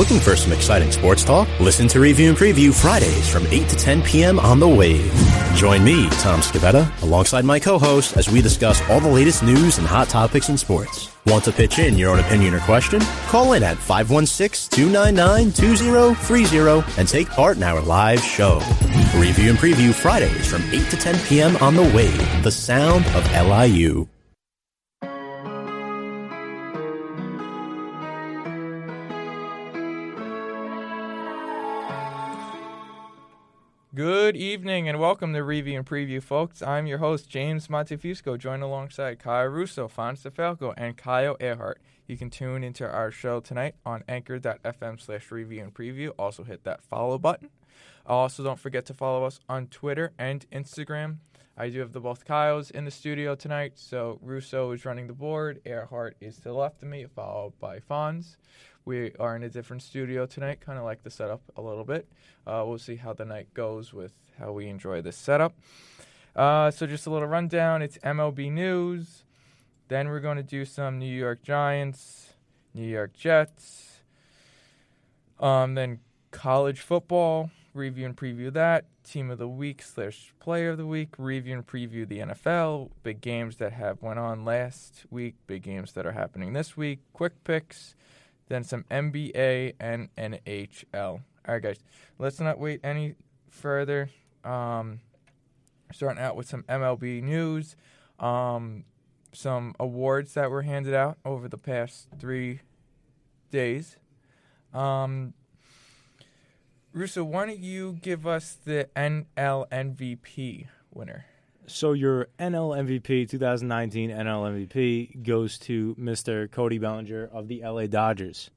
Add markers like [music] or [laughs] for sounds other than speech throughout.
Looking for some exciting sports talk? Listen to Review and Preview Fridays from 8 to 10 p.m. on The Wave. Join me, Tom Scavetta, alongside my co-host as we discuss all the latest news and hot topics in sports. Want to pitch in your own opinion or question? Call in at 516-299-2030 and take part in our live show. Review and Preview Fridays from 8 to 10 p.m. on The Wave, the sound of LIU. Good evening and welcome to Review and Preview, folks. I'm your host, James Montefusco, joined alongside Kyle Russo, Fonz DeFalco, and Kyle Earhart. You can tune into our show tonight on anchor.fm slash review and preview. Also hit that follow button. Also, don't forget to follow us on Twitter and Instagram. I do have the both Kyles in the studio tonight, so Russo is running the board, Earhart is to the left of me, followed by Fonz. We are in a different studio tonight, kind of like the setup a little bit. Uh, we'll see how the night goes with how we enjoy this setup. Uh, so, just a little rundown it's MLB news. Then we're going to do some New York Giants, New York Jets. Um, then college football, review and preview that. Team of the week slash player of the week, review and preview the NFL. Big games that have went on last week, big games that are happening this week. Quick picks then some NBA and NHL. All right, guys, let's not wait any further. Um, starting out with some MLB news, um, some awards that were handed out over the past three days. Um, Russo, why don't you give us the NL MVP winner? So your NL MVP 2019 NL MVP goes to Mr. Cody Bellinger of the LA Dodgers.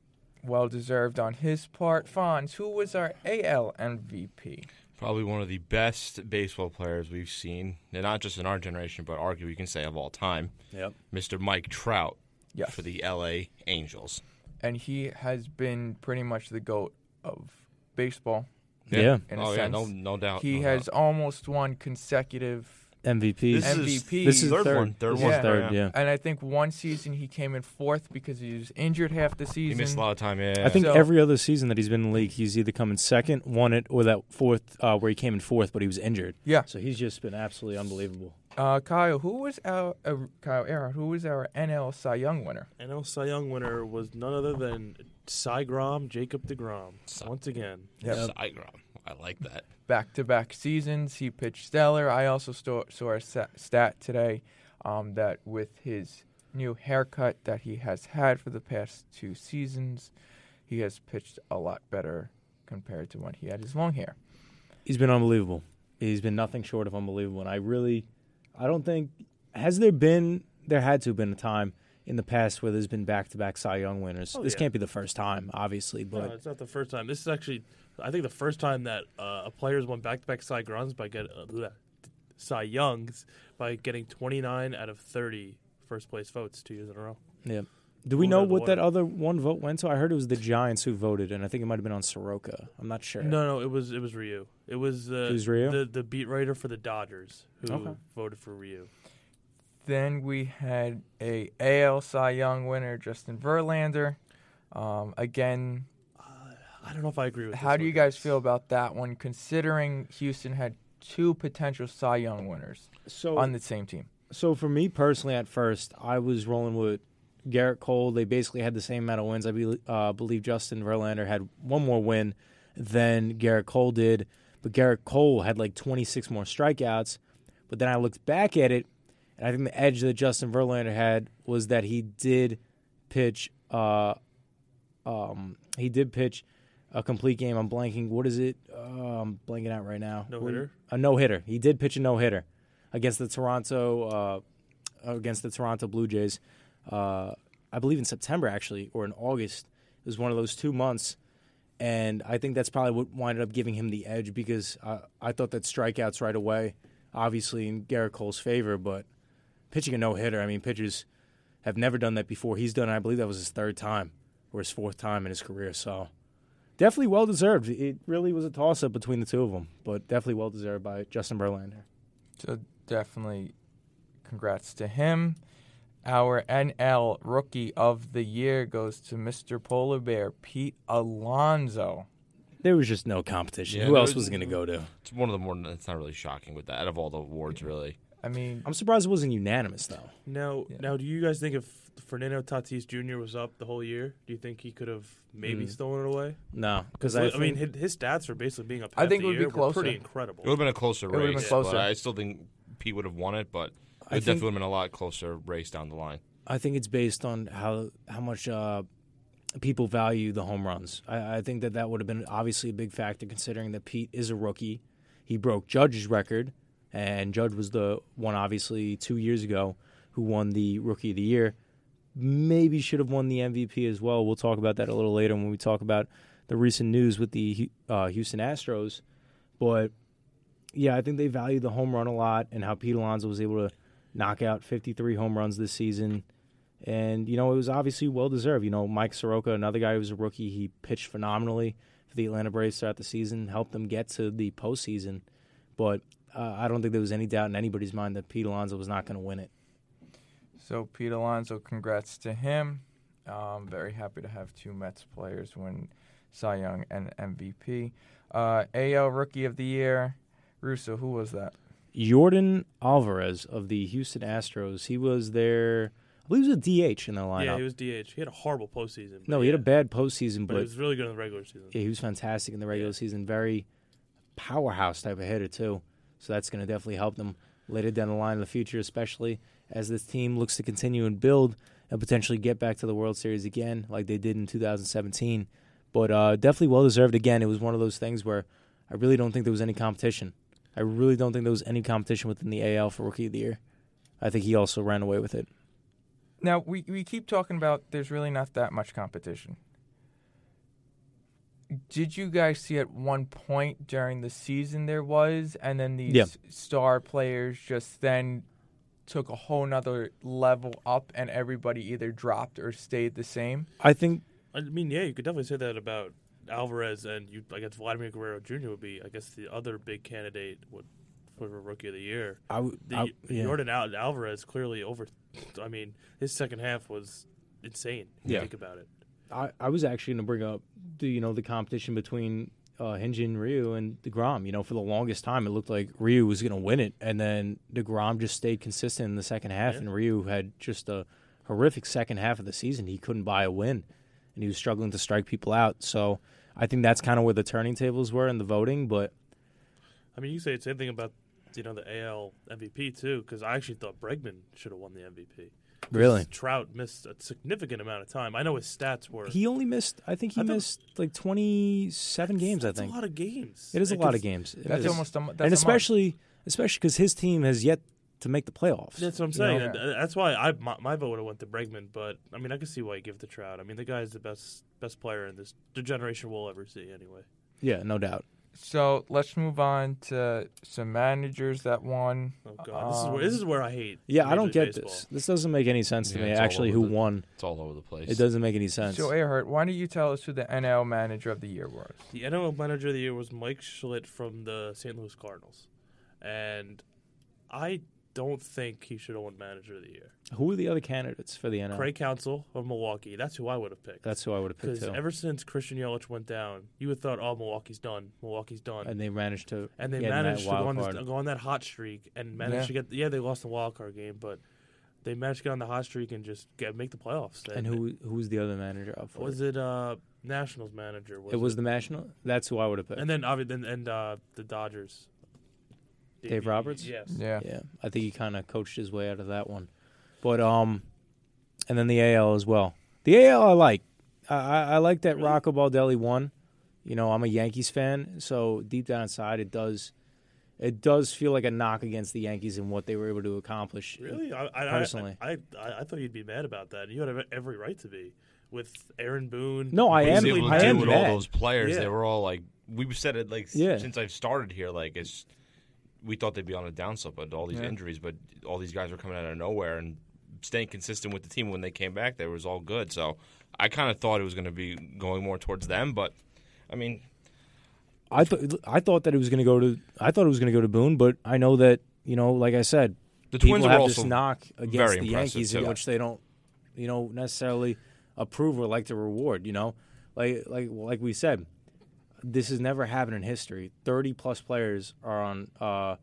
Well deserved on his part. Fonz, who was our AL MVP? Probably one of the best baseball players we've seen, and not just in our generation, but arguably we can say of all time. Yep. Mr. Mike Trout Yes. for the LA Angels. and he has been pretty much the goat of baseball. Yeah. In a oh yeah, no, no doubt. He no has doubt. almost won consecutive, MVP. This is MVP. This is third, third. one. Third This one. third, yeah. and I think one season he came in fourth because he was injured half the season. He missed a lot of time. Yeah, I think So- every other season that he's been in the league, he's either come in second, won it, or that fourth uh, where he came in fourth, but he was injured. Yeah. So he's just been absolutely unbelievable. Uh, Kyle, who was our uh, Kyle Aaron? Who was our NL Cy Young winner? NL Cy Young winner was none other than Cy Grom, Jacob DeGrom. Cy- Once again. Yep. Sygrom. I like that. Back to back seasons, he pitched stellar. I also sto- saw a stat today um, that with his new haircut that he has had for the past two seasons, he has pitched a lot better compared to when he had his long hair. He's been unbelievable. He's been nothing short of unbelievable. And I really, I don't think, has there been, there had to have been a time in the past where there's been back to back Cy Young winners. Oh, this yeah. can't be the first time, obviously, No, but it's not the first time. This is actually, I think, the first time that uh, a player's won back-to-back Cy Groms by get uh, Cy Youngs by getting 29 out of 30 first place votes two years in a row. yeah. Do we know what that other one vote went to? I heard it was the Giants who voted, and I think it might have been on Soroka. I'm not sure. No, no, it was it was Ryu. It was uh, It was Ryu? the the beat writer for the Dodgers who Okay. voted for Ryu. Then we had a AL Cy Young winner, Justin Verlander. Um, again, I don't know if I agree with. That. How do you guys feel about that one, considering Houston had two potential Cy Young winners So on the same team? So for me personally, at first, I was rolling with Gerrit Cole. They basically had the same amount of wins. I be, uh, believe Justin Verlander had one more win than Gerrit Cole did, but Gerrit Cole had like 26 more strikeouts. But then I looked back at it, and I think the edge that Justin Verlander had was that he did pitch. Uh, um, he did pitch a complete game. I'm blanking. What is it? Uh, I'm blanking out right now. No hitter? A no hitter. He did pitch a no hitter against the Toronto uh, against the Toronto Blue Jays. Uh, I believe in September actually, or in August. It was one of those two months, and I think that's probably what winded up giving him the edge because I, I thought that strikeouts right away, obviously in Gerrit Cole's favor, but pitching a no hitter. I mean, pitchers have never done that before. He's done. it, I believe that was his third time or his fourth time in his career. So definitely well deserved. It really was a toss up between the two of them, but definitely well deserved by Justin Verlander. So definitely congrats to him. Our NL Rookie of the Year goes to Mr. Polar Bear, Pete Alonso. There was just no competition. Yeah, Who else was- was going to go to? It's one of the more. It's not really shocking with that. Out of all the awards, really. I mean, I'm surprised it wasn't unanimous though. Now, Yeah. now, do you guys think if Fernando Tatis Jr. was up the whole year, do you think he could have maybe Mm. stolen it away? No, because I, I, mean, think- his, his stats for basically being up. I think it would be closer. Pretty incredible. It would have been a closer would've been race, closer. but I still think Pete would have won it. But it I would think- definitely have been a lot closer race down the line. I think it's based on how how much uh, people value the home runs. I, I think that that would have been obviously a big factor, considering that Pete is a rookie. He broke Judge's record, and Judge was the one obviously two years ago who won the Rookie of the Year. Maybe should have won the MVP as well. We'll talk about that a little later when we talk about the recent news with the uh, Houston Astros. But yeah, I think they value the home run a lot, and how Pete Alonso was able to knock out 53 home runs this season. And, you know, it was obviously well deserved. You know, Mike Soroka, another guy who was a rookie, he pitched phenomenally for the Atlanta Braves throughout the season, helped them get to the postseason. But uh, I don't think there was any doubt in anybody's mind that Pete Alonso was not going to win it. so Pete Alonso, congrats to him. Um, very happy to have two Mets players win Cy Young and MVP. Uh, AL Rookie of the Year, Russo. Who was that? Jordan Alvarez of the Houston Astros, he was their, I believe he was a DH in the lineup. Yeah, he was DH. He had a horrible postseason. no, but he had a bad postseason, but but he was really good in the regular season. Yeah, he was fantastic in the regular season. Very powerhouse type of hitter too. So that's going to definitely help them later down the line in the future, especially as this team looks to continue and build and potentially get back to the World Series again, like they did in 2017. But uh, definitely well deserved. Again, it was one of those things where I really don't think there was any competition. I really don't think there was any competition within the AL for Rookie of the Year. I think he also ran away with it. Now we we keep talking about there's really not that much competition. Did you guys see at one point during the season there was, and then these Yeah. star players just then took a whole nother level up, and everybody either dropped or stayed the same? I think I mean, yeah, you could definitely say that about Alvarez, and you. I guess Vladimir Guerrero Jr. would be, I guess, the other big candidate would, for Rookie of the Year. I, w- The I- yeah. Jordan Al- Alvarez clearly over. I mean, his second half was insane. If you Yeah. think about it. I, I was actually going to bring up the you know the competition between uh, Hyun-jin Ryu and Degrom. You know, for the longest time, it looked like Ryu was going to win it, and then Degrom just stayed consistent in the second half, Yeah. and Ryu had just a horrific second half of the season. He couldn't buy a win, and he was struggling to strike people out. So I think that's kind of where the turning tables were in the voting. But I mean, you say the same thing about you know the AL MVP too, because I actually thought Bregman should have won the MVP. 'Cause really, Trout missed a significant amount of time. I know his stats were. he only missed. I think he I thought- missed like twenty seven games. I think a lot of games. it is a lot of games. It That's is. almost a, that's a and month. especially especially because his team has yet to make the playoffs. That's what I'm you saying. know? and uh, That's why I my, my vote would have went to Bregman, but I mean I can see why you give the Trout. I mean the guy is the best best player in this the generation we'll ever see anyway. Yeah, no doubt. So let's move on to some managers that won. Oh god, this is where this is where I hate. Yeah, I Major don't League get Baseball. this. This doesn't make any sense to Yeah, me. it's all Actually, over who the- won? It's all over the place. It doesn't make any sense. So Earhart, why don't you tell us who the NL Manager of the Year was? The NL Manager of the Year was Mike Shildt from the St. Louis Cardinals, and I don't think he should have won Manager of the Year. Who are the other candidates for the NL? Craig Counsell of Milwaukee. That's who I would have picked. That's who I would have picked Because too. ever since Christian Yelich went down, you would have thought, "Oh, Milwaukee's done. Milwaukee's done." and they managed to and they get in that managed to go on, this, go on that hot streak and managed Yeah. to get. Yeah, they lost the wild card game, but they managed to get on the hot streak and just get make the playoffs. And who who was the other manager up for? was it? Uh, Nationals manager. Was it was the national. That's who I would have picked. and then obviously and, and uh, the Dodgers. Dave Roberts? Yes. Yeah. yeah, I think he kind of coached his way out of that one. But um, and then the AL as well. The AL I like. I I, I like that Really? Rocco Baldelli won. You know, I'm a Yankees fan, so deep down inside, it does. It does feel like a knock against the Yankees and what they were able to accomplish. Really? I, I, Personally. I, I, I thought you'd be mad about that. You had every right to be with Aaron Boone. No, I am- able to I do am with mad. all those players. Yeah. They were all like we've said it like Yeah. since I've started here. Like it's we thought they'd be on a downslope, but all these Yeah. injuries, but all these guys were coming out of nowhere and staying consistent with the team when they came back. They was all good. So I kind of thought it was going to be going more towards them, but I mean, I thought I thought that it was going to go to I thought it was going to go to Boone, but I know that you know, like I said, The Twins were have this knock against very the Yankees, in too. which they don't, you know, necessarily approve or like to reward. You know, like like like we said, this has never happened in history. Thirty plus players are on uh,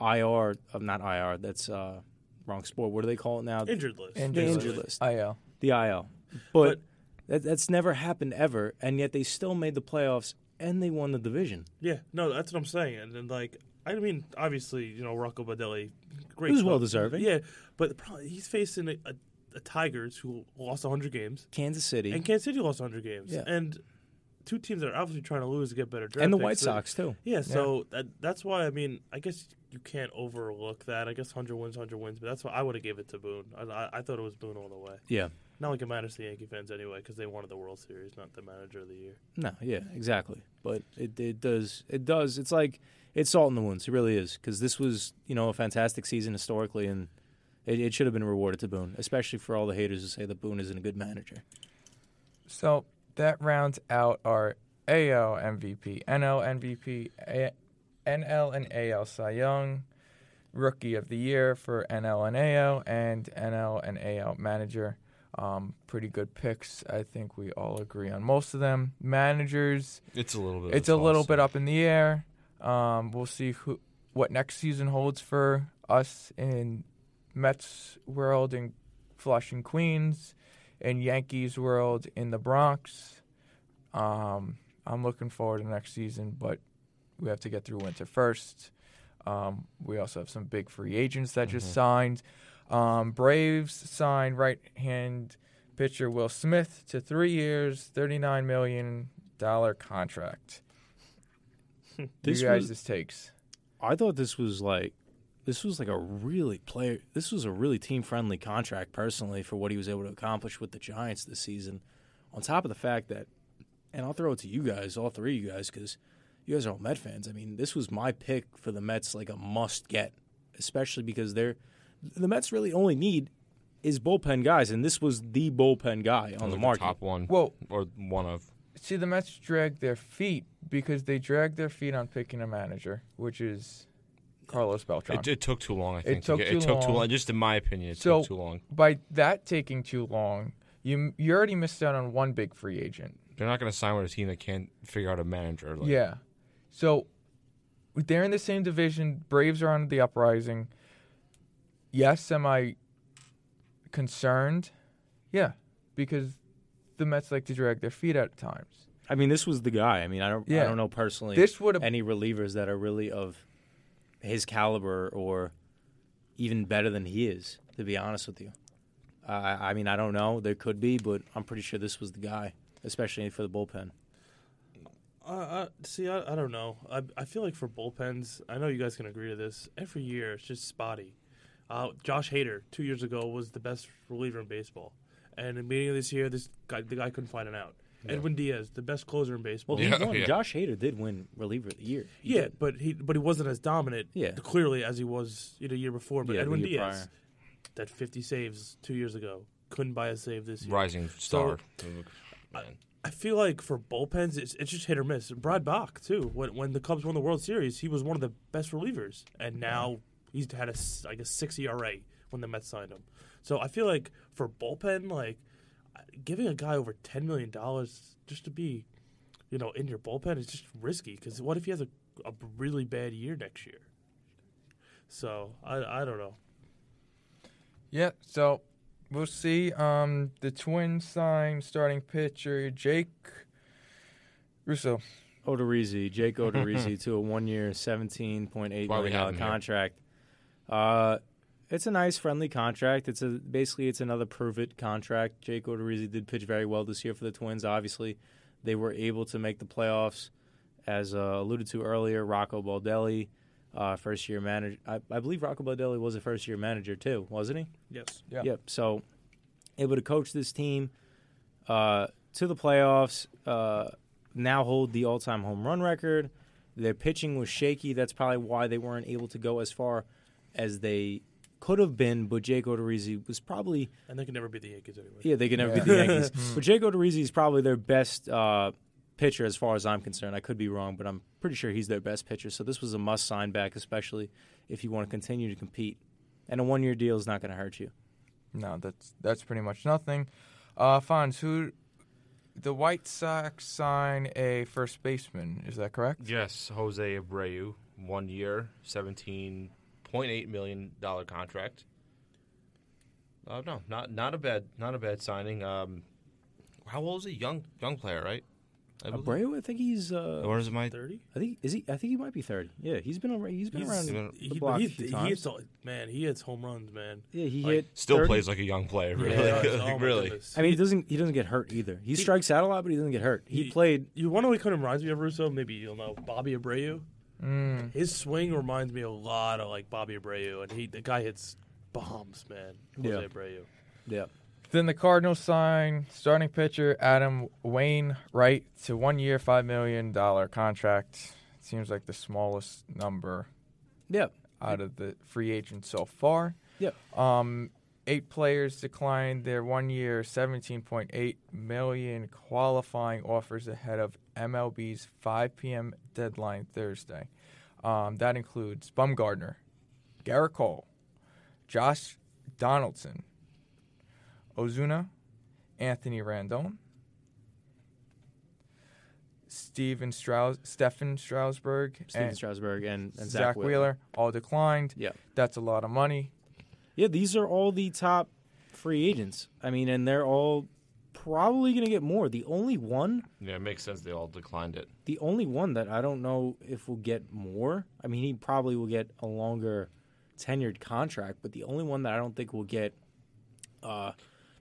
IR, uh, not IR. That's uh, wrong sport. What do they call it now? Injured list. Injured the list. injured list. IL. the IL. But, that, that's never happened ever, and yet they still made the playoffs and they won the division. Yeah, no, that's what I'm saying. And, then like, I mean, obviously, you know, Rocco Baldelli, great. He was club. well-deserving. Yeah, but the problem- he's facing a, a, a Tigers who lost 100 games, Kansas City and Kansas City lost 100 games, Yeah. and two teams that are obviously trying to lose to get better draft and the picks. White So- Sox too. Yeah, so That, that's why I mean, I guess you can't overlook that. I guess 100 wins, 100 wins, but that's why I would have gave it to Boone. I, I, I thought it was Boone all the way. Yeah. Not like it matters to the Yankee fans anyway, because they wanted the World Series, not the manager of the year. No, yeah, exactly. But it it does it does. It's like it's salt in the wounds. It really is because this was you know a fantastic season historically, and it, it should have been rewarded to Boone, especially for all the haters who say that Boone isn't a good manager. So that rounds out our AL MVP, NL MVP, A- NL and AL Cy Young, Rookie of the Year for NL and AL, and NL and AL Manager. Um, pretty good picks. I think we all agree on most of them. Managers, It's a little bit. it's a little bit up in the air. Um, we'll see who what next season holds for us in Mets world in Flushing, Queens, in Yankees world in the Bronx. Um, I'm looking forward to next season, but we have to get through winter first. Um, we also have some big free agents that just signed. Um, Braves signed right hand pitcher Will Smith to three years, $39 million contract. [laughs] This you guys was- this takes. I thought this was like this was like a really player. This was a really team friendly contract personally for what he was able to accomplish with the Giants this season. On top of the fact that, and I'll throw it to you guys, all three of you guys, because you guys are all Met fans. I mean, this was my pick for the Mets, like a must get, especially because they're the Mets really only need is bullpen guys, and this was the bullpen guy on the market. top one. Well- or one of. See, the Mets drag their feet because they drag their feet on picking a manager, which is Carlos Beltran. It, it took too long. I think. to took get- too it took too long. long. Just in my opinion, it So- took too long. By that taking too long, you you already missed out on one big free agent. They're not going to sign with a team that can't figure out a manager. Like, Yeah. So they're in the same division. Braves are on the uprising. Yes, am I concerned? Yeah, because the Mets like to drag their feet at times. I mean, this was the guy. I mean, I don't, yeah. I don't know personally. This would any relievers that are really of his caliber or even better than he is, to be honest with you. I mean, I don't know. There could be, but I'm pretty sure this was the guy, especially for the bullpen. Uh, uh, see, I, I don't know. I, I feel like for bullpens, I know you guys can agree to this. Every year, it's just spotty. Uh, Josh Hader, two years ago, was the best reliever in baseball. And of this year, this guy, the guy couldn't find an out. Edwin Diaz, the best closer in baseball. Well, Yeah, won. yeah. Josh Hader did win reliever of the year. He yeah, did. but he but he wasn't as dominant, Yeah. clearly as he was you know, the year before. But Yeah, Edwin Diaz, prior. that 50 saves two years ago, couldn't buy a save this year. Rising star. Man. I feel like for bullpens, it's, it's just hit or miss. Brad Brach too. When when the Cubs won the World Series, he was one of the best relievers, and now he's had a s- like a six ERA when the Mets signed him. So I feel like for bullpen, like giving a guy over ten million dollars just to be, you know, in your bullpen is just risky. Because what if he has a, a really bad year next year? So I I don't know. Yeah, so we'll see. Um, the Twins sign starting pitcher Jake Russo. Odorizzi, Jake [laughs] Odorizzi, to a one-year, seventeen point eight Why we million have dollar him here. contract. Uh, it's a nice, friendly contract. It's a basically it's another prove it contract. Jake Odorizzi did pitch very well this year for the Twins. Obviously, they were able to make the playoffs, as uh, alluded to earlier. Rocco Baldelli, uh, first year manager. I, I believe Rocco Baldelli was a first year manager too, wasn't he? Yes. Yeah. Yep. So able to coach this team uh, to the playoffs. Uh, now hold the all-time home run record. Their pitching was shaky. That's probably why they weren't able to go as far as they could have been. But Jake Odorizzi was probably And they can never be the Yankees anyway. yeah they could never be the Yankees. [laughs] but Jake Odorizzi is probably their best uh, pitcher as far as I'm concerned. I could be wrong, but I'm pretty sure he's their best pitcher. So this was a must sign back, especially if you want to continue to compete and a one-year deal is not going to hurt you. No, that's that's pretty much nothing. Uh, Fonz, who the White Sox sign a first baseman? Is that correct? Yes, Jose Abreu, one year, seventeen point eight million dollar contract. Uh, no, not not a bad not a bad signing. Um, how old is he? Young young player, right? I believe. Abreu, I think he's. Uh, Or is it my? Thirty. I think is he. I think he might be thirty. Yeah, he's been around. He's been He's- around He's the been- block he, a few he times. hits all, man. He hits home runs, man. yeah, he like, hit. Still 30. plays like a young player, really. Yeah, Like, [laughs] oh really. goodness. I mean, he doesn't. He doesn't get hurt either. He, He- strikes out a lot, but he doesn't get hurt. He, He- played. You want to know what kind of reminds me of Russo? Maybe you'll know Bobby Abreu. Mm. His swing reminds me a lot of like Bobby Abreu, and he the guy hits bombs, man. Jose Yeah. Abreu. Yeah. Then the Cardinals sign starting pitcher Adam Wayne Wright to one year, five million dollar contract. Seems like the smallest number Yeah. out of the free agents so far. Yep. Um, eight players declined their one-year, seventeen point eight million qualifying offers ahead of MLB's five p.m. deadline Thursday. Um, that includes Bumgarner, Gerrit Cole, Josh Donaldson, Ozuna, Anthony Rendon, Steven Strauss, Stefan Strasburg, Steven and Strasburg and, and Zach, Wheeler. all declined. Yeah. That's a lot of money. Yeah, these are all the top free agents. I mean, and they're all probably going to get more. The only one, Yeah, it makes sense. They all declined it. the only one that I don't know if will get more. I mean, he probably will get a longer tenured contract, but the only one that I don't think will get uh,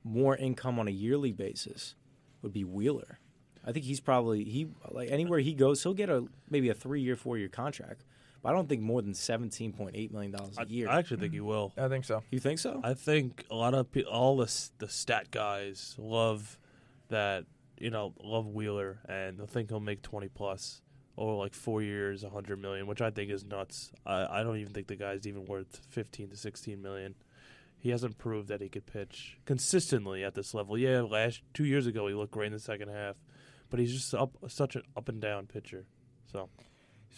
more income on a yearly basis would be Wheeler. I think he's probably he like anywhere he goes, he'll get a maybe a three year, four year contract. But I don't think more than seventeen point eight million dollars I, a year. I actually think he mm. will. I think so. you think so? I think a lot of pe- all the the stat guys love that you know love Wheeler and they'll think he'll make twenty plus over like four years, a hundred million, which I think is nuts. I, I don't even think the guy's even worth fifteen to sixteen million. He hasn't proved that he could pitch consistently at this level. Yeah, last two years ago he looked great in the second half, but he's just up such an up and down pitcher. So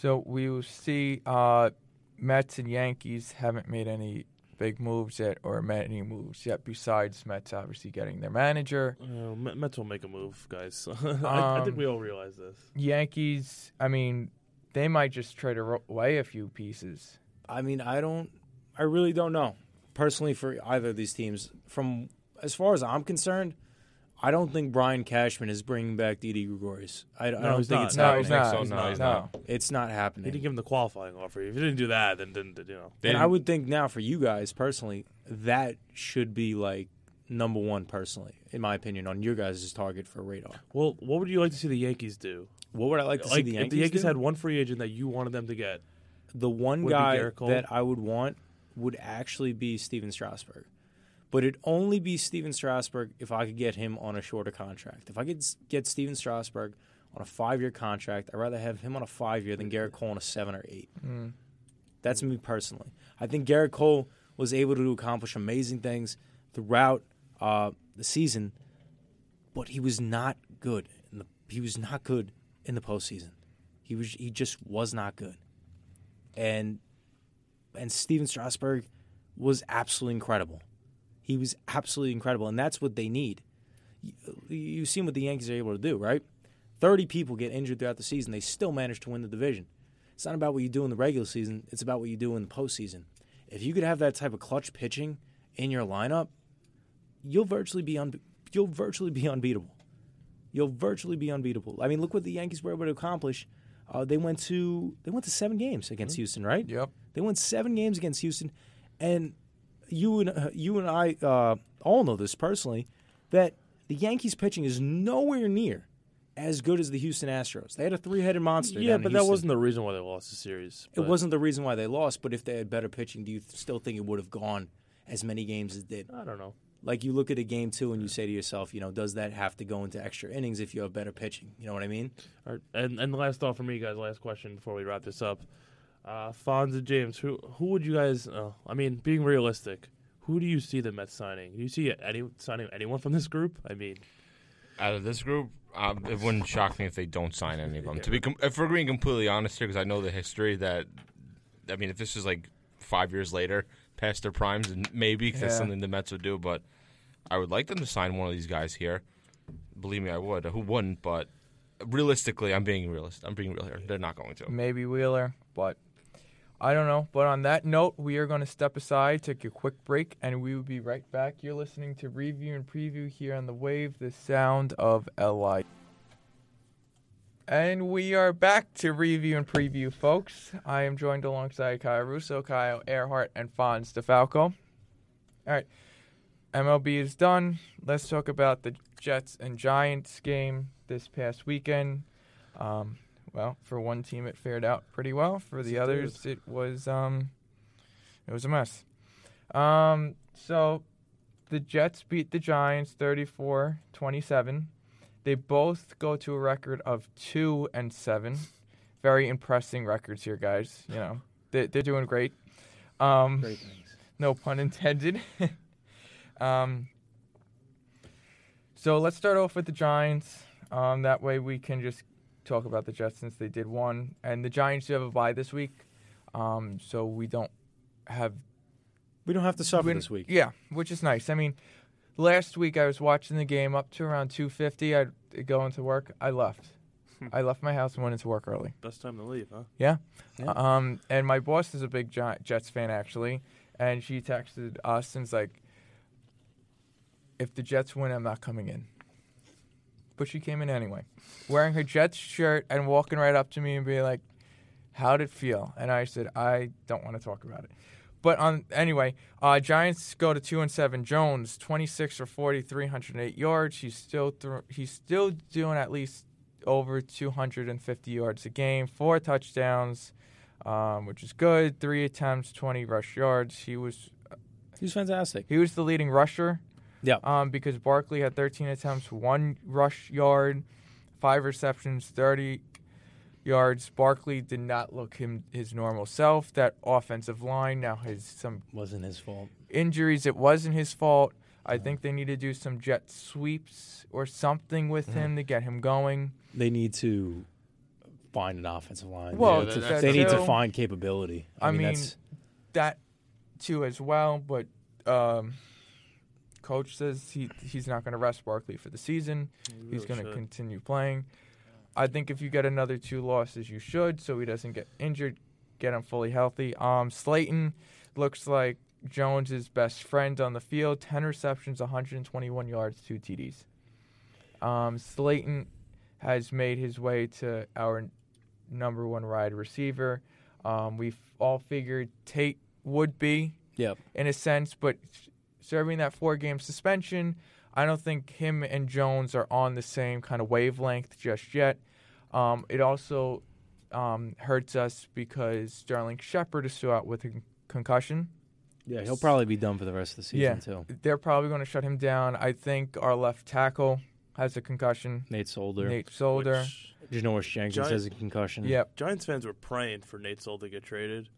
So we will see. Uh, Mets and Yankees haven't made any big moves yet, or made any moves yet. Besides Mets, obviously getting their manager. uh, Mets will make a move, guys. [laughs] I, I think Um, we all realize this. Yankees. I mean, they might just trade aro- away a few pieces. I mean, I don't. I really don't know. Personally, for either of these teams, from as far as I'm concerned, I don't think Brian Cashman is bringing back Didi Gregorius. I, I don't think not. it's No, happening. he's not. so. He's No, not. he's no. not. It's not happening. He didn't give him the qualifying offer. If he didn't do that, then then you know. They and I would think now for you guys personally, that should be like number one personally, in my opinion, on your guys' target for radar. Well, what would you like to see the Yankees do? What would I like to see Like the if Yankees the Yankees do? had one free agent that you wanted them to get. the one Would it be guy that I would want would actually be Stephen Strasburg. But it'd only be Stephen Strasburg if I could get him on a shorter contract. If I could get Stephen Strasburg on a five year contract, I'd rather have him on a five year than Gerrit Cole on a seven or eight. Mm. That's me personally. I think Gerrit Cole was able to accomplish amazing things throughout uh, the season, but he was not good. In the, he was not good in the postseason. He was. He just was not good. And and Stephen Strasburg was absolutely incredible. He was absolutely incredible, and that's what they need. You, you've seen what the Yankees are able to do, right? Thirty people get injured throughout the season; they still manage to win the division. It's not about what you do in the regular season; it's about what you do in the postseason. If you could have that type of clutch pitching in your lineup, you'll virtually be un- you'll virtually be [laughs] unbeatable. You'll virtually be unbeatable. I mean, look what the Yankees were able to accomplish. Uh, they went to they went to seven games against Houston, right? Yep. They won seven games against Houston, and you and uh, you and I uh, all know this personally that the Yankees pitching is nowhere near as good as the Houston Astros. They had a three-headed monster. Yeah, but that wasn't the reason why they lost the series. It wasn't the reason why they lost. But if they had better pitching, do you th- still think it would have gone as many games as it did? I don't know. Like you look at a game two and you say to yourself, you know, does that have to go into extra innings if you have better pitching? You know what I mean? All right, and and the last thought for me, guys. Last question before we wrap this up. Uh, Fonz and James, who who would you guys? Uh, I mean, being realistic, who do you see the Mets signing? Do you see any signing anyone from this group? I mean, Out of this group, um, it wouldn't shock me if they don't sign any of them. To be, com- if we're being completely honest here, because I know the history that, I mean, if this is like five years later, past their primes, and maybe 'cause that's Yeah. something the Mets would do. But I would like them to sign one of these guys here. Believe me, I would. Who wouldn't? But realistically, I'm being realist. I'm being real here. They're not going to. maybe Wheeler, but I don't know. But on that note, we are going to step aside, take a quick break, and we will be right back. You're listening to Review and Preview here on the Wave, the sound of LI. And we are back to Review and Preview, folks. I am joined alongside Kyle Russo, Kyle Earhart, and Fonz DeFalco. All right, MLB is done. Let's talk about the Jets and Giants game this past weekend. Um, well, for one team, it fared out pretty well. For the others, it was um, it was a mess. Um, so the Jets beat the Giants 34-27. They both go to a record of two and seven. Very impressive records here, guys. You know, [laughs] they, they're doing great. Um, Great things. no pun intended. [laughs] um, so let's start off with the Giants. Um, that way we can just talk about the Jets since they did one, and the Giants do have a bye this week, um, so we don't have We don't have to suffer we- this week. Yeah, which is nice. I mean, last week I was watching the game up to around two fifty. I'd go into work. I left. I left my house and went into work early. Best time to leave, huh? Yeah. Yeah. Um, and my boss is a big Jets fan actually, and she texted us and's like, "If the Jets win, I'm not coming in." But she came in anyway, wearing her Jets shirt and walking right up to me and being like, "How'd it feel?" And I said, "I don't want to talk about it." But on anyway, uh, Giants go to two and seven. Jones, twenty six for 40, 308 yards. He's still thro- he's still doing at least over 250 yards a game, four touchdowns, um, which is good. Three attempts, 20 rush yards. He was He's fantastic. he was the leading rusher. Yeah. Um, because Barkley had 13 attempts, one rush yard, five receptions, 30 yards. Barkley did not look him his normal self. That offensive line now has some Wasn't his fault. injuries. It wasn't his fault. I think they need to do some jet sweeps or something with him to get him going. They need to find an offensive line. Well, Yeah, they, need to find capability. I, I mean, mean, that's, that too as well. But um, coach says he he's not going to rest Barkley for the season. You He's going to continue playing. I think if you get another two losses, you should, so he doesn't get injured. Get him fully healthy. Um, Slayton looks like Jones's best friend on the field. Ten receptions, 121 yards, two TDs. Um, Slayton has made his way to our number one wide receiver. Um, we all figured Tate would be Yep. in a sense, but serving that four game suspension, I don't think him and Jones are on the same kind of wavelength just yet. Um, it also um, hurts us because Sterling Shepard is still out with a concussion. Yeah, he'll probably be done for the rest of the season Yeah. too. They're probably going to shut him down. I think our left tackle has a concussion. Nate Solder. Nate Solder. Which Janoris Jenkins Giant- has a concussion. Yep. Giants fans were praying for Nate Solder to get traded.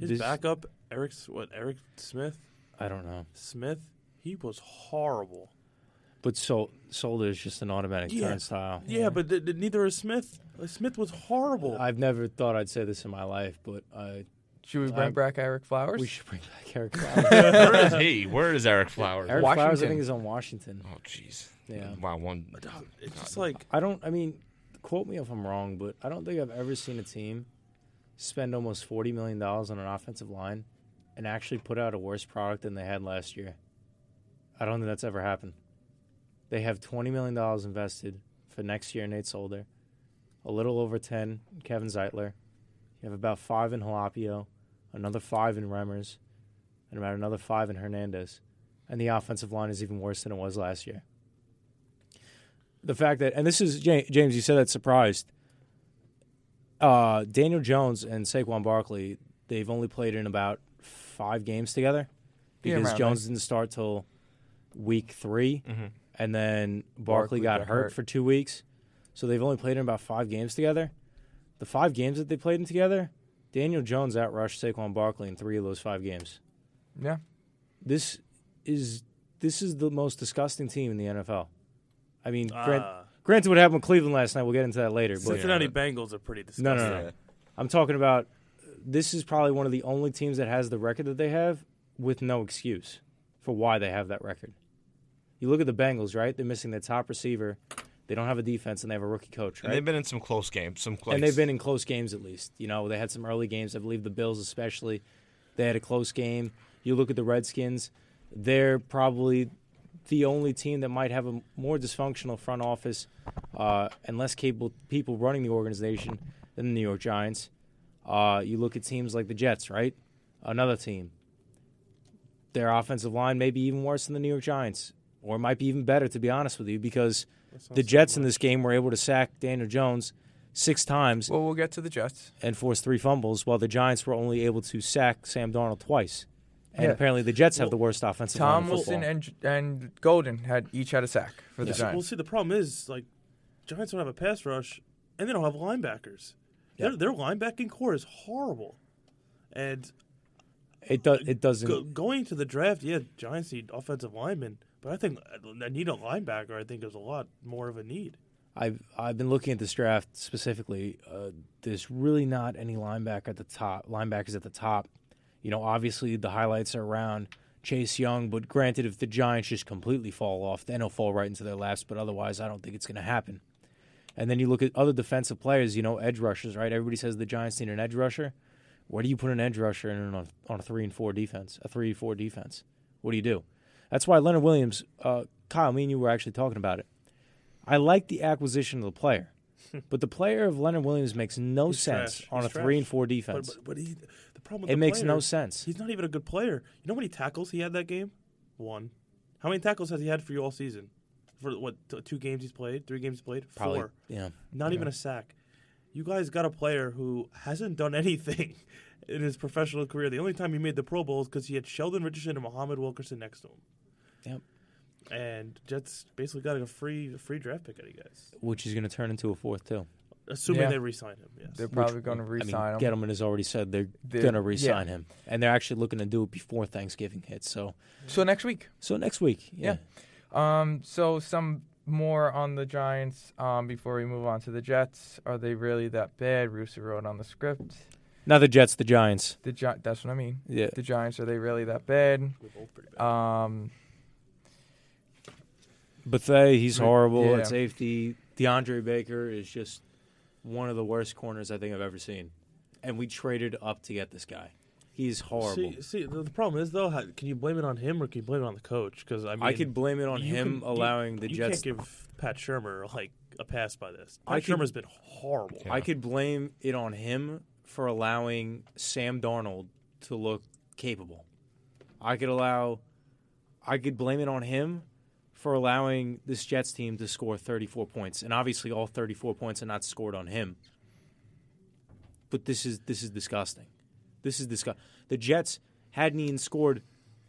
His This- backup, Eric, what Eric Smith? I don't know. Smith, he was horrible. But Sol- Solder is just an automatic Yeah. turnstile. Yeah, but th- th- neither is Smith. Uh, Smith was horrible. I've never thought I'd say this in my life, but I, Should we bring I- back Ereck Flowers? we should bring back Ereck [laughs] Flowers. Where is he? Where is Ereck Flowers? Ereck Flowers, I think, is on Washington. Oh, jeez. Yeah. Wow. One. Um, it's just like I don't. I mean, quote me if I'm wrong, but I don't think I've ever seen a team spend almost forty million dollars on an offensive line and actually put out a worse product than they had last year. I don't think that's ever happened. They have twenty million dollars invested for next year. Nate Solder, a little over ten. Kevin Zeitler. You have about five in Halapio, another five in Remmers, and about another five in Hernandez. And the offensive line is even worse than it was last year the fact that, and this is James, you said that surprised. Uh, Daniel Jones and Saquon Barkley, they've only played in about five games together because around Jones didn't start till week 3 Mhm. and then Barkley, Barkley got, got hurt, hurt. for two weeks. So they've only played in about five games together. The five games that they played in together, Daniel Jones outrushed Saquon Barkley in three of those five games. yeah. This is this is the most disgusting team in the NFL. I mean, grant, ah, Granted, what happened with Cleveland last night, we'll get into that later. But Cincinnati Bengals are pretty disgusting. no, no, no. I'm talking about this is probably one of the only teams that has the record that they have with no excuse for why they have that record. You look at the Bengals, right? They're missing their top receiver. They don't have a defense, and they have a rookie coach, And right? they've been in some close games. Some close. and they've been in close games at least. You know, they had some early games. I believe the Bills, especially, they had a close game. You look at the Redskins; they're probably the only team that might have a more dysfunctional front office uh, and less capable people running the organization than the New York Giants. Uh, you look at teams like the Jets, right? Another team. Their offensive line may be even worse than the New York Giants, or it might be even better, to be honest with you, because the Jets in this game were able to sack Daniel Jones six times Well, we'll get to the Jets. and force three fumbles, while the Giants were only able to sack Sam Darnold twice. And Yeah. apparently, the Jets have the worst offensive line in Tomlinson football. and and Golden had each had a sack for the Giants. Well, see, the problem is like Giants don't have a pass rush, and they don't have linebackers. Yeah. Their, their linebacking core is horrible, and It does. It doesn't. go, going to the draft, yeah, Giants need offensive linemen, but I think I need a linebacker. I think is a lot more of a need. I've I've been looking at this draft specifically. Uh, there's really not any linebacker at the top. Linebackers at the top. You know, obviously the highlights are around Chase Young, but granted, if the Giants just completely fall off, then he'll fall right into their laps. But otherwise, I don't think it's going to happen. And then you look at other defensive players. You know, edge rushers. Right? Everybody says the Giants need an edge rusher. Where do you put an edge rusher in on, on a three and four defense? A three four defense. What do you do? That's why Leonard Williams, uh, Kyle, me and you were actually talking about it. I like the acquisition of the player, [laughs] but the player of Leonard Williams makes no He's sense trash. on He's a three and four defense. but, but he, the problem it the makes no sense. He's not even a good player. You know how many tackles he had that game? One. How many tackles has he had for you all season? For what t- two games he's played? Three games played? Probably, Four. yeah. Not even a sack. You guys got a player who hasn't done [laughs] anything in his professional career. The only time he made the Pro Bowl is because he had Sheldon Richardson and Muhammad Wilkerson next to him. Yep. And Jets basically got a free free draft pick out of you guys, Which is going to turn into a fourth too. assuming Yeah. they re-sign him. Yes. They're probably going to I re-sign I mean, him. Gettleman has already said they're, They're- going to re-sign yeah. him, and they're actually looking to do it before Thanksgiving hits. So, So next week. so next week, yeah. Um, so some more on the Giants um, before we move on to the Jets. Are they really that bad? Russo wrote on the script. Not the Jets, the Giants. The Gi- that's what I mean. Yeah, The Giants are they really that bad? We're both pretty bad. Um, Buffet, he's horrible yeah. at safety. DeAndre Baker is just one of the worst corners I think I've ever seen, and we traded up to get this guy. He's horrible. See, see, the, the problem is though, how, can you blame it on him or can you blame it on the coach? Because I mean, I could blame it on you him can- allowing you, the you Jets. can't give Pat Shurmur like a pass by this. I Pat could- Shurmur's been horrible. I could blame it on him for allowing Sam Darnold to look capable. I could allow I could blame it on him for allowing this Jets team to score 34 points. And obviously all 34 points are not scored on him. But this is this is disgusting. This is disgusting. The Jets hadn't even scored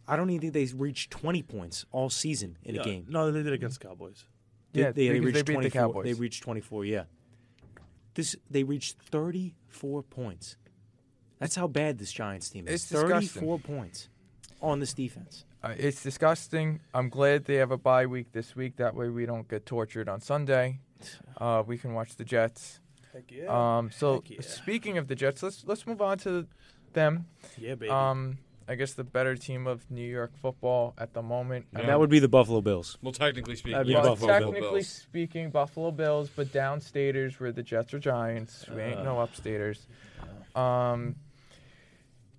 I don't even think they reached 20 points all season in Yeah, a game. No, they did against the Cowboys. Yeah, they, they reached they beat the 24. Cowboys. They reached 24, yeah. This they reached 34 points. That's how bad this Giants team is. It's disgusting. 34 points on this defense. uh, it's disgusting. I'm glad they have a bye week this week. That way we don't get tortured on Sunday. [sighs] Uh, we can watch the Jets. Heck yeah. Um, so Heck yeah. speaking of the Jets, let's let's move on to them. yeah, baby. Um, I guess the better team of New York football at the moment. Yeah. I That would be the Buffalo Bills. Well, technically speaking, That'd be yes, well, Buffalo Bills. technically speaking, Buffalo Bills, but downstaters were the Jets or Giants. We ain't no upstaters. Um,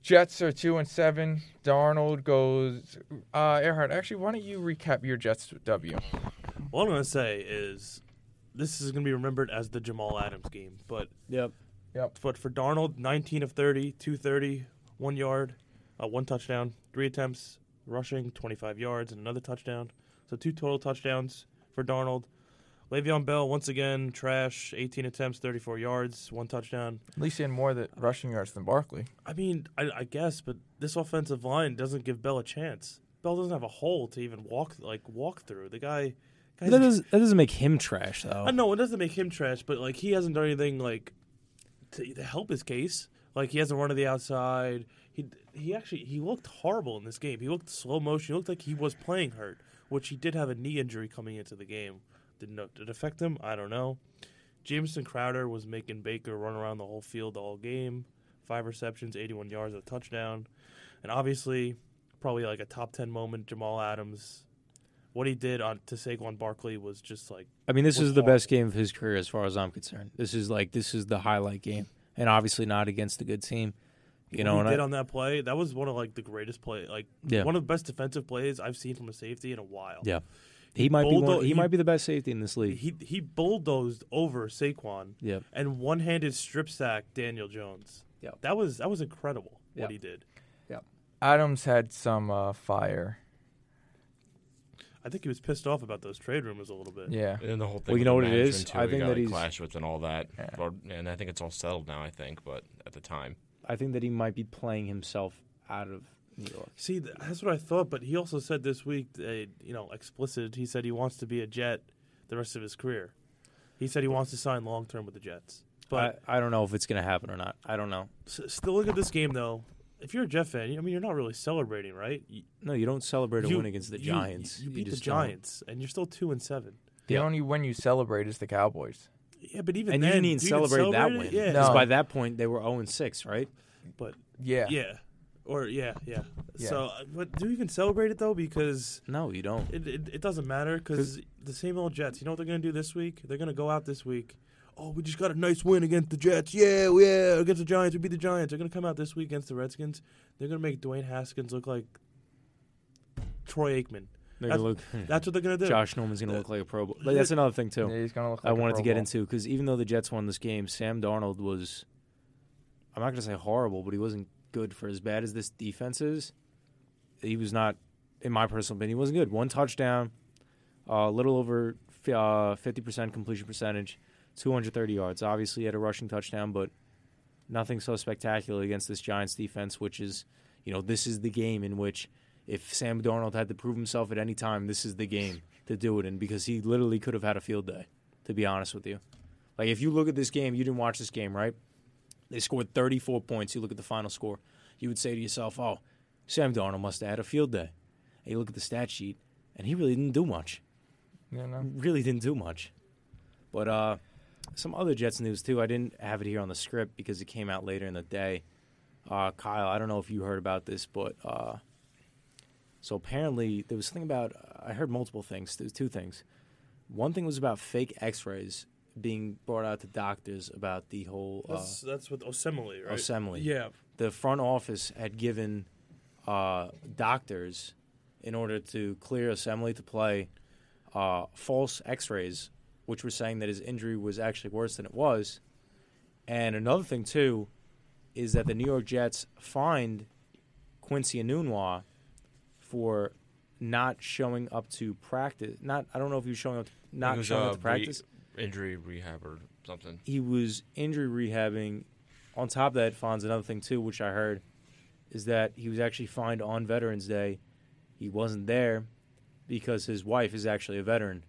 Jets are two and seven. Darnold goes. Uh, Earhart, actually, why don't you recap your Jets W? All I'm gonna say is this is gonna be remembered as the Jamal Adams game, but Yep. But for Darnold, 19 of 30, 230, one yard, uh, one touchdown, three attempts rushing, 25 yards, and another touchdown. So two total touchdowns for Darnold. Le'Veon Bell once again trash, 18 attempts, 34 yards, one touchdown. At least he had more that rushing yards than Barkley. I mean, I, I guess, but this offensive line doesn't give Bell a chance. Bell doesn't have a hole to even walk like walk through. The guy, guy's, That doesn't, that doesn't make him trash, though. I know it doesn't make him trash, but like he hasn't done anything like to, to help his case. Like he hasn't run to the outside. He he actually he looked horrible in this game. He looked slow motion. He looked like he was playing hurt, which he did have a knee injury coming into the game. Did not did it affect him? I don't know. Jamison Crowder was making Baker run around the whole field all game. five receptions, 81 yards, a touchdown. And obviously, probably like a top 10 moment, Jamal Adams. What he did on to Saquon Barkley was just like I mean, this is the horrible. best game of his career as far as I'm concerned. This is like this is the highlight game, and obviously not against a good team. You know, what and he did I, on that play. That was one of like the greatest play, like Yeah. one of the best defensive plays I've seen from a safety in a while. yeah, he might be one, he, he- might be the best safety in this league. He he bulldozed over Saquon yeah, and one-handed strip sack Daniel Jones. Yeah. that was that was incredible Yeah. what he did. Yeah, Adams had some uh, fire. I think he was pissed off about those trade rumors a little bit. Yeah. And the whole thing. Well, you know what it is? Too, I think got, that like, he's- clashed with and all that, Yeah. or, and I think it's all settled now. I think, but at the time, I think that he might be playing himself out of New York. See, that's what I thought, but he also said this week, uh, you know, explicit. He said he wants to be a Jet the rest of his career. He said he wants to sign long term with the Jets. But I, I don't know if it's going to happen or not. I don't know. s- still, look at this game though. If you're a Jet fan, I mean, you're not really celebrating, right? You, No, you don't celebrate a you- win against the you- Giants. You, beat the just don't. Giants, and you're still two and seven. The Yeah. only win you celebrate is the Cowboys. Yeah, but even And then, you didn't even do celebrate that it? win. Yeah, Because No. by that point, they were 0 and 6, right? but Yeah. yeah, or yeah, yeah. Yeah. So, uh, but do you even celebrate it though? Because No, you don't. It, it, it doesn't matter because the same old Jets. You know what they're going to do this week? They're going to go out this week. Oh, we just got a nice win against the Jets. Yeah, yeah, against the Giants. We beat the Giants. They're going to come out this week against the Redskins. They're going to make Dwayne Haskins look like Troy Aikman. They're That's- look. [laughs] That's what they're going to do. Josh Norman's going to look like a Pro Bowl. Like, that's another thing too. Yeah, he's gonna look. Like I a wanted Pro to get Bowl. into because even though the Jets won this game, Sam Darnold was. I'm not going to say horrible, but he wasn't good for as bad as this defense is. He was not, in my personal opinion, he wasn't good. One touchdown, a little over uh, fifty percent completion percentage, 230 yards. Obviously, he had a rushing touchdown, but nothing so spectacular against this Giants defense, which is, you know, this is the game in which if Sam Darnold had to prove himself at any time, this is the game to do it in because he literally could have had a field day, to be honest with you. Like, if you look at this game, you didn't watch this game, right? They scored 34 points. You look at the final score, you would say to yourself, oh, Sam Darnold must have had a field day. And you look at the stat sheet, and he really didn't do much. You know. Really didn't do much. But uh, some other Jets news, too. I didn't have it here on the script because it came out later in the day. Uh, Kyle, I don't know if you heard about this, but uh, so apparently there was something about, I heard multiple things. There's two things. One thing was about fake x rays being brought out to doctors about the whole. Uh, That's, that's with Osemele, right? Osemele. Yeah. the front office had given uh, doctors, in order to clear Osemele to play, uh, false X-rays, which were saying that his injury was actually worse than it was. And another thing too, is that the New York Jets fined Quincy Enunwa for not showing up to practice. Not I don't know if he was showing up, He not was, showing uh, up to practice re- injury rehab or something. he was injury rehabbing. On top of that, Fonz, another thing too, which I heard, is that he was actually fined on Veterans Day. He wasn't there because his wife is actually a veteran,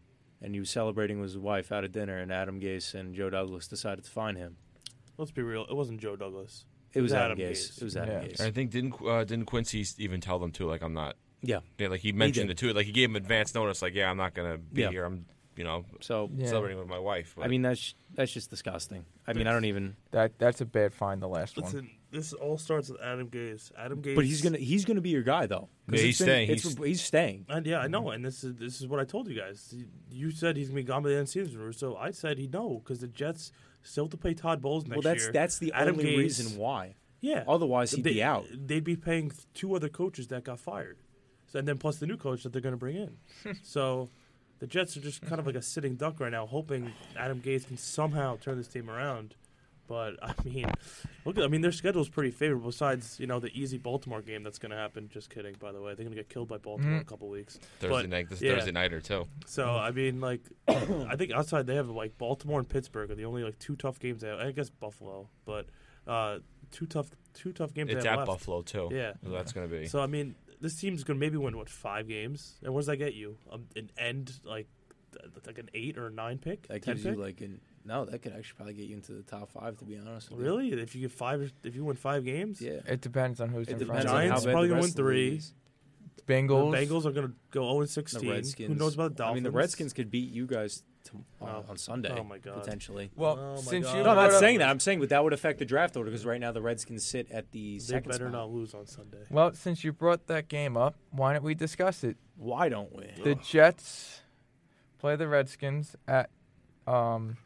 and he was celebrating with his wife out at dinner. And Adam Gase and Joe Douglas decided to fine him. Let's be real. It wasn't Joe Douglas. It was Adam, Adam Gase. Gase. It was Adam Yeah. Gase. And I think didn't uh, didn't Quincy even tell them too? Like I'm not. Yeah. Yeah, like he mentioned did. it too. Like he gave him advance notice. Like yeah, I'm not gonna be Yeah. here. I'm you know So Yeah. celebrating with my wife. I mean that's that's just disgusting. I mean I don't even. That that's a bad find. The last one. Listen, this all starts with Adam Gase. Adam Gase. But he's gonna he's gonna be your guy though. Yeah, he's been- staying. it's- He's- he's staying. And yeah, I know, and this is this is what I told you guys. You said he's gonna be gone by the end of the season, so I said he no because the Jets still have to pay Todd Bowles next year. Well, that's year. that's the Adam only Gase- reason why. Yeah. Otherwise, he'd They- be out. They'd be paying two other coaches that got fired, so, and then plus the new coach that they're going to bring in. [laughs] so the Jets are just kind of like a sitting duck right now, hoping Adam Gase can somehow turn this team around. But I [laughs] mean, look, I mean their schedule is pretty favorable. Besides, you know, the easy Baltimore game that's going to happen. Just kidding, by the way. They're going to get killed by Baltimore in a Mhm. couple weeks. Thursday but, night. This yeah. Thursday nighter too. So I mean, like, [coughs] I think outside they have like Baltimore and Pittsburgh are the only like two tough games they have. I guess Buffalo, but uh, two tough two tough games It's they have at left. Buffalo too. Yeah. So that's gonna be. So I mean, this team's gonna maybe win what five games, and what does that get you? Um, an end like like an eight or a nine pick? That 10 gives you like an no. That could actually probably get you into the top five. To be honest, with you. really if you get five if you win five games. Yeah. It depends on who's It in depends front. on Giants how bad probably the gonna win of the league three. Bengals. The Bengals are gonna go zero and sixteen. Redskins. Who knows about the Dolphins? I mean, the Redskins could beat you guys to, on, Oh. on Sunday. Oh, my God. Potentially. Well, Oh since God. you No, I'm not saying that. I'm saying, but that would affect the draft order because right now the Redskins sit at the They second better spot. not lose on Sunday. Well, since you brought that game up, why don't we discuss it? Why don't we? The Jets play the Redskins at um,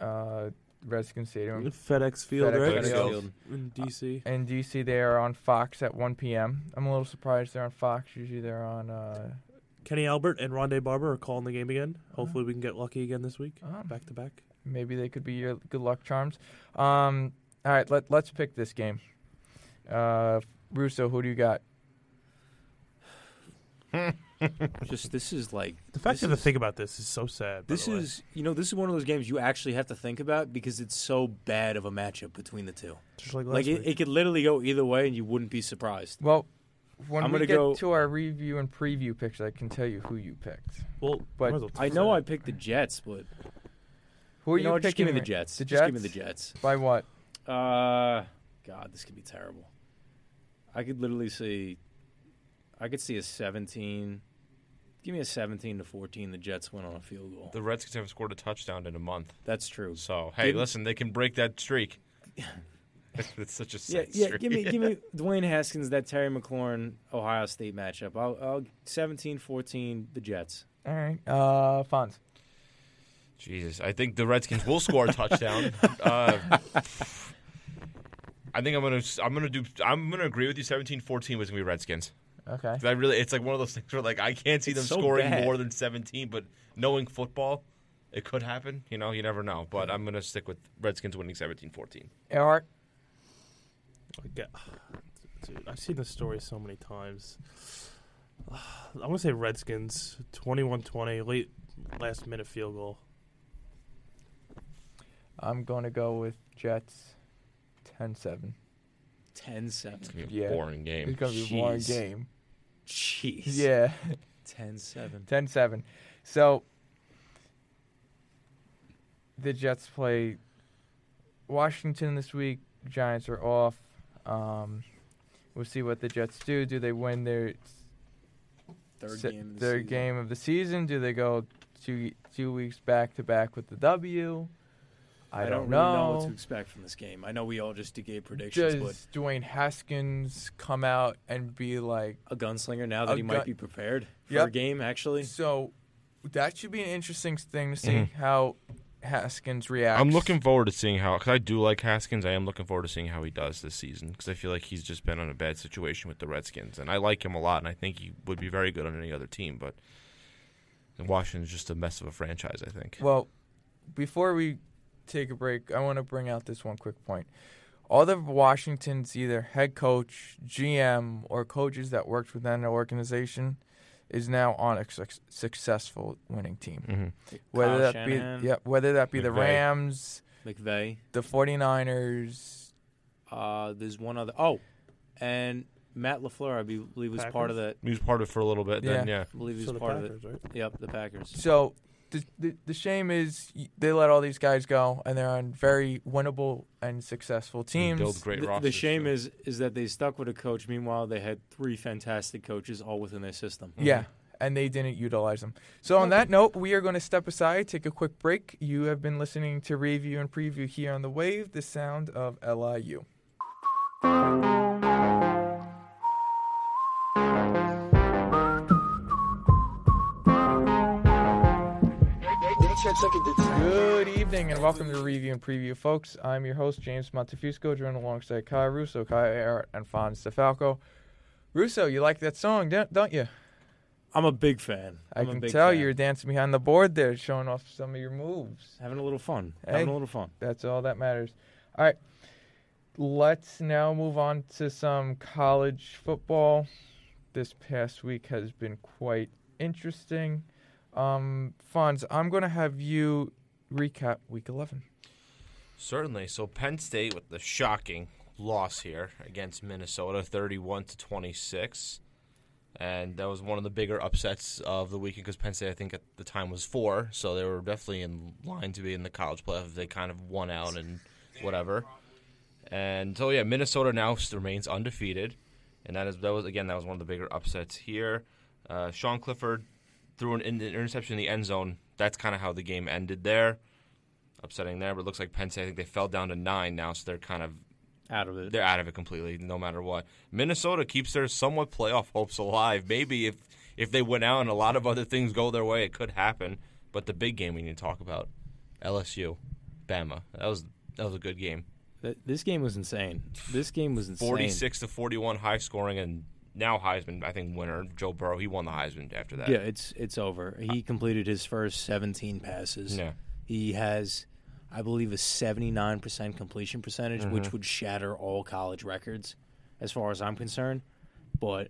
uh, Redskins Stadium FedEx Field, FedEx right? Field. Field. In DC. in DC. They are on Fox at 1 p.m. I'm a little surprised they're on Fox. Usually they're on. Uh, Kenny Albert and Rondé Barber are calling the game again. Hopefully, we can get lucky again this week. oh, Back to back. maybe they could be your good luck charms. Um, all right, let let's pick this game. Uh, Russo, who do you got? [laughs] Just this is like The fact This you have to think about this is so sad. this is you know this is one of those games you actually have to think about because it's so bad of a matchup between the two. just like last Like it, it could literally go either way, and you wouldn't be surprised. Well, when I'm we gonna get go- to our review and preview picks, I can tell you who you picked. well, but might as well I know I picked the Jets, but Who are you you, know, picking? just give me the Jets. The Just give me the Jets. By what? Uh, God, this could be terrible. I could literally see, I could see a 17. Give me a 17 to 14. The Jets win on a field goal. The Redskins haven't scored a touchdown in a month. That's true. So hey, Didn't- listen, they can break that streak. [laughs] [laughs] it's such a Yeah, sad yeah. streak. Give me, give me [laughs] Dwayne Haskins, that Terry McLaurin Ohio State matchup. I'll, I'll 17 14, the Jets. All right, uh, Fonz. Jesus, I think the Redskins will score a touchdown. [laughs] Uh, I think I'm gonna I'm gonna do I'm gonna agree with you. 17-14 was gonna be Redskins. Okay. I really it's like one of those things where like I can't see It's them so scoring bad. more than 17, but knowing football, it could happen. You know, you never know. But I'm gonna stick with Redskins winning 17-14. Earhart. I get- Dude, I've seen this story so many times. I'm gonna say Redskins 21-20, late last minute field goal. I'm going to go with Jets 10-7. 10 7. It's gonna be a Yeah. boring game. It's going to be a boring Jeez. game. Jeez. Yeah, 10 7. 10-7. So the Jets play Washington this week. Giants are off. Um, we'll see what the Jets do. Do they win their Third se- game. Of the third season. game of the season? Do they go two two weeks back to back with the W? I, I, don't, don't, really know know. what to expect from this game. I know we all just gave predictions, but Does Dwayne Haskins come out and be like, a gunslinger now that he gun- might be prepared for Yep. a game, actually. so that should be an interesting thing to see Mhm. how Haskins reacts. I'm looking forward to seeing how because I do like Haskins. I am looking forward to seeing how he does this season because I feel like he's just been in a bad situation with the Redskins, and I like him a lot, and I think he would be very good on any other team. But Washington's just a mess of a franchise. I think. Well, before we take a break, I want to bring out this one quick point. All the Washington's either head coach, GM, or coaches that worked within the organization is now on a suc- successful winning team. hmm Whether Kyle that Shanahan, be yeah, whether that be the Rams, McVay. the 49ers, Uh, there's one other. Oh, and Matt Lafleur, I believe, was part of that. Packers? He was part of it for a little bit. Then yeah, I believe he was the part of it. Right? Yep, the Packers. So the, the the shame is they let all these guys go, and they're on very winnable and successful teams. build great The, the shame too. is is that they stuck with a coach. Meanwhile, they had three fantastic coaches all within their system. Yeah, and they didn't utilize them. So on that note, we are going to step aside, take a quick break. You have been listening to review and preview here on the Wave, the sound of LIU. Good evening and welcome to Review and Preview, folks. I'm your host, James Montefusco, joined alongside Kai Russo, Kai Earhart, and Fonz DeFalco. Russo, you like that song, don't, don't you? I'm a big fan. I I'm a can big tell fan. you're dancing behind the board there, showing off some of your moves. having a little fun. Hey. Having a little fun. That's all that matters. All right, let's now move on to some college football. This past week has been quite interesting. Um, Fonz, I'm going to have you recap week 11. Certainly. So Penn State with the shocking loss here against Minnesota, 31 to 26. And that was one of the bigger upsets of the weekend because Penn State, I think, at the time was four, so they were definitely in line to be in the college playoff they kind of won out and whatever. And so yeah, Minnesota now remains undefeated, and that is that was again that was one of the bigger upsets here. Uh, Sean Clifford threw an, an interception in the end zone. That's kind of how the game ended there. Upsetting there, but it looks like Penn State. I think they fell down to nine now, so they're kind of Out of it. they're out of it completely, no matter what. Minnesota keeps their somewhat playoff hopes alive. Maybe if if they went out and a lot of other things go their way, it could happen. But the big game we need to talk about, LSU, Bama. That was that was a good game. This game was insane. This game was insane. Forty six to forty one, high scoring, and now Heisman. I think winner Joe Burrow. He won the Heisman after that. Yeah, it's it's over. He completed his first 17 passes. Yeah. He has, I believe, a 79% completion percentage, Mm-hmm. which would shatter all college records, as far as I'm concerned. But,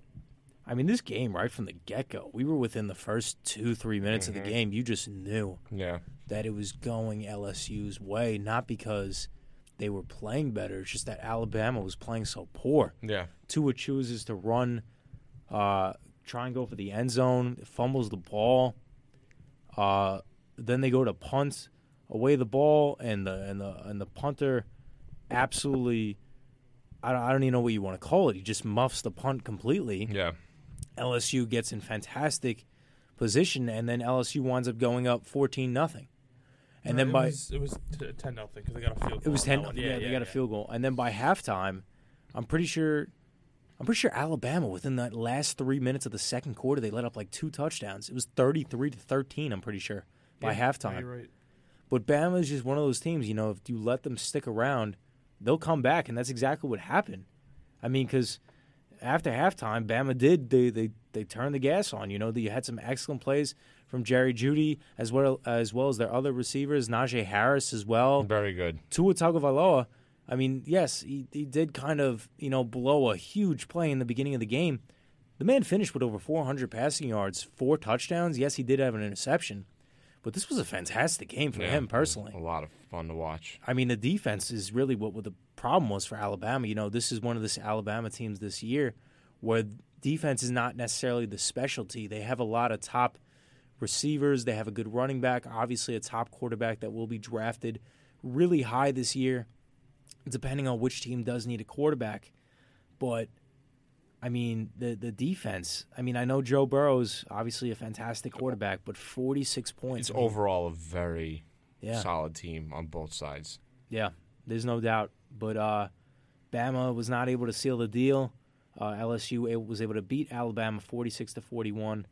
I mean, this game right from the get go, we were within the first two three minutes of Mm-hmm. the game. You just knew Yeah. that it was going LSU's way, not because they were playing better. It's just that Alabama was playing so poor. Yeah. Tua chooses to run, uh, try and go for the end zone, fumbles the ball. Uh, then they go to punt away the ball, and the and the and the punter absolutely. I don't, I don't even know what you want to call it. He just muffs the punt completely. Yeah. LSU gets in fantastic position, and then LSU winds up going up fourteen nothing. And then it by was, it was t- ten nothing because they got a field. Goal. It was ten. that one. Yeah, they got a field goal, and then by halftime, I'm pretty sure, I'm pretty sure Alabama within that last three minutes of the second quarter they let up like two touchdowns. It was 33 to 13. I'm pretty sure by Yeah, halftime. Right. But Bama is just one of those teams. You know, if you let them stick around, they'll come back, and that's exactly what happened. I mean, because after halftime, Bama did they they they turned the gas on. You know, you had some excellent plays from Jerry Jeudy as well as well as their other receivers, Najee Harris as well. Very good. Tua Tagovailoa, I mean, yes, he, he did kind of, you know, blow a huge play in the beginning of the game. The man finished with over 400 passing yards, four touchdowns. Yes, he did have an interception, but this was a fantastic game for Yeah. him personally. A lot of fun to watch. I mean, the defense is really what, what the problem was for Alabama. You know, this is one of the Alabama teams this year where defense is not necessarily the specialty. They have a lot of top receivers, they have a good running back, obviously, a top quarterback that will be drafted really high this year, depending on which team does need a quarterback. But. I mean the the defense. I mean I know Joe Burrow's obviously a fantastic quarterback, but 46 points. It's I mean, overall a very Yeah. solid team on both sides. Yeah, there's no doubt. But uh, Bama was not able to seal the deal. Uh, LSU was able to beat Alabama 46 to 41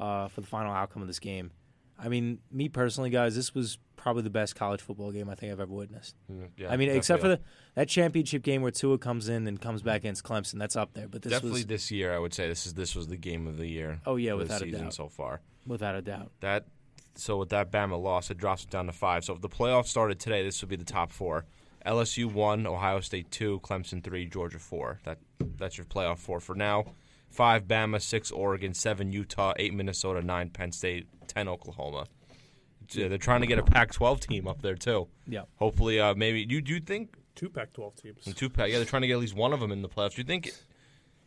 uh, for the final outcome of this game. I mean, me personally, guys, this was probably the best college football game I think I've ever witnessed. Mm, Yeah, I mean, except for the, that championship game where Tua comes in and comes back against Clemson, that's up there. But this definitely was this year, I would say this is this was the game of the year. Oh, yeah, for the without a doubt. so far. without a doubt. That so with that Bama loss, it drops it down to five. So if the playoffs started today, this would be the top four. LSU one, Ohio State two, Clemson three, Georgia four. That that's your playoff four for now. Five Bama, six Oregon, seven Utah, eight Minnesota, nine Penn State, ten Oklahoma. They're trying to get a Pac-12 team up there too. Yeah. Hopefully, uh, maybe you do you think Two Pac-12 teams. and two Pac? Yeah, they're trying to get at least one of them in the playoffs. Do you think?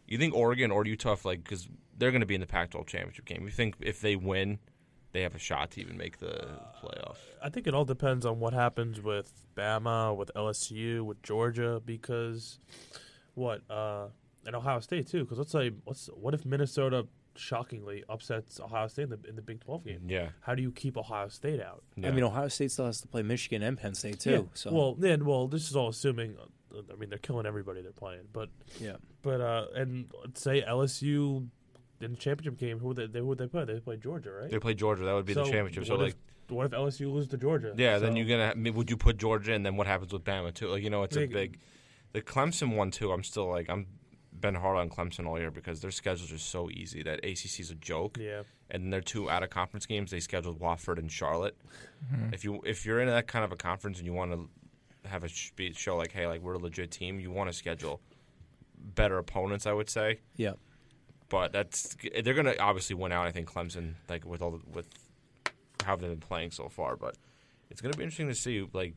You think Oregon or Utah, like, because they're going to be in the Pac-12 championship game. You think if they win, they have a shot to even make the playoff? I think it all depends on what happens with Bama, with LSU, with Georgia, because what uh, and Ohio State too. Because let's say, let's what if Minnesota shockingly upsets Ohio State in the, in the Big Twelve game? Yeah. How do you keep Ohio State out? yeah. I mean, Ohio State still has to play Michigan and Penn State too. Yeah. So Well, then, well, this is all assuming. uh, I mean, they're killing everybody they're playing, but yeah. but uh, and let's say LSU in the championship game, who would they, they who would they play? They play Georgia, right? they play Georgia. That would be the championship. So what like, what if LSU loses to Georgia? yeah, then you're gonna. Would you put Georgia and then what happens with Bama too? Like, you know, it's a big. The Clemson one too. I'm still like I'm been hard on Clemson all year because their schedules are so easy that ACC is a joke. Yeah. and then their two out of conference games they scheduled Wofford and Charlotte. Mm-hmm. If you if you're in that kind of a conference and you want to have a sh- show like hey like we're a legit team, you want to schedule better opponents, I would say. Yeah. But that's they're gonna obviously win out. I think Clemson like with all the, with how they've been playing so far, but it's gonna be interesting to see like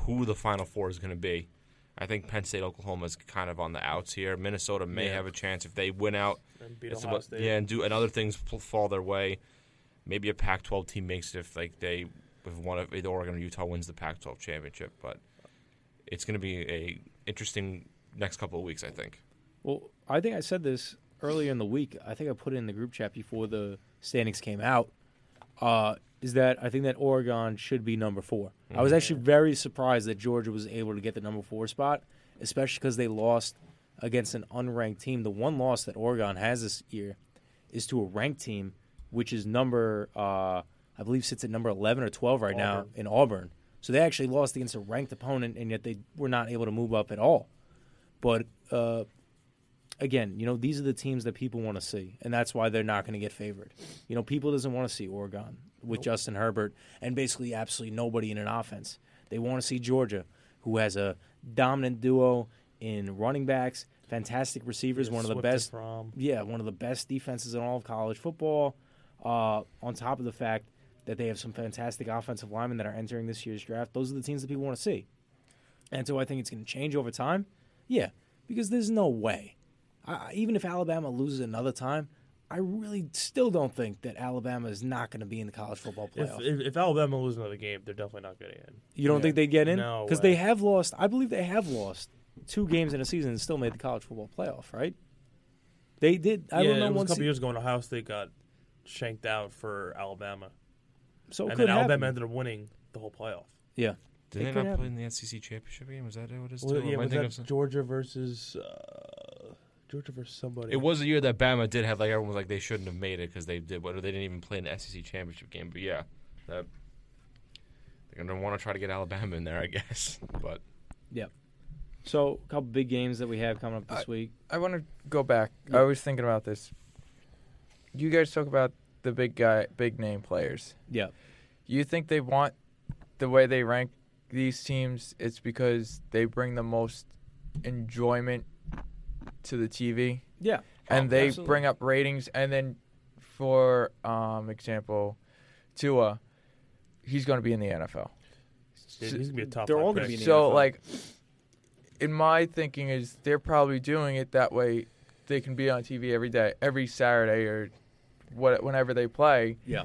who the final four is gonna be. I think Penn State, Oklahoma is kind of on the outs here. Minnesota may Yeah. have a chance if they win out And beat Ohio about- State. Yeah, and do and other things fall their way. Maybe a Pac-12 team makes it if like they if one of either Oregon or Utah wins the Pac-12 championship. But it's going to be a interesting next couple of weeks, I think. Well, I think I said this earlier in the week. I think I put it in the group chat before the standings came out. uh, is that I think that Oregon should be number 4 I was actually very surprised that Georgia was able to get the number four spot, especially because they lost against an unranked team. The one loss that Oregon has this year is to a ranked team, which is number uh, I believe sits at number eleven or twelve right now in Auburn. So they actually lost against a ranked opponent, and yet they were not able to move up at all. But uh, again, you know, these are the teams that people want to see, and that's why they're not going to get favored. You know, people doesn't want to see Oregon with Justin Herbert and basically absolutely nobody in an offense. They want to see Georgia, who has a dominant duo in running backs, fantastic receivers, one of the best yeah, one of the best defenses in all of college football. Uh, on top of the fact that they have some fantastic offensive linemen that are entering this year's draft, those are the teams that people want to see. And so I think it's going to change over time. Yeah, because there's no way. I, even if Alabama loses another time, I really still don't think that Alabama is not going to be in the college football playoff. if, if Alabama loses another game, they're definitely not getting in. you don't Yeah. think they get in? No Because they have lost. I believe they have lost two games in a season and still made the college football playoff. Right? They did. I yeah, don't know it was one a couple se- years ago when Ohio State got shanked out for Alabama, So and could then Alabama happen. ended up winning the whole playoff. Yeah. Did they could not play in the SEC championship game? Was that what it is? Well, yeah, Am I was that of Georgia versus uh, Georgia versus somebody? It was a year that Bama did have like everyone was like they shouldn't have made it because they did what they didn't even play an the SEC championship game. But yeah, that, they're gonna want to try to get Alabama in there, I guess. [laughs] But yeah. So a couple big games that we have coming up this week. I want to go back. Yeah. I was thinking about this. You guys talk about the big guy, big name players. Yeah. You think they want the way they rank these teams? It's because they bring the most enjoyment to the TV, Yeah. and Oh, they absolutely. bring up ratings. And then, for um, example, Tua, he's going to be in the NFL. He's gonna be a top. They're all gonna be in the So, NFL. like, in my thinking is they're probably doing it that way. They can be on TV every day, every Saturday or what, whenever they play, Yeah.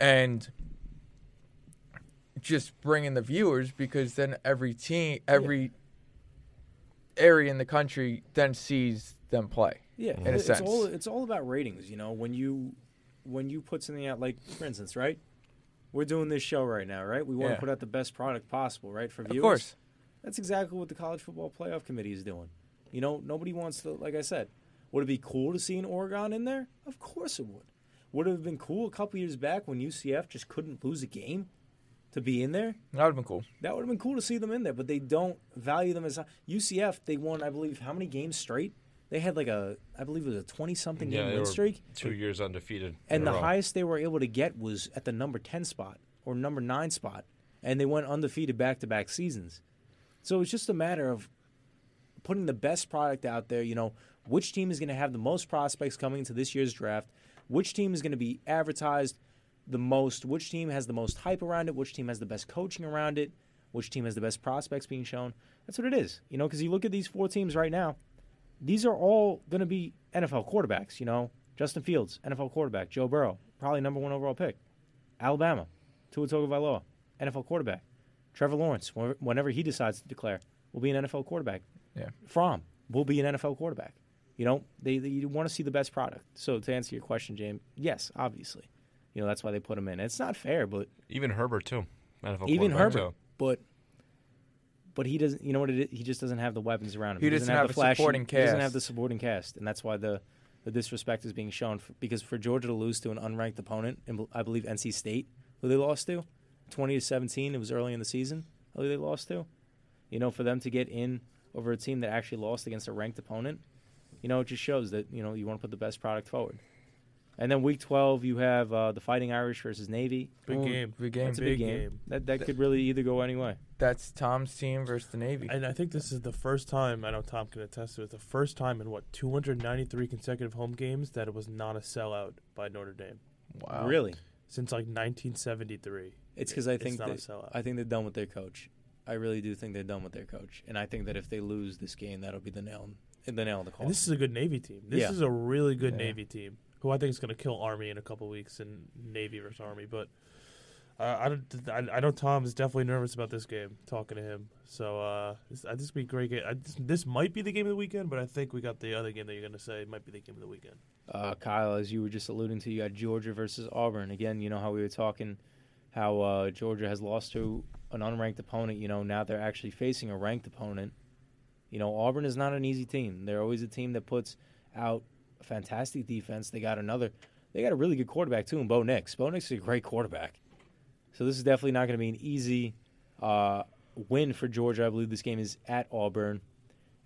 and just bringing the viewers because then every team, every area in the country then sees them play. Yeah. In a it's sense. all it's all about ratings, you know, when you when you put something out like for instance, right? We're doing this show right now, right? We want Yeah. to put out the best product possible, right? For viewers. Of course, That's exactly what the college football playoff committee is doing. You know, nobody wants to like I said, would it be cool to see an Oregon in there? Of course it would. Would it have been cool a couple years back when UCF just couldn't lose a game to be in there? that would have been cool. That would have been cool to see them in there, but they don't value them as UCF. They won, I believe, how many games straight? They had like a, I believe it was a twenty-something yeah, game win streak, two years undefeated. and the row. highest they were able to get was at the number ten spot or number nine spot, and they went undefeated back-to-back seasons. So it's just a matter of putting the best product out there. You know, which team is going to have the most prospects coming into this year's draft? Which team is going to be advertised the most? Which team has the most hype around it? Which team has the best coaching around it? Which team has the best prospects being shown? That's what it is. You know, because you look at these four teams right now, these are all going to be NFL quarterbacks. You know, Justin Fields, NFL quarterback. Joe Burrow, probably number one overall pick. Alabama, Tua Tagovailoa, NFL quarterback. Trevor Lawrence, whenever he decides to declare, will be an NFL quarterback. Yeah. Fromm will be an NFL quarterback. You know, they, they you want to see the best product. So to answer your question, James, yes, obviously, you know that's why they put him in. It's not fair, but even Herbert too. NFL even Herbert, too. but but he doesn't. You know what it is? He just doesn't have the weapons around him. He doesn't have the a flashy, supporting He doesn't cast. have the supporting cast, and that's why the the disrespect is being shown. For, because for Georgia to lose to an unranked opponent, and I believe NC State, who they lost to, twenty to seventeen. It was early in the season. Who they lost to. You know, for them to get in over a team that actually lost against a ranked opponent, you know, it just shows that you know you want to put the best product forward. And then week twelve, you have uh, the Fighting Irish versus Navy. Big Ooh, game. Big game. That's a big, Big game. game. That that could really either go any way. That's Tom's team versus the Navy. And I think this is the first time I know Tom can attest to it. The first time in what 293 consecutive home games that it was not a sellout by Notre Dame wow. Really, since like 1973. it's because I It's think not a that, sellout. I think they're done with their coach. I really do think they're done with their coach, and I think that if they lose this game, that'll be the nail, the nail in the And coffin. this is a good Navy team. This Yeah. is a really good Yeah. Navy team who I think is going to kill Army in a couple weeks in Navy versus Army. But Uh, I, don't, I, I know Tom is definitely nervous about this game. Talking to him, so uh, this, I this will be great game. I, this, this might be the game of the weekend, but I think we got the other game that you're going to say might be the game of the weekend. Uh, Kyle, as you were just alluding to, you got Georgia versus Auburn. Again, you know how we were talking how uh, Georgia has lost to an unranked opponent. You know, now they're actually facing a ranked opponent. You know, Auburn is not an easy team. They're always a team that puts out fantastic defense. They got another, they got a really good quarterback too, in Bo Nix. Bo Nix is a great quarterback. So this is definitely not going to be an easy uh, win for Georgia. I believe this game is at Auburn.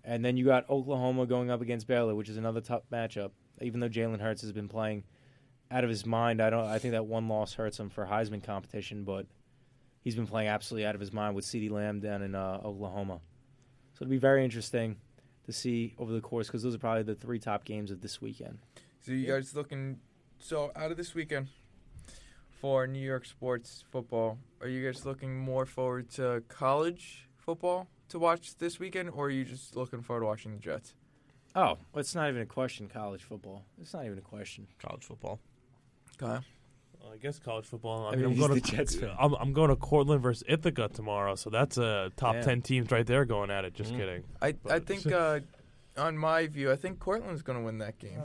And then you got Oklahoma going up against Baylor, which is another tough matchup. Even though Jalen Hurts has been playing out of his mind, I don't. I think that one loss hurts him for Heisman competition, but he's been playing absolutely out of his mind with CeeDee Lamb down in uh, Oklahoma. So it'll be very interesting to see over the course because those are probably the three top games of this weekend. So you guys looking so out of this weekend for New York sports football? Are you guys looking more forward to college football to watch this weekend, or are you just looking forward to watching the Jets? Oh, it's not even a question. College football. It's not even a question. College football. Okay. Well, I guess college football. I, I mean, mean, I'm going the Jets fan. I'm, I'm going to Cortland versus Ithaca tomorrow, so that's a top Yeah. ten teams right there going at it. Just Mm. kidding. I I But- think [laughs] uh, on my view, I think Cortland's going to win that game.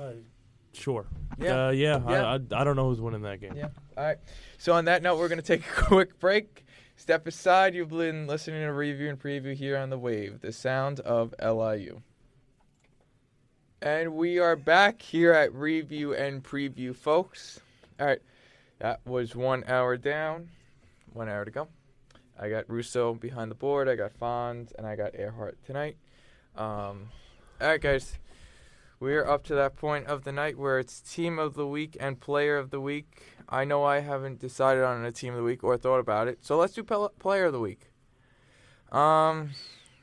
Sure. Yeah. Uh, yeah. Yeah. I, I, I don't know who's winning that game. Yeah. All right. So on that note, we're going to take a [laughs] quick break. Step aside. You've been listening to review and preview here on the Wave, the sound of LIU. And we are back here at review and preview, folks. All right. That was one hour down, one hour to go. I got Russo behind the board. I got Fonz, and I got Earhart tonight. Um, all right, guys. We're up to that point of the night where it's team of the week and player of the week. I know I haven't decided on a team of the week or thought about it, so let's do player of the week. Um,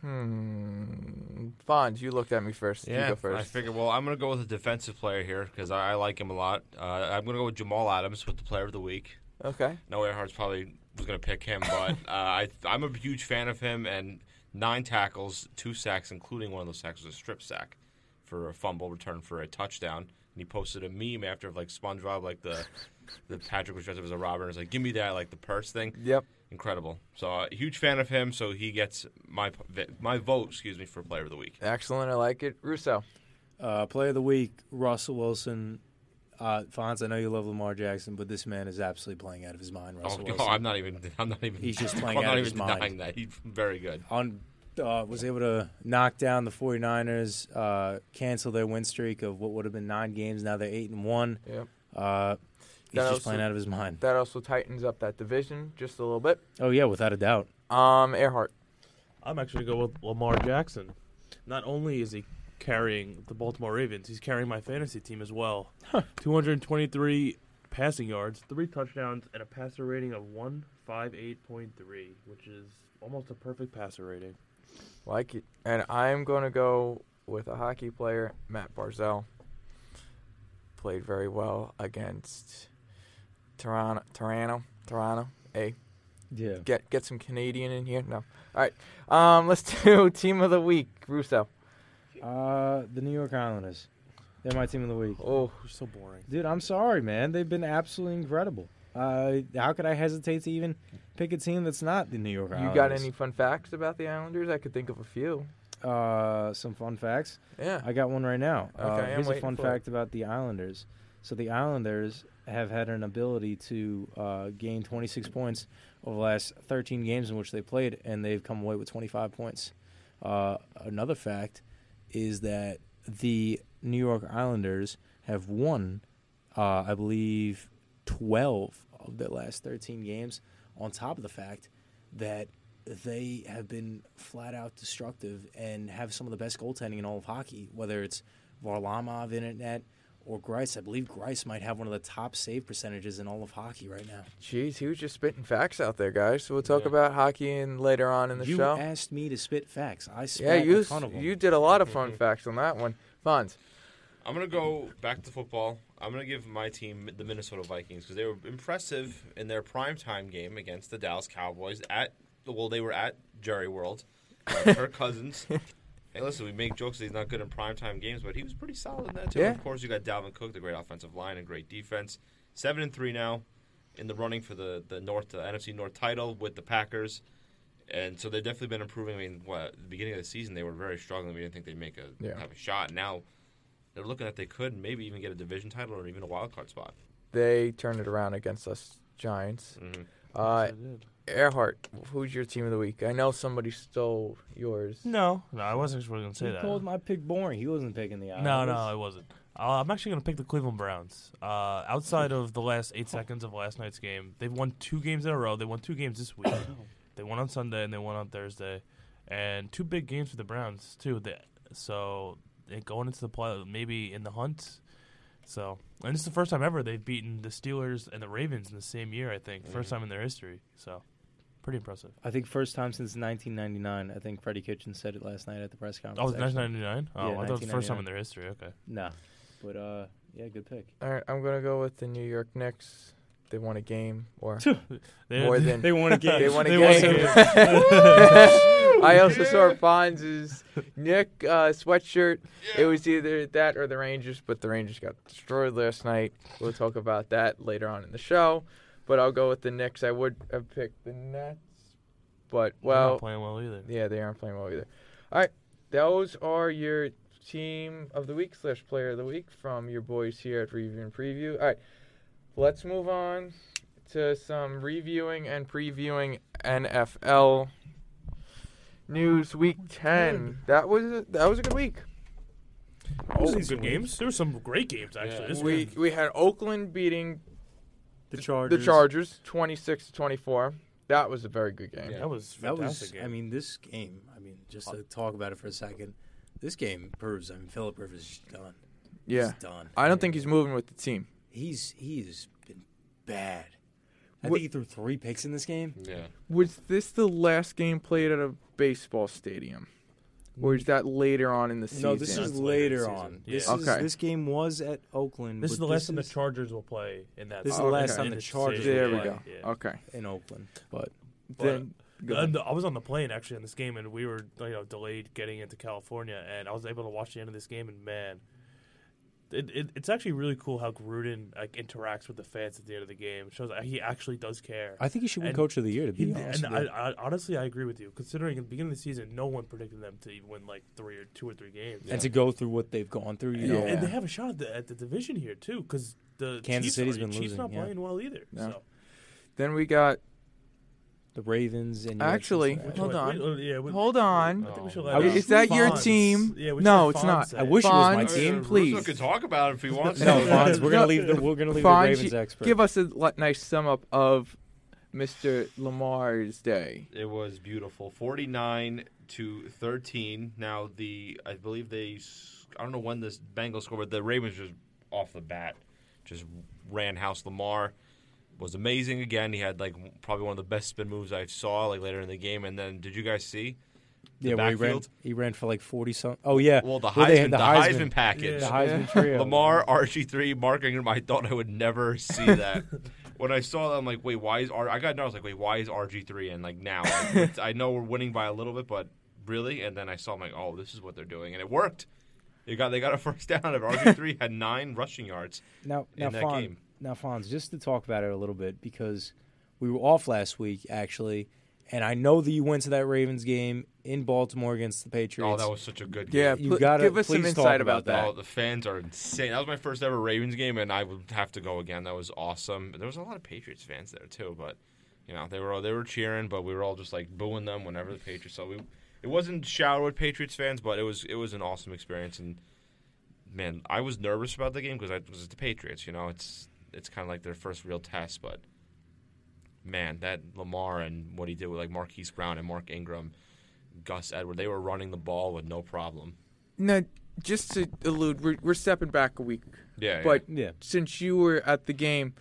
hmm. Fonz, you looked at me first. you Yeah, go first. I figured. Well, I'm going to go with a defensive player here because I, I like him a lot. Uh, I'm going to go with Jamal Adams with the player of the week. okay. No, Earhart's probably was going to pick him, but [laughs] uh, I, I'm a huge fan of him. And nine tackles, two sacks, including one of those sacks was a strip sack for a fumble return for a touchdown. And he posted a meme after like SpongeBob, like the the Patrick was dressed up as a robber, and was like, "Give me that, like the purse thing." Yep. Incredible. So, uh, huge fan of him. So he gets my my vote, excuse me, for player of the week. Excellent. I like it. Russo. Uh, player of the week, Russell Wilson. Uh, Fonz, I know you love Lamar Jackson, but this man is absolutely playing out of his mind. Oh, Russell [laughs] no, Wilson. Oh I'm not even. I'm not even. He's just [laughs] playing I'm out not of even his mind. that. He's very good. on uh, was able to knock down the 49ers, uh, cancel their win streak of what would have been nine games. Now they're eight and one. Yep. Uh, he's That just also- playing out of his mind. That also tightens up that division just a little bit. Oh yeah, without a doubt. Um, Earhart. I'm actually going to go with Lamar Jackson. Not only is he carrying the Baltimore Ravens, he's carrying my fantasy team as well. 223 passing yards, three touchdowns, and a passer rating of 158.3, which is almost a perfect passer rating. Like it. And I'm going to go with a hockey player, Matt Barzal. Played very well against Toronto. Toronto. Toronto. A. Yeah. Get get some Canadian in here. No. All right. Um, let's [laughs] do team of the week. Russo. Uh, the New York Islanders. They're my team of the week. Oh, You're so boring. Dude, I'm sorry, man. They've been absolutely incredible. Uh, how could I hesitate to even pick a team that's not the New York Islanders? you got any fun facts about the Islanders? I could think of a few. Uh, some fun facts. Yeah. I got one right now. Okay, uh, here's a fun for it. fact about the Islanders. So the Islanders have had an ability to uh, gain 26 points over the last 13 games in which they played, and they've come away with 25 points. Uh, another fact is that the New York Islanders have won, uh, I believe, 12 of their last 13 games. On top of the fact that they have been flat out destructive and have some of the best goaltending in all of hockey, whether it's Varlamov in it net or Greiss. I believe Greiss might have one of the top save percentages in all of hockey right now. Jeez, he was just spitting facts out there, guys. So we'll talk Yeah. about hockey and later on in the you show. asked me to spit facts. I yeah, you a ton of them. you did a lot of fun [laughs] facts on that one. Fonz. I'm gonna go back to football. I'm gonna give my team the Minnesota Vikings because they were impressive in their primetime game against the Dallas Cowboys at well, they were at Jerry World. Uh, Kirk [laughs] Cousins. Hey, listen, we make jokes that he's not good in primetime games, but he was pretty solid in that too. Yeah. Of course, you got Dalvin Cook, the great offensive line and great defense. Seven and three now. in the running for the the North the NFC North title with the Packers, and so they've definitely been improving. I mean, what at the beginning of the season they were very struggling. We didn't think they'd make a Yeah. have a shot. Now they're looking at they could maybe even get a division title or even a wild card spot. They turned it around against us Giants. hmm Uh, Yes, I did. Earhart, who's your team of the week? I know somebody stole yours. No, no, I wasn't really going to say He that. called my pick boring. He wasn't picking the No, Islanders. no, I wasn't. Uh, I'm actually going to pick the Cleveland Browns. Uh, outside of the last eight seconds of last night's game, they've won two games in a row. They won two games this week. [coughs] they won on Sunday and they won on Thursday, and two big games for the Browns too. They, so they going into the play, maybe in the hunt. So, and it's the first time ever they've beaten the Steelers and the Ravens in the same year. I think first time in their history. So, pretty impressive. I think first time since 1999. I think Freddie Kitchen said it last night at the press conference. Oh, it's 1999. Oh, Yeah, I thought it was the first time in their history. Okay. Nah, but uh, yeah, good pick. All right, I'm gonna go with the New York Knicks. They won a game, or [laughs] They- more than [laughs] They won a game. They won a They won a game. [laughs] game. I also saw Fonz's Nick uh, sweatshirt. It was either that or the Rangers, but the Rangers got destroyed last night. We'll talk about that later on in the show. But I'll go with the Knicks. I would have picked the Nets, but They're not well, playing well either. yeah, they aren't playing well either. All right, those are your team of the week slash player of the week from your boys here at Review and Preview. All right, let's move on to some reviewing and previewing NFL news. Week ten. That was a, that was a good week. There was some good games. There were some great games actually. Yeah. This We week. we had Oakland beating The Chargers. the Chargers, twenty six to twenty four. That was a very good game. Yeah. that was That fantastic. was. game. I mean, this game. I mean, just to talk about it for a second. This game proves. I mean, Philip Rivers is done. Yeah. He's done. I don't think he's moving with the team. He's he's been bad. I What- think he threw three picks in this game. Yeah. Was this the last game played at a baseball stadium? Or is that later on in the season? No, this That's is later in later the on. season. This Yeah. is Okay. this game was at Oakland. this is but the last time the is Chargers will play in that. This is the last time the this Chargers stadium. There we go. Yeah. Okay. in Oakland. But Then go And. I was on the plane actually in this game, and we were you know delayed getting into California, and I was able to watch the end of this game, and man, it, it, it's actually really cool how Gruden like interacts with the fans at the end of the game. It shows that he actually does care. I think he should win And Coach of the Year. To be He- honest, and with I, you. I, honestly, I agree with you. Considering at the beginning of the season, no one predicted them to even win like three or two or three games. and to go through what they've gone through, you Yeah. know, And they have a shot at the, at the division here too, because the Kansas Chiefs City's are, been Chiefs losing, not yeah. playing well either. No. So. Then we got the Ravens and Actually, Cincinnati. Hold Wait, on. wait, yeah, we- Hold on. I think we should let I wish- Is that your Fonz- team? Yeah, we No, should it's let not. Say I it. wish it was my team. Russo please. could talk about it if he wants. No, to. Fonz, we're gonna leave the we're gonna leave Fonz, the Ravens you- expert. Give us a li- nice sum up of Mr. Lamar's day. It was beautiful. 49 to 13. Now the I believe they s- I don't know when this Bengals scored, but the Ravens just off the bat just ran house Lamar. Was amazing again. He had like probably one of the best spin moves I saw like later in the game. And then did you guys see? the yeah, where he ran, he ran for like forty something. Oh yeah, Well, the Where they Heisman, had the Heisman, package. the Yeah. Heisman trio. Lamar, RG3, Mark Ingram. I thought I would never see that. [laughs] when I saw that, I'm like, wait, why is R? I got. I was like, wait, why is RG3? And like now, like, [laughs] I know we're winning by a little bit, but really. And then I saw, I'm like, oh, this is what they're doing, and it worked. They got they got a first down. Of RG3 had nine rushing yards. Now, now, in that Fonz, game. Now, Fonz, just to talk about it a little bit because we were off last week actually, and I know that you went to that Ravens game in Baltimore against the Patriots. Oh, that was such a good game. Yeah, You pl- gotta- give us some please insight about about that. that. Oh, the fans are insane. That was my first ever Ravens game, and I would have to go again. That was awesome. There was a lot of Patriots fans there too, but you know they were all, they were cheering, but we were all just like booing them whenever the Patriots. So we it wasn't showered with Patriots fans, but it was it was an awesome experience. And man, I was nervous about the game because it was the Patriots. You know, it's it's kind of like their first real test, but man, that Lamar and what he did with like Marquise Brown and Mark Ingram, Gus Edward, they were running the ball with no problem. Now, just to allude, we're, we're stepping back a week, Yeah, but yeah. since you were at the game,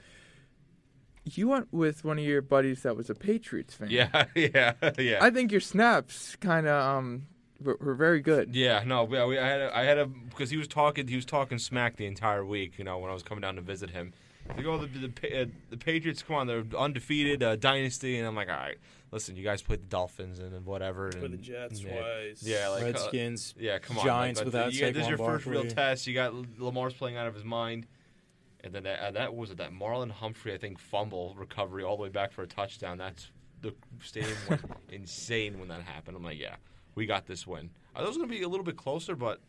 you went with one of your buddies that was a Patriots fan. Yeah, [laughs] yeah, yeah. I think your snaps kind of um were, were very good. yeah, no, we, we, I had a, I had a because he was talking he was talking smack the entire week. You know, when I was coming down to visit him, like, oh, the the, uh, the Patriots, come on, they're undefeated, uh, dynasty, and I'm like, all right, listen, you guys played the Dolphins and, and whatever, and the Jets yeah, twice. yeah, like uh, Redskins. yeah, come on, Giants like, without yeah, this is your first real test. You got Lamar's playing out of his mind, And then that, uh, that was it. That Marlon Humphrey, I think, fumble recovery all the way back for a touchdown. That's the stadium went [laughs] insane when that happened. I'm like, yeah, we got this win. I thought it was going to be a little bit closer, but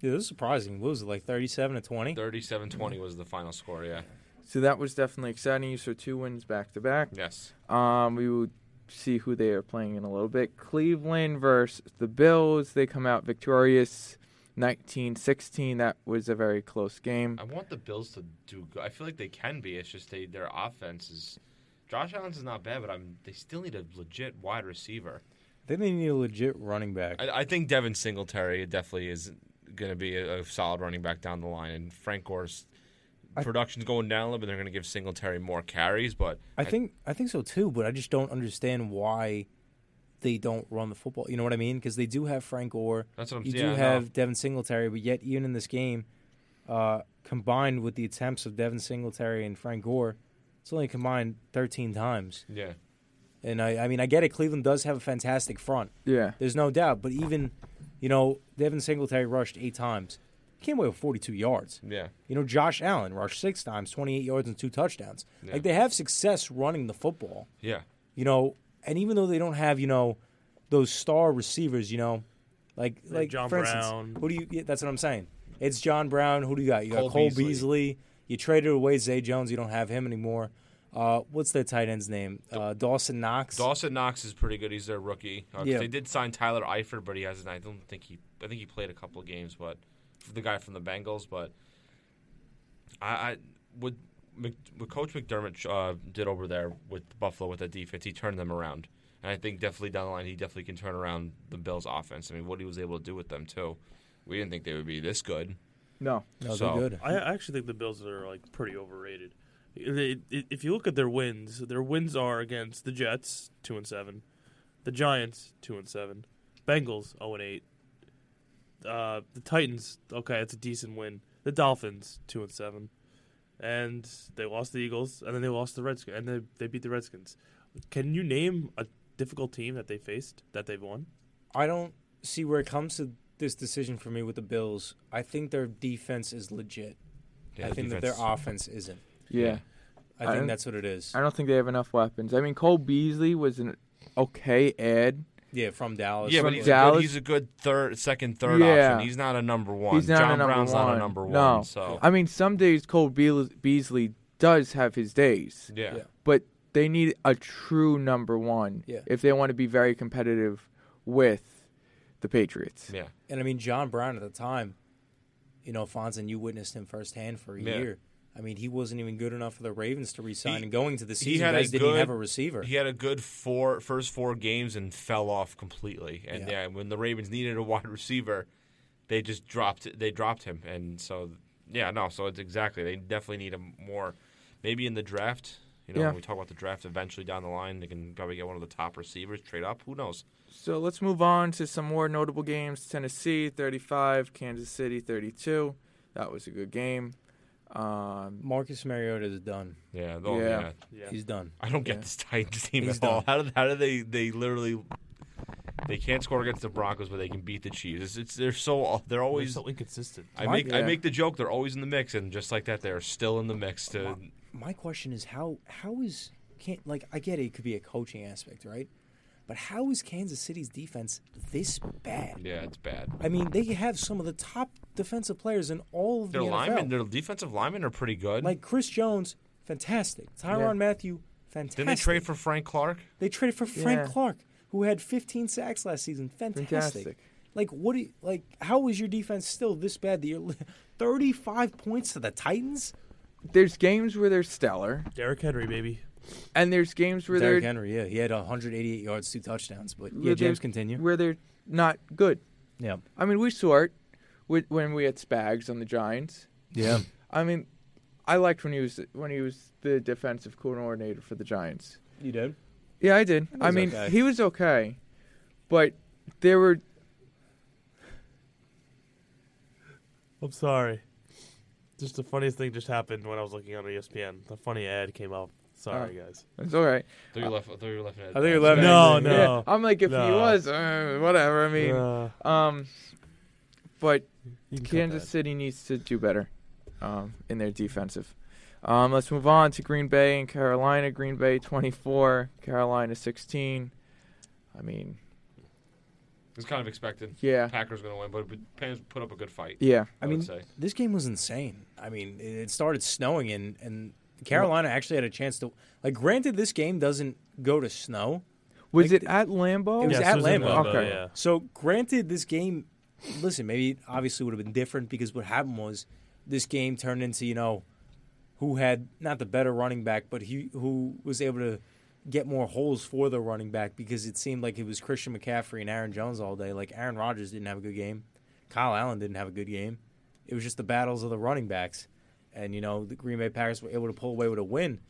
Yeah, this is surprising. What was it like, thirty-seven to twenty? 37-20 was the final score. Yeah. So that was definitely exciting. So two wins back to back. Yes. Um, we will see who they are playing in a little bit. Cleveland versus the Bills. They come out victorious, 19-16. That was a very close game. I want the Bills to do good. I feel like they can be. It's just they their offense is. Josh Allen's is not bad, but I'm. They still need a legit wide receiver. I think they need a legit running back. I, I think Devin Singletary definitely is going to be a, a solid running back down the line, and Frank Gore's I- production's going down a little bit. They're going to give Singletary more carries, but I think I think so too, but I just don't understand why they don't run the football. You know what I mean? Because they do have Frank Gore, that's what I'm you saying. do have Devin Singletary, but yet even in this game, uh, combined with the attempts of Devin Singletary and Frank Gore, it's only combined 13 times. yeah. And I, I mean, I get it. Cleveland does have a fantastic front. Yeah. There's no doubt. But even, you know, Devin Singletary rushed eight times. Came away with 42 yards. Yeah. You know, Josh Allen rushed six times, 28 yards and two touchdowns. Yeah. Like they have success running the football. Yeah. You know, and even though they don't have, you know, those star receivers, you know, like Like like John for instance, Brown. who do you? Yeah, that's what I'm saying. It's John Brown. Who do you got? You got Cole Cole, Beasley. Beasley. You traded away Zay Jones. You don't have him anymore. Uh, what's their tight end's name? Uh, Dawson Knox. Dawson Knox is pretty good. He's their rookie. Uh, Yeah. They did sign Tyler Eifert, but he hasn't. I don't think he. I think he played a couple of games, but the guy from the Bengals. But I, I would. Mc, what Coach McDermott uh, did over there with Buffalo with that defense, he turned them around, and I think definitely down the line he definitely can turn around the Bills' offense. I mean, what he was able to do with them too, we didn't think they would be this good. No. No, So- good. I actually think the Bills are like pretty overrated. They- If you look at their wins, their wins are against the Jets, two and seven, the Giants, two and seven, Bengals, zero and eight, uh, the Titans. Okay, it's a decent win. The Dolphins, two and seven, and they lost the Eagles, and then they lost the Redskins, and they they beat the Redskins. Can you name a difficult team that they faced that they've won? I don't see where it comes to this decision for me with the Bills. I think their defense is legit. Yeah, I the think that their [laughs] offense isn't. Yeah. I I think don't- that's what it is. I don't think they have enough weapons. I mean, Cole Beasley was an okay ad. Yeah, from Dallas. Yeah, From but he's a, Dallas? good, he's a good third, second, third Yeah. option. He's not a number one. He's not John a number Brown's one. not a number one. No. So I mean, some days Cole Beal- Beasley does have his days, yeah. Yeah. but they need a true number one Yeah. if they want to be very competitive with the Patriots. yeah. And I mean, John Brown at the time, you know, Fonz, you witnessed him firsthand for a Yeah. year. I mean, he wasn't even good enough for the Ravens to resign. He- and going to the he season, had a guys didn't good- have a receiver. He had a good four first four games and fell off completely. And Yeah. yeah. when the Ravens needed a wide receiver, they just dropped they dropped him. And so yeah, no, so it's exactly they definitely need a more maybe in the draft. You know, Yeah. when we talk about the draft eventually down the line, they can probably get one of the top receivers, trade up. Who knows? So let's move on to some more notable games. Tennessee 35, Kansas City 32. That was a good game. Um, Marcus Mariota is done. Yeah, though, Yeah. yeah. Yeah. He's done. I don't get Yeah. this Titans team He's at all. done. How do how do they they literally they can't score against the Broncos, but they can beat the Chiefs? It's, it's they're so they're They're always. so inconsistent. I Why- make I make the joke they're always in the mix, and just like that, they're still in the mix. To My question is how how is can't like I get it, it could be a coaching aspect, right? But how is Kansas City's defense this bad? yeah, it's bad. I mean, they have some of the top defensive players in all of Their the linemen, NFL. their defensive linemen are pretty good. Like Chris Jones, fantastic. Tyrann Yeah. Mathieu, fantastic. Didn't they trade for Frank Clark? They traded for Frank Yeah. Clark, who had 15 sacks last season. Fantastic. Fantastic. Like, what? Do you, like, how is your defense still this bad? That you're [laughs] 35 points to the Titans. there's games where they're stellar, Derrick Henry, baby. And there's games where Derrick they're Henry, yeah, he had 188 yards, two touchdowns. But where yeah, James, continue. where they're not good. Yeah, I mean, we saw it with, when we had Spags on the Giants. yeah. I mean, I liked when he was when he was the defensive coordinator for the Giants. You did. Yeah, I did. I mean, okay. he was okay, but there were I'm sorry. Just the funniest thing just happened when I was looking on ESPN. The funny ad came up. Sorry, guys. it's all right. I thought you left. I thought you were left. I think you're left- No, no. Yeah, I'm like if he No. was, uh, whatever. I mean, Uh, um, but you can cut Kansas that. City needs to do better um, in their defensive. Um, let's move on to Green Bay and Carolina. Green Bay 24, Carolina 16. I mean, It's kind of expected. yeah, Packers going to win, but but Panthers put up a good fight. yeah. I I mean, would say. this game was insane. I mean, it it started snowing and and Carolina actually had a chance to like. Granted, this game doesn't go to snow. Was Like, it at Lambeau? It was Yes, at it was in Lambeau. Okay. Yeah. So, granted, this game, listen, maybe it obviously would have been different because what happened was this game turned into, you know, who had not the better running back, but he who was able to get more holes for the running back because it seemed like it was Christian McCaffrey and Aaron Jones all day. Like Aaron Rodgers didn't have a good game, Kyle Allen didn't have a good game. It was just the battles of the running backs, and you know the Green Bay Packers were able to pull away with a win.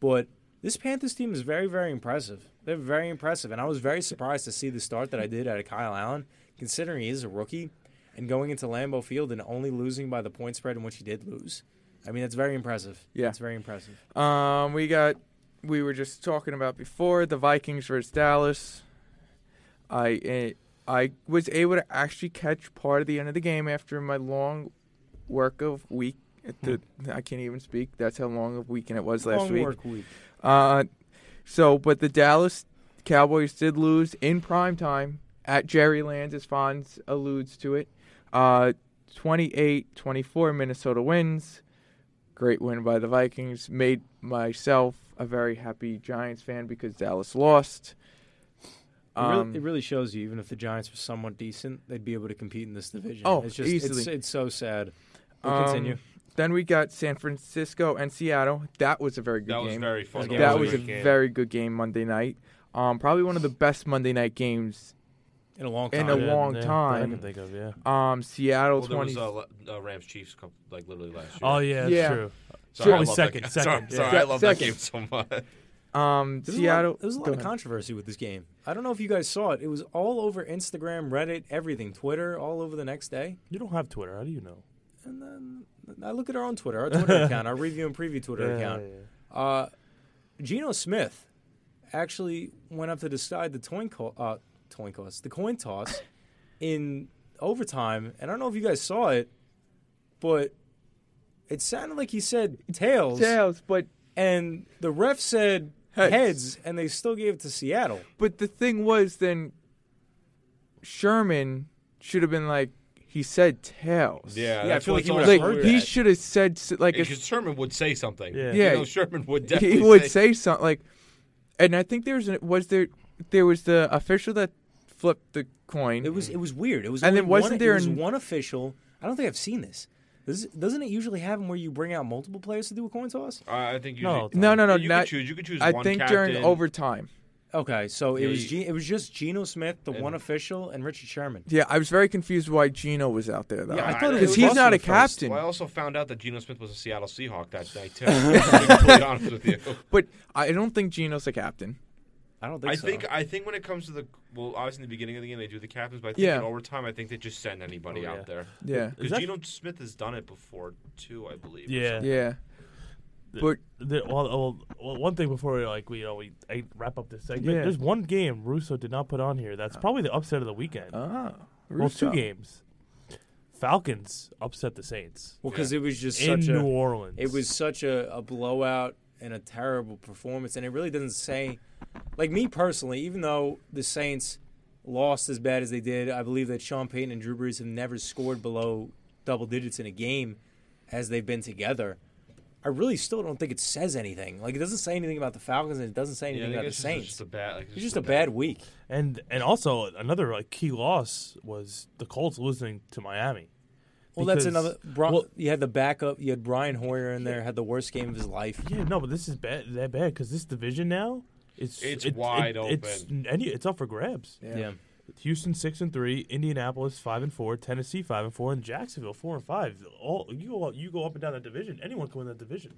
But this Panthers team is very, very impressive. They're very impressive, and I was very surprised to see the start that I did out of Kyle Allen, considering he is a rookie and going into Lambeau Field and only losing by the point spread in which he did lose. I mean, that's very impressive. Yeah. it's very impressive. Um, we got we were just talking about before the Vikings versus Dallas. I eh, I was able to actually catch part of the end of the game after my long work of week. The, I can't even speak. That's how long of a weekend it was last Long week. work week. Uh, so, but the Dallas Cowboys did lose in prime time at Jerry Land, as Fonz alludes to it. Uh, 28-24, Minnesota wins. Great win by the Vikings. Made myself a very happy Giants fan because Dallas lost. It really, Um, it really shows you, even if the Giants were somewhat decent, they'd be able to compete in this division. Oh, it's just easily. It's, it's so sad. But um, continue. Then we got San Francisco and Seattle. That was a very good That was game. very fun. That that was was a a game. very good game Monday night. Um, probably one of the best Monday night games. In a long time. in a Yeah, long yeah, that I time. can think of, yeah. Um, Seattle Well, there 20. was uh, Le- uh, Rams Chiefs couple, like literally last year. Oh yeah, that's Yeah. true. Sorry, I second, That, second, Sorry, yeah. sorry I love second. that game so much. [laughs] Um, There's Seattle. A lot, there's a lot of ahead. controversy with this game. I don't know if you guys saw it. It was all over Instagram, Reddit, everything, Twitter, all over the next day. You don't have Twitter. How do you know? And then I look at our own Twitter, our Twitter [laughs] account, our review and preview Twitter Yeah, account. yeah. Uh, Geno Smith actually went up to decide the coin, co- uh, coin toss, the coin toss [laughs] in overtime. And I don't know if you guys saw it, but it sounded like he said tails, Tails, but and the ref said Heads. heads, and they still gave it to Seattle. but the thing was then Sherman should have been like he said tails. Yeah, I feel like he would've like heard he that. should have said s- like Because if, Sherman would say something. Yeah. Yeah. You know, Sherman would definitely he would say, say something like, and I think there was an, was there there was the official that flipped the coin. It was it was weird. It was And only then wasn't one, there it was an- one official. I don't think I've seen this. Does, doesn't it usually happen where you bring out multiple players to do a coin toss? I I think you No, should- no, no, no, you not. could choose. You could choose I one think captain. during overtime. Okay, so it was G, it was just Geno Smith, the one official, and Richard Sherman. Yeah, I was very confused why Geno was out there though. Yeah, I I- thought it because was he's also not a the first. captain. Well, I also found out that Geno Smith was a Seattle Seahawk that night too. [laughs] to be completely honest with you. But I don't think Geno's a captain. I don't think I so. think I think when it comes to the well, obviously in the beginning of the game they do the captains, but I think Yeah. in overtime I think they just send anybody Oh, out yeah. there. Yeah, Is Because that- Geno Smith has done it before too, I believe. or Yeah. something. yeah. The- But the- well, well, well, one thing before we, like we you know we I wrap up this segment. Yeah. There's one game Russo did not put on here. That's probably the upset of the weekend. ah, well, two games. Falcons upset the Saints well because Yeah. it was just in such a New Orleans. it was such a, a blowout and a terrible performance, and it really doesn't say. Like me personally, even though the Saints lost as bad as they did, I believe that Sean Payton and Drew Brees have never scored below double digits in a game as they've been together. I really still don't think it says anything. Like it doesn't say anything about the Falcons, and it doesn't say anything think about the it's just, Saints. just a bad. Like, It's just a bad week. and and also another like key loss was the Colts losing to Miami. Well, that's another. Bro, well- you had the backup. You had Brian Hoyer in there. Had the worst game of his life. Yeah, no, but this is bad that bad because this division now it's It's it- wide it- It's any it's up for grabs. Yeah. Houston six and three, Indianapolis five and four, Tennessee five and four, and Jacksonville four and five. All you go you go up and down that division. Anyone can win that division.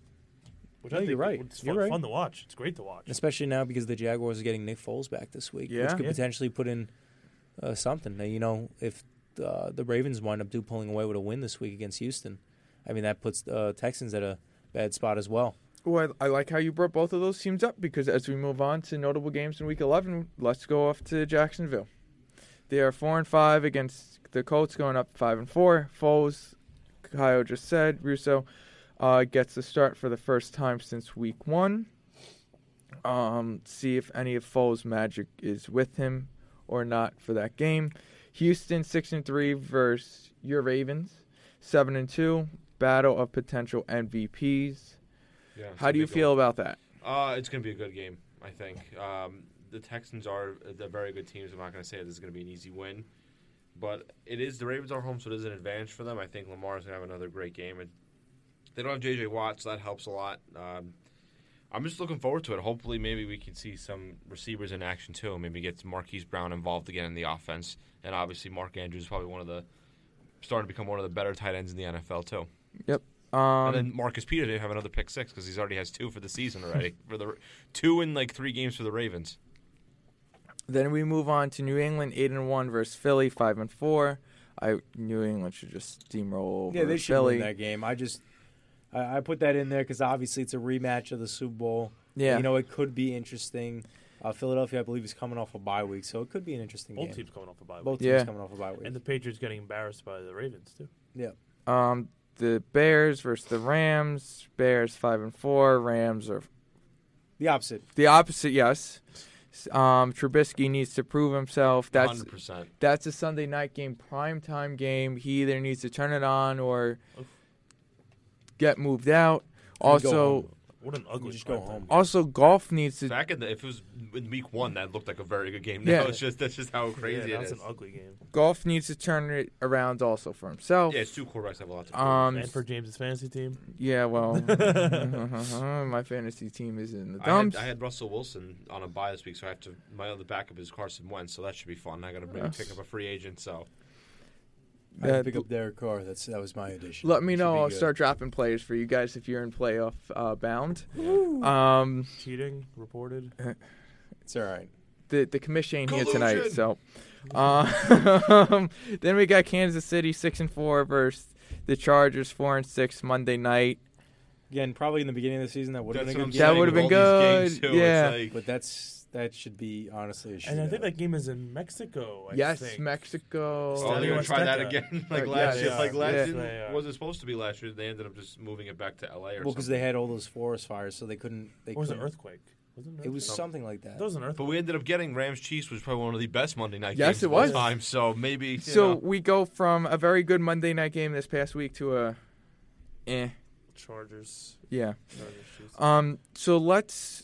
Which No, I think you're right. It's You're fun, right. fun to watch. It's great to watch. especially now because the Jaguars are getting Nick Foles back this week, Yeah. which could Yeah. potentially put in uh, something. Now, you know, if uh, the Ravens wind up do pulling away with a win this week against Houston, I mean that puts uh, Texans at a bad spot as well. Well, I I like how you brought both of those teams up because as we move on to notable games in Week 11, let's go off to Jacksonville. They are four and five against the Colts, going up five and four. Foles, Kyle just said, Russo. uh, gets the start for the first time since week one. Um, see if any of Foles' magic is with him or not for that game. Houston six and three versus your Ravens, seven and two. Battle of potential MVPs. Yeah, How do you feel about that? Uh, it's going to be a good game, I think. Um, the Texans are a very good team. So I'm not going to say this is going to be an easy win, but it is. The Ravens are home, so it is an advantage for them. I think Lamar is going to have another great game, and they don't have J.J. Watt, so that helps a lot. Um, I'm just looking forward to it. Hopefully, maybe we can see some receivers in action too. Maybe get Marquise Brown involved again in the offense, and obviously Mark Andrews is probably one of the starting to become one of the better tight ends in the NFL too. Yep. Um, and then Marcus Peters have another pick six because he's already has two for the season already for the two in like three games for the Ravens. Then we move on to New England, eight and one versus Philly, five and four. I New England should just steamroll over Yeah, they should Philly. win that game. I just I, I put that in there because obviously it's a rematch of the Super Bowl. Yeah, You know, it could be interesting. Uh, Philadelphia, I believe, is coming off a bye week, so it could be an interesting Both game. Both teams coming off a bye week. Both teams Yeah. coming off a bye week. And the Patriots getting embarrassed by the Ravens too. yeah. um, the Bears versus the Rams. Bears five and four. Rams are The opposite. the opposite. Yes. Um, Trubisky needs to prove himself. That's hundred percent. that's a Sunday night game, prime time game. He either needs to turn it on or get moved out. Also. What an ugly. just go primetime home. also Goff needs to. Back in the if it was in week one, that looked like a very good game. Now [laughs] Yeah. it's just that's just how crazy yeah, it that's is. an ugly game. Goff needs to turn it around also for himself. Yeah, it's two quarterbacks have a lot to prove. Um, and for James's fantasy team, Yeah, well, [laughs] [laughs] my fantasy team is in the I had, dumps. I had Russell Wilson on a bye this week, so I have to. My other backup is Carson Wentz, so that should be fun. I got to maybe Yes. pick up a free agent. So I had Uh, pick up Derek Carr. That's that was my addition. Let me know. I'll good. start dropping players for you guys if you're in playoff uh, bound. Um, cheating reported. It's all right. the the commission ain't here tonight, so. Um, [laughs] then we got Kansas City six and four versus the Chargers four and six Monday night. Again, probably in the beginning of the season that would have been good That would've been good, games, too. yeah. Like, But that's that should be honestly a shootout. And I think that game is in Mexico. I yes, think. Mexico. Oh, they're gonna try that again, [laughs] like last yeah, year. they Like last Yeah. year wasn't supposed to be last year. They ended up just moving it back to L.A. or well, something. because they had all those forest fires, so they couldn't. They Or was it couldn't- earthquake? Wasn't It was No. something like that. That was an earthquake. But we ended up getting Rams Chiefs, which was probably one of the best Monday night Yes, games it of all was. time. So maybe you So know. we go from a very good Monday night game this past week to a, eh, Chargers. yeah. Chargers Um, so let's Talk about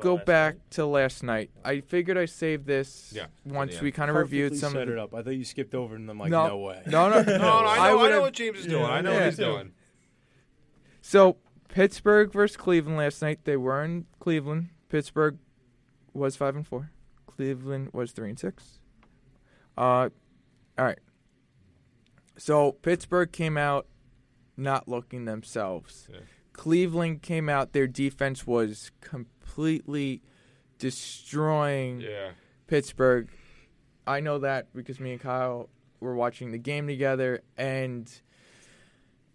go last back night. to last night. I figured I saved this Yeah, once yeah. we kind of reviewed some. set Of the, it up. I thought you skipped over, and I'm like, No. no, way. no, no, [laughs] no, no, I know, I, would've- know what James is doing. Yeah, I know yeah. what he's doing. So Pittsburgh versus Cleveland last night. They were in Cleveland. Pittsburgh was five and four. Cleveland was three and six. Uh, all right. So Pittsburgh came out not looking themselves. Yeah. Cleveland came out. Their defense was completely destroying Yeah. Pittsburgh. I know that because me and Kyle were watching the game together, and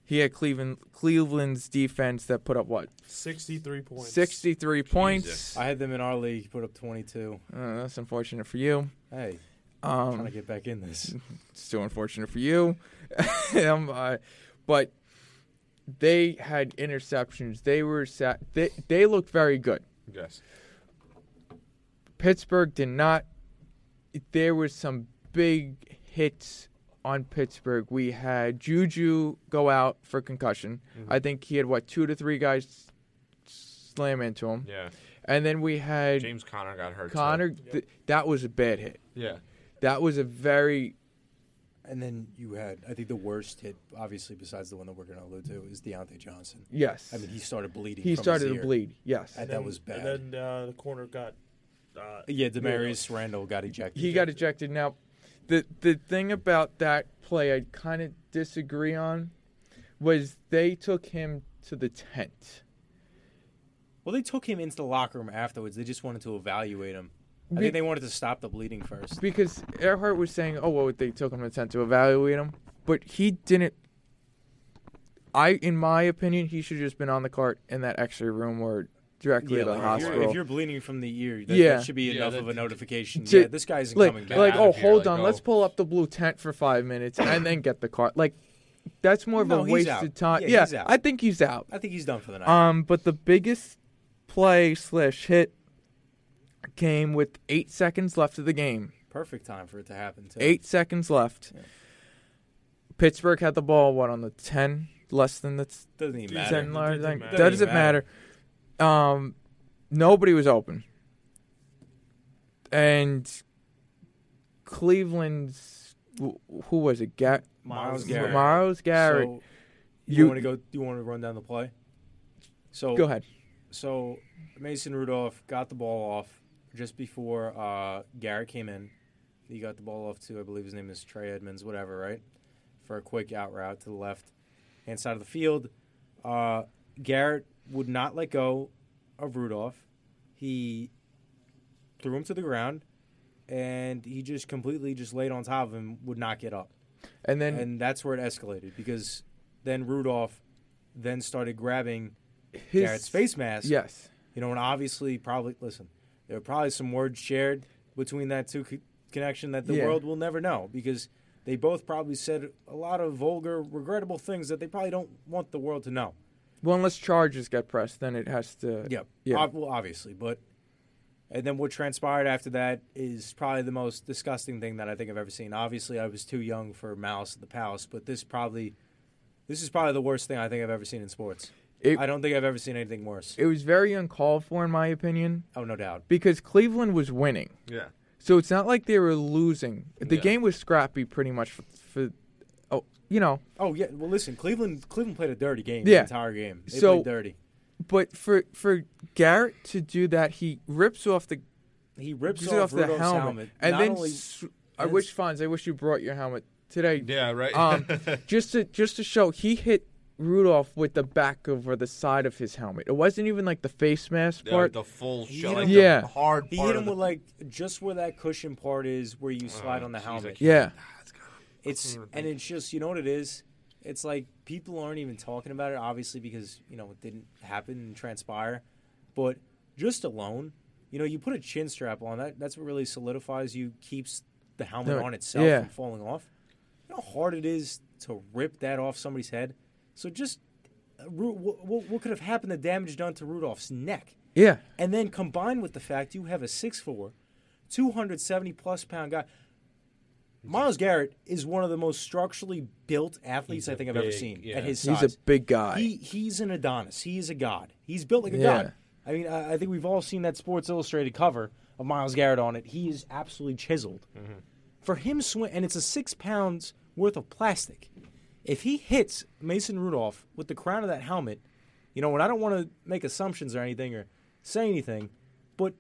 he had Cleveland Cleveland's defense that put up what 63 points. sixty three points. I had them in our league. Put up 22. Uh, that's unfortunate for you. Hey, i'm trying to Um, get back in this. [laughs] It's still unfortunate for you. [laughs] um, uh, but they had interceptions. They were sa- they they looked very good. Yes. Pittsburgh did not. There was some big hits on Pittsburgh. We had Juju go out for concussion. Mm-hmm. I think he had what two to three guys slam into him, Yeah. and then we had James Conner got hurt. Conner. Th- that was a bad hit. Yeah. That was a very And then you had, I think the worst hit, obviously, besides the one that we're going to allude to, is Diontae Johnson. yes. I mean, he started bleeding. he from started his to bleed. Yes, And then, that was bad. And then uh, the corner got. Uh, Yeah, Damarious Randall got ejected. he got ejected. Now, the the thing about that play I kind of disagree on was they took him to the tent. Well, they took him into the locker room afterwards. They just wanted to evaluate him. I Be- think they wanted to stop the bleeding first. because Earhart was saying, "Oh, well, they took him to the tent to evaluate him," but he didn't. I, in my opinion, he should have just been on the cart in that X-ray room or directly Yeah, to the like, if, you're, hospital. if you're bleeding from the ear, that, Yeah. that should be Yeah, enough that- of a notification. to- yeah, this guy isn't like, coming back. like, out oh, of here, hold like, on, oh. let's pull up the blue tent for five minutes and then get the cart. Like, that's more of No, a he's waste out. of time. Yeah, Yeah, he's out. I think he's out. I think he's done for the night. Um, but the biggest play slash hit came with eight seconds left of the game. Perfect time for it to happen. Too. Eight seconds left. Yeah. Pittsburgh had the ball. What on the ten? Less than the t- doesn't even Doesn't matter. ten yard Doesn't matter. Doesn't Doesn't matter. Um, nobody was open, and Cleveland's wh- who was it? Ga- Myles Garrett. Myles Garrett. So, you, You- want to go? You want to run down the play? So Go ahead. So Mason Rudolph got the ball off just before uh, Garrett came in. He got the ball off to, I believe his name is Trey Edmunds, whatever, right? For a quick out route to the left hand side of the field. Uh, Garrett would not let go of Rudolph. He threw him to the ground, and he just completely just laid on top of him, would not get up. And then And that's where it escalated because then Rudolph then started grabbing his Garrett's face mask. Yes. You know, and obviously, probably listen. There are probably some words shared between that two co- connection that the Yeah. world will never know because they both probably said a lot of vulgar, regrettable things that they probably don't want the world to know. Well, unless charges get pressed, then it has to. Yeah, Yeah. Ob- well, obviously, but and then what transpired after that is probably the most disgusting thing that I think I've ever seen. Obviously, I was too young for Malice at the Palace, but this probably this is probably the worst thing I think I've ever seen in sports. It, I don't think I've ever seen anything worse. it was very uncalled for, in my opinion, Oh, no doubt. because Cleveland was winning. Yeah. So it's not like they were losing. The Yeah. game was scrappy pretty much for, for oh, you know, Oh yeah, well listen, Cleveland Cleveland played a dirty game Yeah. the entire game. They So- played dirty. but for for Garrett to do that, he rips off the He rips rips off, off the Rudolph's helmet, helmet, and Not then only, s- I and wish s- Fonz, I wish you brought your helmet today. Yeah, right. Um, [laughs] just to just to show he hit Rudolph with the back over the side of his helmet. It wasn't even like the face mask Yeah, part. the full He shot, hit like him- the Yeah. hard he hit of him the- with like just where that cushion part is, where you uh, slide Oh, on the jeez, I helmet. can't- yeah, It's and it's just you know what it is. It's like people aren't even talking about it, obviously because you know it didn't happen and transpire. But just alone, you know, you put a chin strap on that. That's what really solidifies you, keeps the helmet No, on itself yeah. from falling off. You know how hard it is to rip that off somebody's head. So just uh, Ru- what, what, what could have happened? The damage done to Rudolph's neck. yeah. And then combined with the fact you have a 6'4, 270 plus pound guy. Myles Garrett is one of the most structurally built athletes He's I a think I've ever seen yeah. at his size. He's a big guy. he, he's an Adonis. He is a god. He's built like a Yeah. god. I mean, I, I think we've all seen that Sports Illustrated cover of Myles Garrett on it. He is absolutely chiseled. Mm-hmm. For him swing, and it's a six pounds worth of plastic. If he hits Mason Rudolph with the crown of that helmet, you know, and I don't want to make assumptions or anything or say anything, but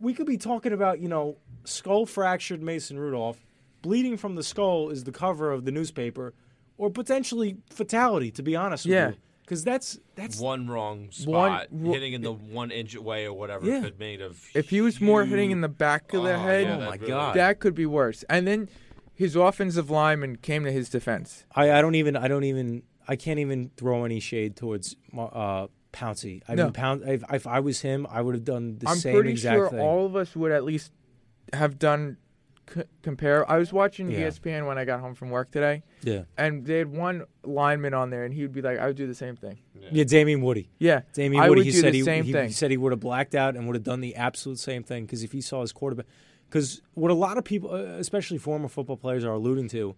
we could be talking about, you know, skull fractured Mason Rudolph, bleeding from the skull is the cover of the newspaper, or potentially fatality, to be honest with Yeah. you. Because that's that's one wrong One- spot, wo- hitting in the one inch away or whatever Yeah. could made of. if he was more hitting in the back of the Oh, head, yeah, Oh, that my really- God. that could be worse. And then his offensive lineman came to his defense. I, I don't even I don't even I can't even throw any shade towards uh, Pouncey. I No. mean, Pounce. If, if I was him, I would have done the I'm same pretty exact sure thing. all of us would at least have done c- compare. I was watching Yeah. ESPN when I got home from work today, yeah, and they had one lineman on there, and he would be like, "I would do the same thing." yeah. Damien Woody. Yeah, Damien I Woody. would he do said the he, same he thing. said he would have blacked out and would have done the absolute same thing because if he saw his quarterback, because what a lot of people, uh, especially former football players, are alluding to,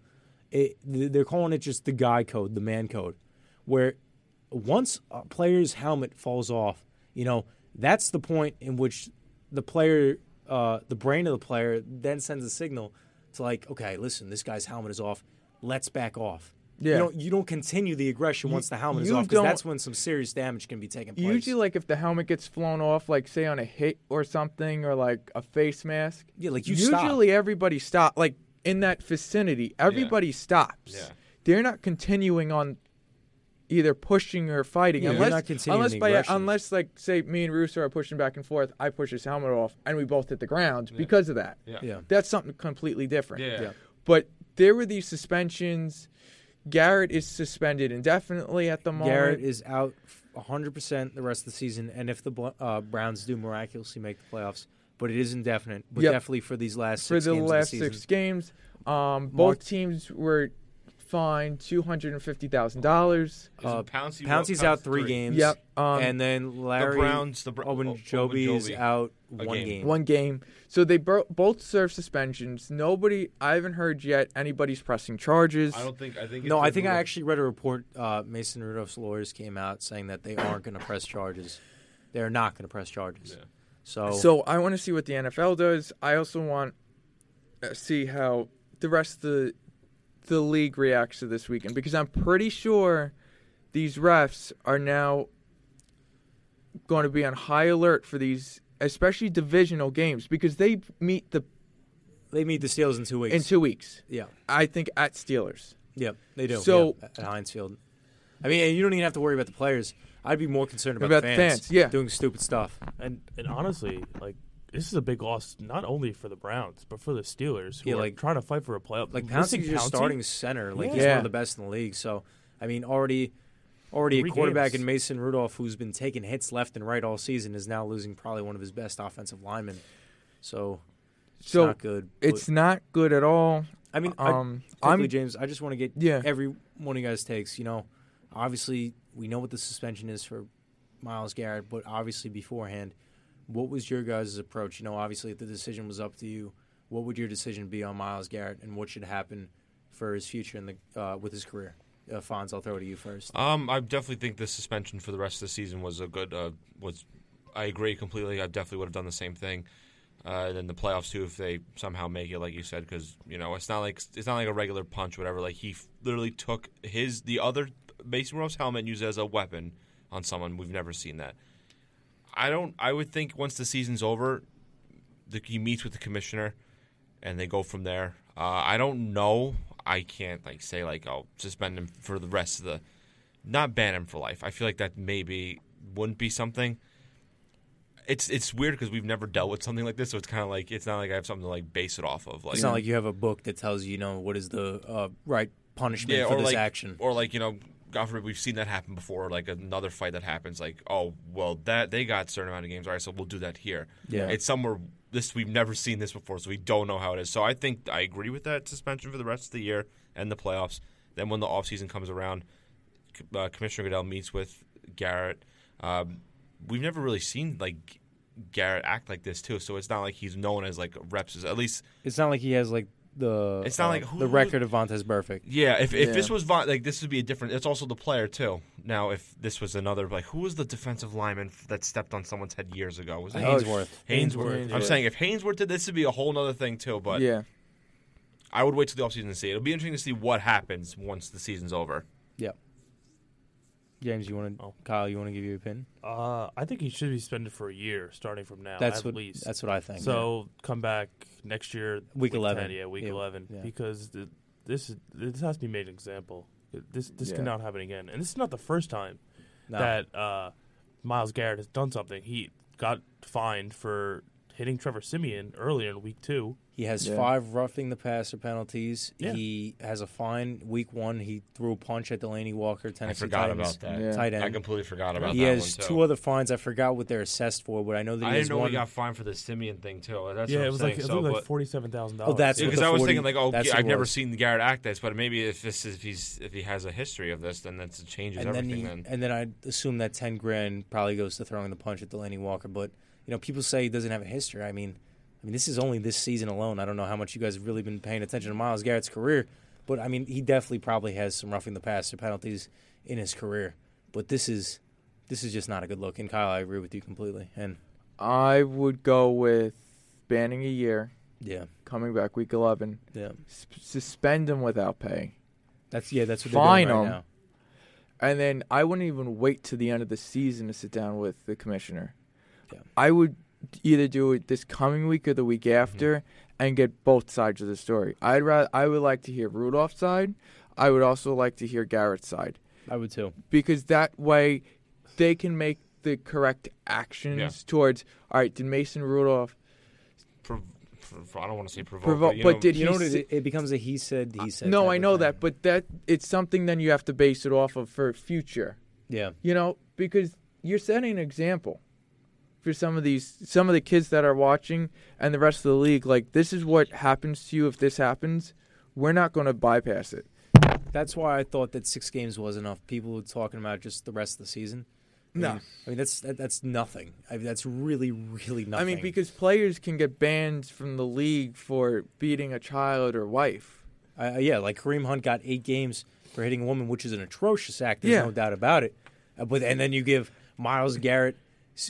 it, they're calling it just the guy code, the man code, where once a player's helmet falls off, you know that's the point in which the player, uh, the brain of the player, then sends a signal to like, okay, listen, this guy's helmet is off, let's back off. Yeah. You don't, you don't continue the aggression once the helmet is you off because don't- that's when some serious damage can be taken place. Usually, like if the helmet gets flown off, like say on a hit or something, or like a face mask. Yeah, like you stop. usually everybody stop. Like in that vicinity, everybody stops. Yeah. They're not continuing on either pushing or fighting Yeah, they're unless not continuing unless the by aggression. unless like say me and Russo are pushing back and forth, I push his helmet off and we both hit the ground because of that. Yeah. Yeah. That's something completely different. Yeah. Yeah. But there were these suspensions. Garrett is suspended indefinitely at the moment. Garrett is out 100% the rest of the season, and if the uh, Browns do miraculously make the playoffs, but it is indefinite, but Yep. definitely for these last for six the games last the six games. Um, Mark- both teams were fined two hundred and fifty thousand dollars. Uh, Pouncey, Pouncey's out three games. Yep. Um, and then Larry Browns- the Br- Owen O- Joby is out A one game. game. one game. So they bro- both serve suspensions. Nobody, I haven't heard yet anybody's pressing charges. I don't think. I think. No, I think I actually read a report. Uh, Mason Rudolph's lawyers came out saying that they aren't going to press charges. They're not going to press charges. Yeah. So, So I want to see what the NFL does. I also want to see how the rest of the the league reacts to this weekend because I'm pretty sure these refs are now going to be on high alert for these, especially divisional games because they meet the they meet the Steelers in two weeks. in two weeks. yeah, I think at Steelers. yeah, they do. So- yeah, at Heinz Field. I mean, you don't even have to worry about the players. I'd be more concerned about, About the the fans, fans, yeah. doing stupid stuff. And and honestly, like this is a big loss not only for the Browns but for the Steelers who Yeah, are trying to fight for a playoff. Like Missing Pouncey's just starting center. Like he's one of the best in the league. So, I mean, already, already Three a quarterback games. in Mason Rudolph who's been taking hits left and right all season is now losing probably one of his best offensive linemen. So, it's So not good. it's But, not good at all. I mean, I, Um, quickly, I'm James, I just want to get Yeah. every one of you guys takes. You know, obviously we know what the suspension is for Myles Garrett, but obviously beforehand, what was your guys' approach? You know, obviously if the decision was up to you, what would your decision be on Myles Garrett, and what should happen for his future in the uh, with his career? Uh, Fonz, I'll throw it to you first. Um, I definitely think the suspension for the rest of the season was a good. Uh, was I agree completely. I definitely would have done the same thing. Uh, then the playoffs too, if they somehow make it, like you said, because you know it's not like it's not like a regular punch, whatever. Like he f- literally took his the other Mason Rudolph's helmet and used it as a weapon on someone. We've never seen that. I don't. I would think once the season's over, the, he meets with the commissioner, and they go from there. Uh, I don't know. I can't like say like I'll suspend him for the rest of the, not ban him for life. I feel like that maybe wouldn't be something. It's it's weird because we've never dealt with something like this, so it's kind of like it's not like I have something to like base it off of. Like it's not like you have a book that tells you, you know, what is the uh, right punishment yeah, for or this like action. or like you know, God forbid, we've seen that happen before. Like another fight that happens, like oh well, that they got a certain amount of games. All right, so we'll do that here. Yeah. it's somewhere this we've never seen this before, so we don't know how it is. So I think I agree with that suspension for the rest of the year and the playoffs. Then when the offseason comes around, uh, Commissioner Goodell meets with Garrett. Um, we've never really seen like Garrett act like this too, so it's not like he's known as like reps. At least It's not like he has like the It's not uh, like who- the record of Vontaze Burfict. Yeah, if, if this was Von, like this would be a different. It's also the player too. Now, if this was another like who was the defensive lineman that stepped on someone's head years ago? Was it Oh, Haynesworth. Haynesworth? Haynesworth. I'm saying if Haynesworth did this, would be a whole other thing too. But yeah. I would wait till the offseason to see. It'll be interesting to see what happens once the season's over. James, you want to? Oh. Kyle, you want to give your opinion? Uh, I think he should be suspended for a year, starting from now. That's at what. least. That's what I think. so come back next year, Week 11. 10, yeah, week Yeah, eleven, yeah. because this is this has to be made an example. This this Yeah. cannot happen again, and this is not the first time No. that uh, Myles Garrett has done something. He got fined for hitting Trevor Siemian earlier in week two. He has Yeah. five roughing the passer penalties. Yeah. He has a fine. Week one, he threw a punch at Delanie Walker, I forgot Titans. about that. Yeah. Tight I completely forgot about He that has one too. two other fines. I forgot what they're assessed for, but I know that he I has didn't know one. he got fined for the Siemian thing too. That's yeah, what it I'm was saying. like it so, was like but- forty seven thousand Oh, dollars. that's Yeah, because the I was 40 thinking like, oh, that's yeah, what I've never was. seen Garrett act this, but maybe if this is if he's if he has a history of this, then that's it changes and then, everything. he, then and then I assume that ten grand probably goes to throwing the punch at Delanie Walker. But you know, people say he doesn't have a history. I mean, I mean, this is only this season alone. I don't know how much you guys have really been paying attention to Myles Garrett's career, but I mean, he definitely probably has some roughing the passer penalties in his career. But this is this is just not a good look. And Kyle, I agree with you completely. And I would go with banning a year, yeah, coming back week 11, yeah, s- suspend him without pay. that's yeah, that's what Fine they're him. now. And then I wouldn't even wait to the end of the season to sit down with the commissioner. Yeah. I would either do it this coming week or the week mm-hmm. after and get both sides of the story. I'd rather I would like to hear Rudolph's side. I would also like to hear Garrett's side I would too. because that way they can make the correct actions Yeah. towards all right, did Mason Rudolph prov- prov- I don't want to say provoke, Provoke, but, you but know, did You know he what? s- It, it becomes a he said, he said. No, I know that, but that it's something then you have to base it off of for future. yeah, You know, because you're setting an example for some of these some of the kids that are watching and the rest of the league like this is what happens to you if this happens. We're not going to bypass it. That's why I thought that six games was enough. People were talking about just the rest of the season. I No. mean, I mean that's that, that's nothing. I mean, that's really really nothing. I mean, because players can get banned from the league for beating a child or wife. Uh, yeah, like Kareem Hunt got eight games for hitting a woman, which is an atrocious act. There's Yeah. no doubt about it. Uh, but and then you give Myles Garrett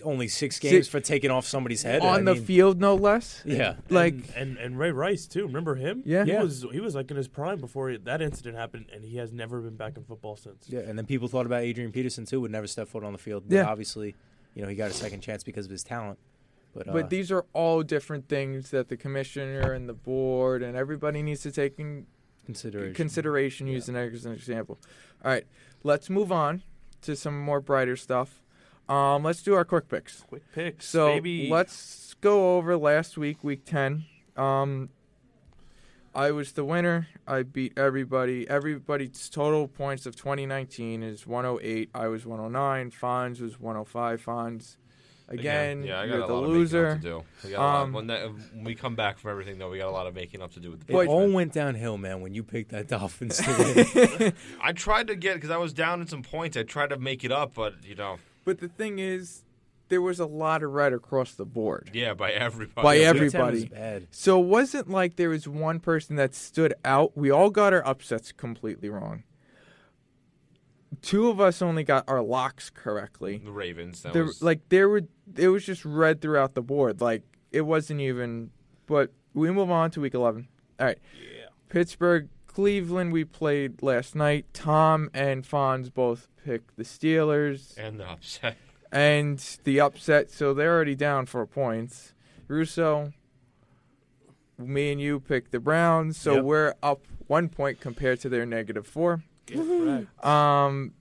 only six games for taking off somebody's head on I the mean, field, no less. Yeah, Like, and, and and Ray Rice too. Remember him? Yeah. he Yeah. was he was like in his prime before he, that incident happened, and he has never been back in football since. yeah. And then people thought about Adrian Peterson too, would never step foot on the field. But Yeah. obviously, you know, he got a second chance because of his talent. But, uh, but these are all different things that the commissioner and the board and everybody needs to take in consideration. consideration using that as an example. All right, let's move on to some more brighter stuff. Um, let's do our quick picks. Quick picks, So baby. let's go over last week, week ten. Um, I was the winner. I beat everybody. Everybody's total points of 2019 is 108. I was 109. Fonz was 105. Fonz, again, yeah, I got you're a the lot loser. of making up to do. We got a lot- Um, when, that, when we come back from everything, though, we got a lot of making up to do with the it all went downhill, man, when you picked that Dolphins to [laughs] win. I tried to get because I was down in some points. I tried to make it up, but you know, But the thing is, there was a lot of red across the board. yeah, by everybody. By Yeah, every- Week 10 was everybody. bad. So it wasn't like there was one person that stood out. We all got our upsets completely wrong. Two of us only got our locks correctly. the Ravens. That There, was like there were, it was just red throughout the board. Like it wasn't even. But we move on to week eleven. All right. Yeah. Pittsburgh, Cleveland. We played last night. Tom and Fonz both picked the Steelers and the upset. and the upset. So they're already down four points. Russo, me and you picked the Browns, so Yep. we're up one point compared to their negative four. Get wrecked. Um,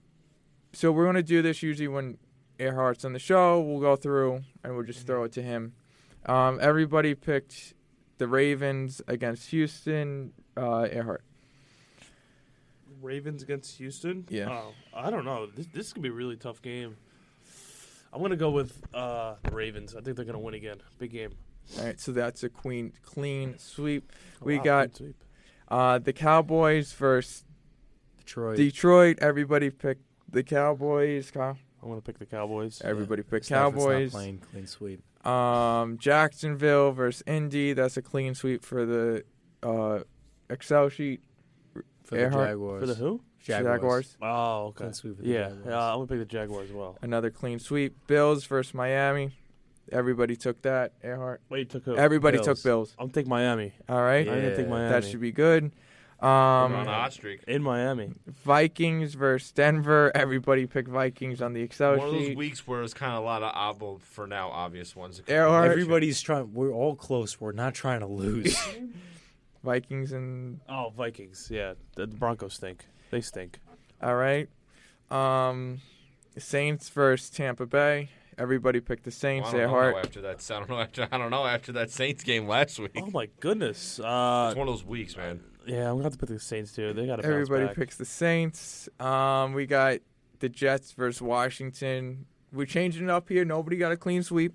so we're gonna do this usually when Earhart's on the show. We'll go through and we'll just throw it to him. Um, everybody picked the Ravens against Houston. Uh, Earhart. Ravens against Houston. Yeah. Oh, I don't know. This this is gonna be a really tough game. I'm gonna go with uh, the Ravens. I think they're gonna win again. Big game. All right, so that's a queen clean sweep. We Wow, got sweep. uh, the Cowboys versus Detroit. Detroit. Everybody picked the Cowboys. Kyle. I'm gonna pick the Cowboys. Everybody picked Stafford's not Cowboys. playing clean sweep. Um, Jacksonville versus Indy. That's a clean sweep for the uh, Excel sheet. For Earhart. the Jaguars. For the who? Jaguars. Jaguars. Oh, okay. Clean sweep for the Yeah, Jaguars. yeah. I'm gonna pick the Jaguars as well. Another clean sweep. Bills versus Miami. Everybody took that. Earhart. Wait, took who? Everybody took Bills. I'm take Miami. All right. I'm gonna take Yeah, Miami. That should be good. We're on Um, a hot streak. in Miami. Vikings versus Denver. Everybody picked Vikings on the Excel One of those weeks where it's kind of a lot of obvious, for now, obvious ones. Earhart. Everybody's trying. We're all close. We're not trying to lose. [laughs] Vikings and Oh, Vikings. Yeah, the the Broncos stink. They stink. all right. Um, Saints versus Tampa Bay. Everybody picked the Well, Saints. I don't know Earhart. after that. I don't know after. I don't know after that Saints game last week. Oh my goodness. Uh, it's one of those weeks, man. yeah, I'm gonna have to pick the Saints too. They got to Everybody back. picks the Saints. Um, we got the Jets versus Washington. We're changing it up here. Nobody got a clean sweep.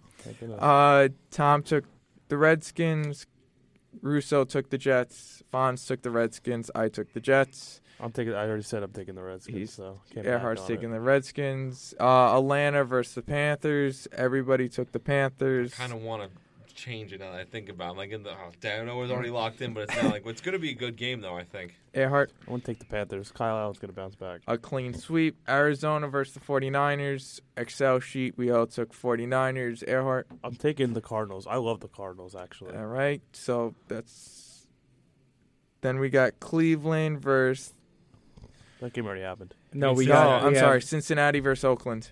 Uh, Tom took the Redskins. Russo took the Jets. Fonz took the Redskins. I took the Jets. I'm taking. I already said I'm taking the Redskins. He's- so can't Earhart's taking it. the Redskins. Uh, Atlanta versus the Panthers. Everybody took the Panthers. kind of want to change it now that I think about. it. Like in the, oh, damn, I know it's already locked in, but it's not like it's going to be a good game though. I think. Earhart, I'm gonna take the Panthers. Kyle Allen's gonna bounce back. a clean sweep. Arizona versus the 49ers. Excel sheet, we all took 49ers. Earhart. I'm taking the Cardinals. I love the Cardinals actually. All right. So that's. Then we got Cleveland versus. That game already happened. no, we no, got. I'm we sorry. Cincinnati versus Oakland.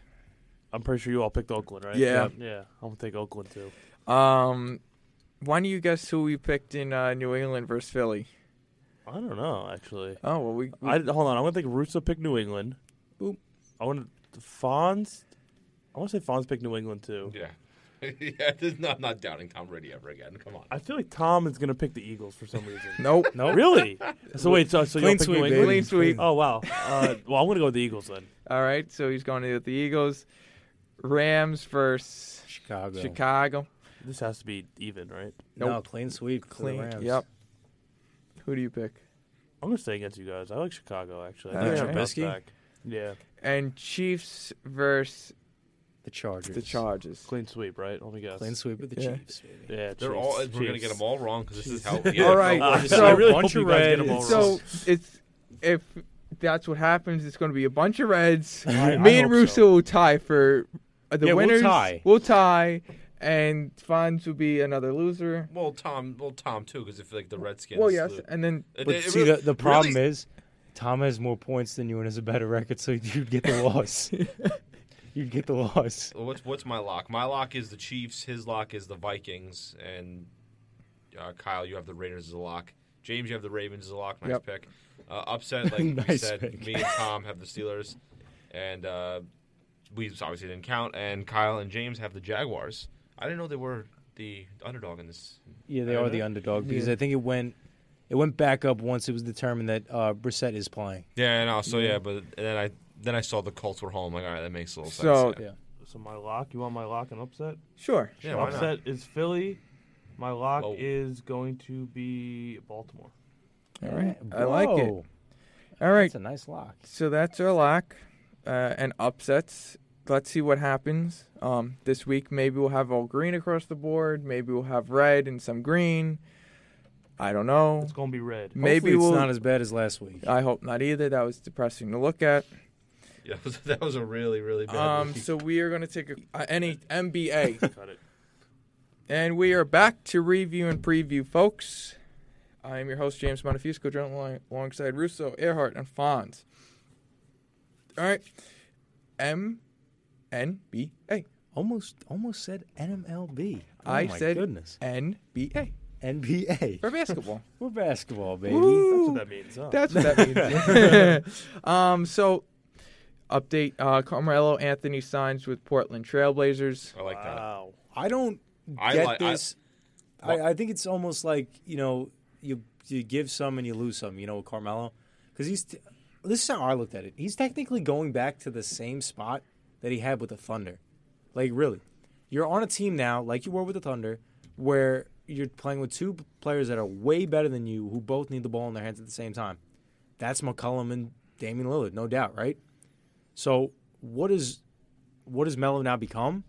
I'm pretty sure you all picked Oakland, right? Yeah. Yeah. I'm gonna take Oakland too. Um, why don't you guess who we picked in uh, New England versus Philly? I don't know actually. Oh well, we, we I hold on. I'm gonna think Russo picked New England. Boop. I want to Fonz. I want to say Fonz picked New England too. Yeah. [laughs] yeah, there's no, I'm not doubting Tom Brady ever again. Come on. I feel like Tom is gonna pick the Eagles for some reason. [laughs] nope. No, [laughs] really? So wait, so, so you Clean pick sweep, New. England? Clean sweep. Oh wow. Uh, well, I'm gonna go with the Eagles then. All right, so he's going to with the Eagles. Rams versus Chicago. Chicago. This has to be even, right? No, clean sweep. for Clean. Rams. Yep. Who do you pick? I'm gonna stay against you guys. I like Chicago actually. I think yeah. Trubisky? back. Yeah, And Chiefs versus The Chargers. the Chargers. clean sweep, right? Let me guess. Clean sweep with the Yeah. Chiefs. Baby. Yeah, They're Chiefs, all. We're gonna get them all wrong because this is how. Chiefs. Yeah, All right, [laughs] Uh, so- I really bunch hope you of guys get them all So wrong. it's if that's what happens, it's going to be a bunch of Reds. I- I Me and hope Russo so. will tie for uh, the Yeah, we'll winners. tie. We'll tie, and Fonz will be another loser. Well, Tom. Well, Tom too, because if like the Redskins. Well, yes, lo- and then But it see, really- the, the problem really- is, Tom has more points than you and has a better record, so you'd get the loss. [laughs] you'd get the loss. Well, What's what's my lock? My lock is the Chiefs. His lock is the Vikings. And uh, Kyle, you have the Raiders as a lock. James, you have the Ravens as a lock. Nice Yep. pick. Uh, upset, like [laughs] we said, pick. me and Tom have the Steelers, and uh, we obviously didn't count. And Kyle and James have the Jaguars. I didn't know they were the underdog in this. Yeah, they are the underdog because Yeah. I think it went it went back up once it was determined that uh, Brissett is playing. Yeah, and also So yeah, but then I then I saw the Colts were home. Like, all right, that makes a little So- sense. yeah. Yeah. So my lock. You want my lock and upset? sure. Yeah, why not? upset is Philly. My lock Whoa. is going to be Baltimore. All right, I like it. Whoa, All right, That's a nice lock. so that's our lock uh, and upsets. Let's see what happens um, this week. Maybe we'll have all green across the board. Maybe we'll have red and some green. I don't know. It's going to be red. Maybe Hopefully we'll. it's not as bad as last week. I hope not either. That was depressing to look at. Yeah, [laughs] that was, that was a really really bad. Um, week. so we are going to take a, uh, any MBA. Cut it. and we are back to review and preview, folks. I am your host James Montefusco, joined alongside Russo, Earhart, and Fonz. All right, M N B A Almost almost said NMLB. Oh I my said- goodness. N B A NBA. for basketball. [laughs] For basketball, baby. Woo! That's what that means. Huh? That's what that means. [laughs] um, so update: uh, Carmelo Anthony signs with Portland Trailblazers. I like that. wow. I don't I get like- I- this. I, I, think it's almost like you know you you give some and you lose some. You know, with Carmelo, because he's t- this is how I looked at it. He's technically going back to the same spot that he had with the Thunder. Like really, you're on a team now, like you were with the Thunder, where you're playing with two players that are way better than you, who both need the ball in their hands at the same time. That's McCollum and Damian Lillard, no doubt, right? So what is what does Melo now become?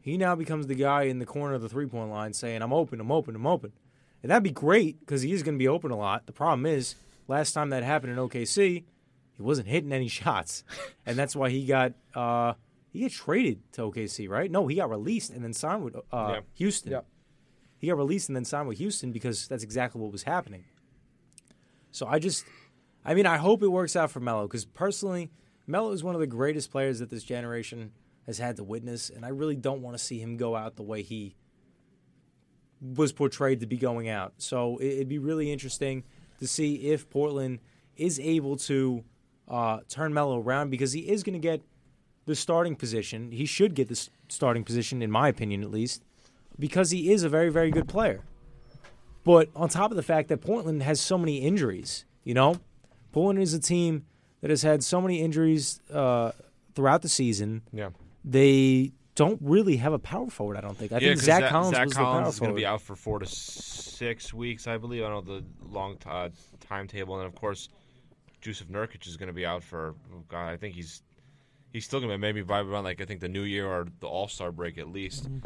He now becomes the guy in the corner of the three point line saying, I'm open, I'm open, I'm open. And that'd be great because he is going to be open a lot. The problem is, last time that happened in OKC, he wasn't hitting any [laughs] shots. and that's why he got uh, he got traded to OKC, right? No, he got released and then signed with uh, Yeah. Houston. Yep. He got released and then signed with Houston because that's exactly what was happening. So I just, I mean, I hope it works out for Melo because personally, Melo is one of the greatest players that this generation has had to witness, and I really don't want to see him go out the way he was portrayed to be going out. So it- it'd be really interesting to see if Portland is able to uh, turn Melo around because he is going to get the starting position. He should get the starting position, in my opinion, at least, because he is a very, very good player. But on top of the fact that Portland has so many injuries, you know, Portland is a team that has had so many injuries uh, throughout the season. Yeah. They don't really have a power forward. I don't think. I yeah, think Zach Zach Collins Zach was the power Collins is going to be out for four to six weeks, I believe. I don't know the long t- uh, timetable, and of course, Joseph Nurkic is going to be out for. Oh God, I think he's he's still to maybe by around like I think the New Year or the All Star break at least. Mm-hmm.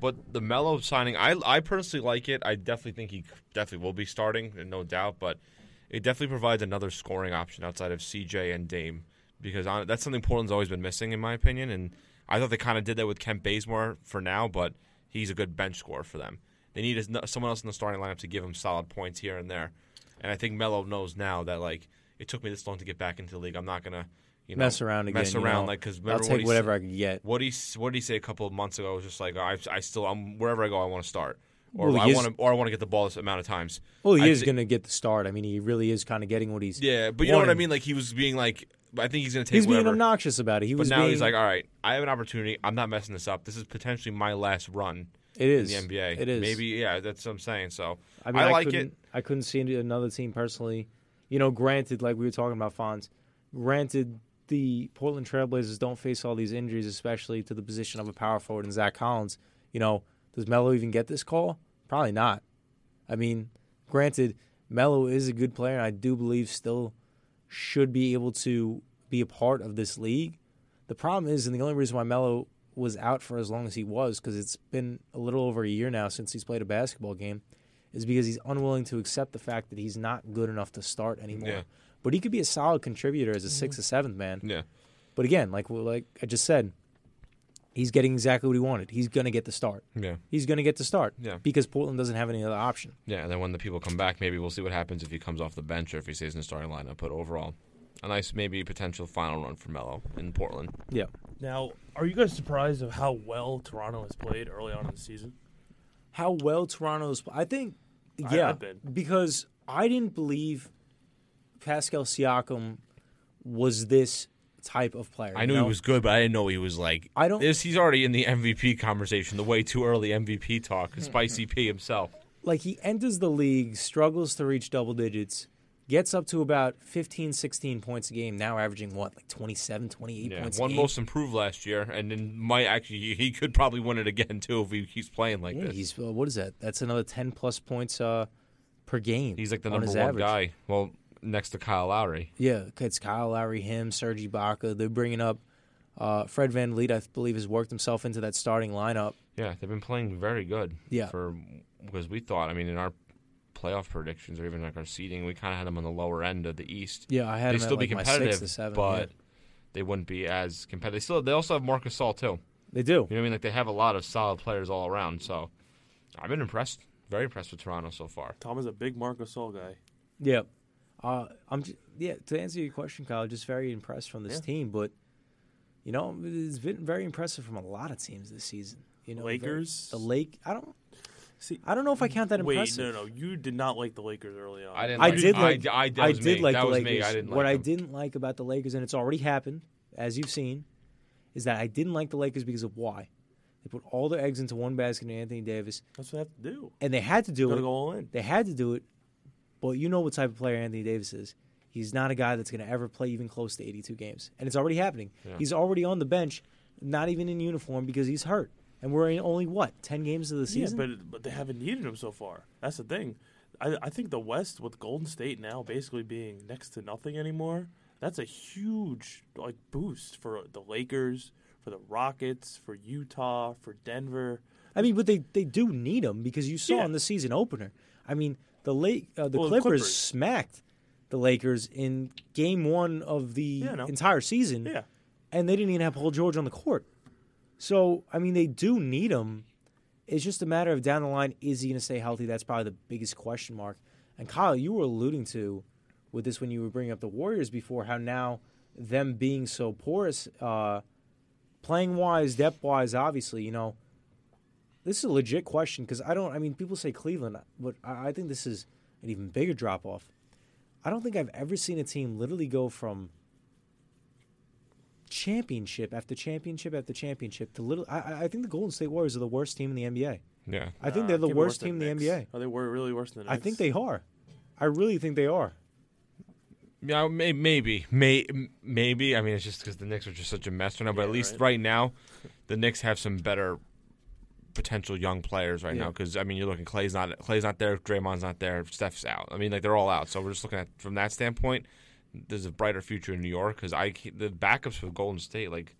But the Melo signing, I I personally like it. I definitely think he definitely will be starting, no doubt. But it definitely provides another scoring option outside of CJ and Dame because on, that's something Portland's always been missing, in my opinion. And I thought they kind of did that with Kent Bazemore for now, but he's a good bench scorer for them. They need someone else in the starting lineup to give him solid points here and there. And I think Melo knows now that like it took me this long to get back into the league. I'm not gonna you know, mess around again. mess you around know. like because I'll take whatever I can get. what he what did he say a couple of months ago? It was just like I, I still I'm wherever I go I want to start or Well, I want to or I want to get the ball this amount of times. Well, he I is thi- going to get the start. I mean, he really is kind of getting what he's. Yeah, but you know what I mean. Like he was being like I think he's gonna take He's being obnoxious about it. He but was now being, he's like, all right, I have an opportunity. I'm not messing this up. This is potentially my last run it is in the NBA. It is. maybe yeah. That's what I'm saying. So I mean, I, like couldn't, it. I couldn't see another team personally. You know, granted, like we were talking about Fonz, granted, the Portland Trailblazers don't face all these injuries, especially to the position of a power forward and Zach Collins. You know, does Melo even get this call? Probably not. I mean, granted, Melo is a good player, and I do believe still should be able to be a part of this league. The problem is, and the only reason why Melo was out for as long as he was, because it's been a little over a year now since he's played a basketball game, is because he's unwilling to accept the fact that he's not good enough to start anymore. Yeah. But he could be a solid contributor as a mm-hmm. sixth or seventh man. Yeah. But again, like like I just said, he's getting exactly what he wanted. He's going to get the start. Yeah. He's going to get the start. Yeah. Because Portland doesn't have any other option. Yeah, and then when the people come back, maybe we'll see what happens if he comes off the bench or if he stays in the starting lineup. But overall, a nice maybe potential final run for Melo in Portland. Yeah. Now, are you guys surprised of how well Toronto has played early on in the season? How well Toronto's I think yeah, I've been. because I didn't believe Pascal Siakam was this type of player. I you knew know? he was good, but I didn't know he was like. I don't- This, he's already in the MVP conversation. The way too early MVP talk. Spicy P himself. like he enters the league, struggles to reach double digits, gets up to about 15, 16 points a game, now averaging what, like 27, 28 Yeah, points one a game. most improved last year, and then might actually he, could probably win it again too if he keeps playing like yeah, this. he's uh, what is that? That's another 10 plus points uh, per game. He's like the number his one average. guy. Well, next to Kyle Lowry. Yeah, it's Kyle Lowry, him, Serge Ibaka. They're bringing up uh, Fred VanVleet, I believe, has worked himself into that starting lineup. Yeah, they've been playing very good. Yeah. For because we thought, I mean, in our playoff predictions or even like our seeding, we kind of had them on the lower end of the East. Yeah, I had They'd still at, be like, my competitive, sixth or but yeah. they wouldn't be as competitive. They still they also have Marc Gasol too. they do. You know what I mean? Like they have a lot of solid players all around. So I've been impressed, very impressed with Toronto so far. Tom is a big Marc Gasol guy. Yeah. Uh, I'm just, yeah, to answer your question, Kyle, just very impressed from this Yeah. team, but you know, it's been very impressive from a lot of teams this season. You know, very- Lakers? the Lake. I don't. See, I don't know if I count that wait, impressive. no, no, you did not like the Lakers early on. I didn't. I like, did like. I, that I was did me. like that the Lakers. me. I didn't like what I didn't like about the Lakers, and it's already happened, as you've seen, is that I didn't like the Lakers because of why. They put all their eggs into one basket in Anthony Davis, That's what they have to do. and they had to do Gotta it. go all in. They had to do it, but you know what type of player Anthony Davis is. He's not a guy that's going to ever play even close to 82 games, and it's already happening. Yeah. He's already on the bench, not even in uniform because he's hurt, and we're in only what 10 games of the season. Yeah, but but they haven't needed him so far. That's the thing. I I think the West with Golden State now basically being next to nothing anymore. That's a huge like boost for the Lakers, for the Rockets, for Utah, for Denver. I mean, but they, they do need him because you saw Yeah. in the season opener. I mean, the late uh, the Well, Clippers, Clippers. smacked the Lakers in Game One of the Yeah, know. entire season, Yeah, and they didn't even have Paul George on the court. So I mean, they do need him. It's just a matter of down the line, is he going to stay healthy? That's probably the biggest question mark. And Kyle, you were alluding to with this when you were bringing up the Warriors before, how now them being so porous, uh, playing wise, depth wise, obviously, you know, this is a legit question because I don't. I mean, people say Cleveland, but I, I think this is an even bigger drop off. I don't think I've ever seen a team literally go from championship after championship after championship to little. I, I- I think the Golden State Warriors are the worst team in the NBA. Yeah. I think Uh, they're the can't worst team in the Knicks. NBA. Are they were really worse than the I think they are. I really think they are. Yeah, may, maybe, may, maybe. I mean, it's just because the Knicks are just such a mess right now. But Yeah, at least right. right now, the Knicks have some better potential young players right now. Because I mean, you're looking Clay's not Clay's not there, Draymond's not there, Steph's out. I mean, like they're all out. So we're just looking at from that standpoint. There's a brighter future in New York because I the backups for Golden State like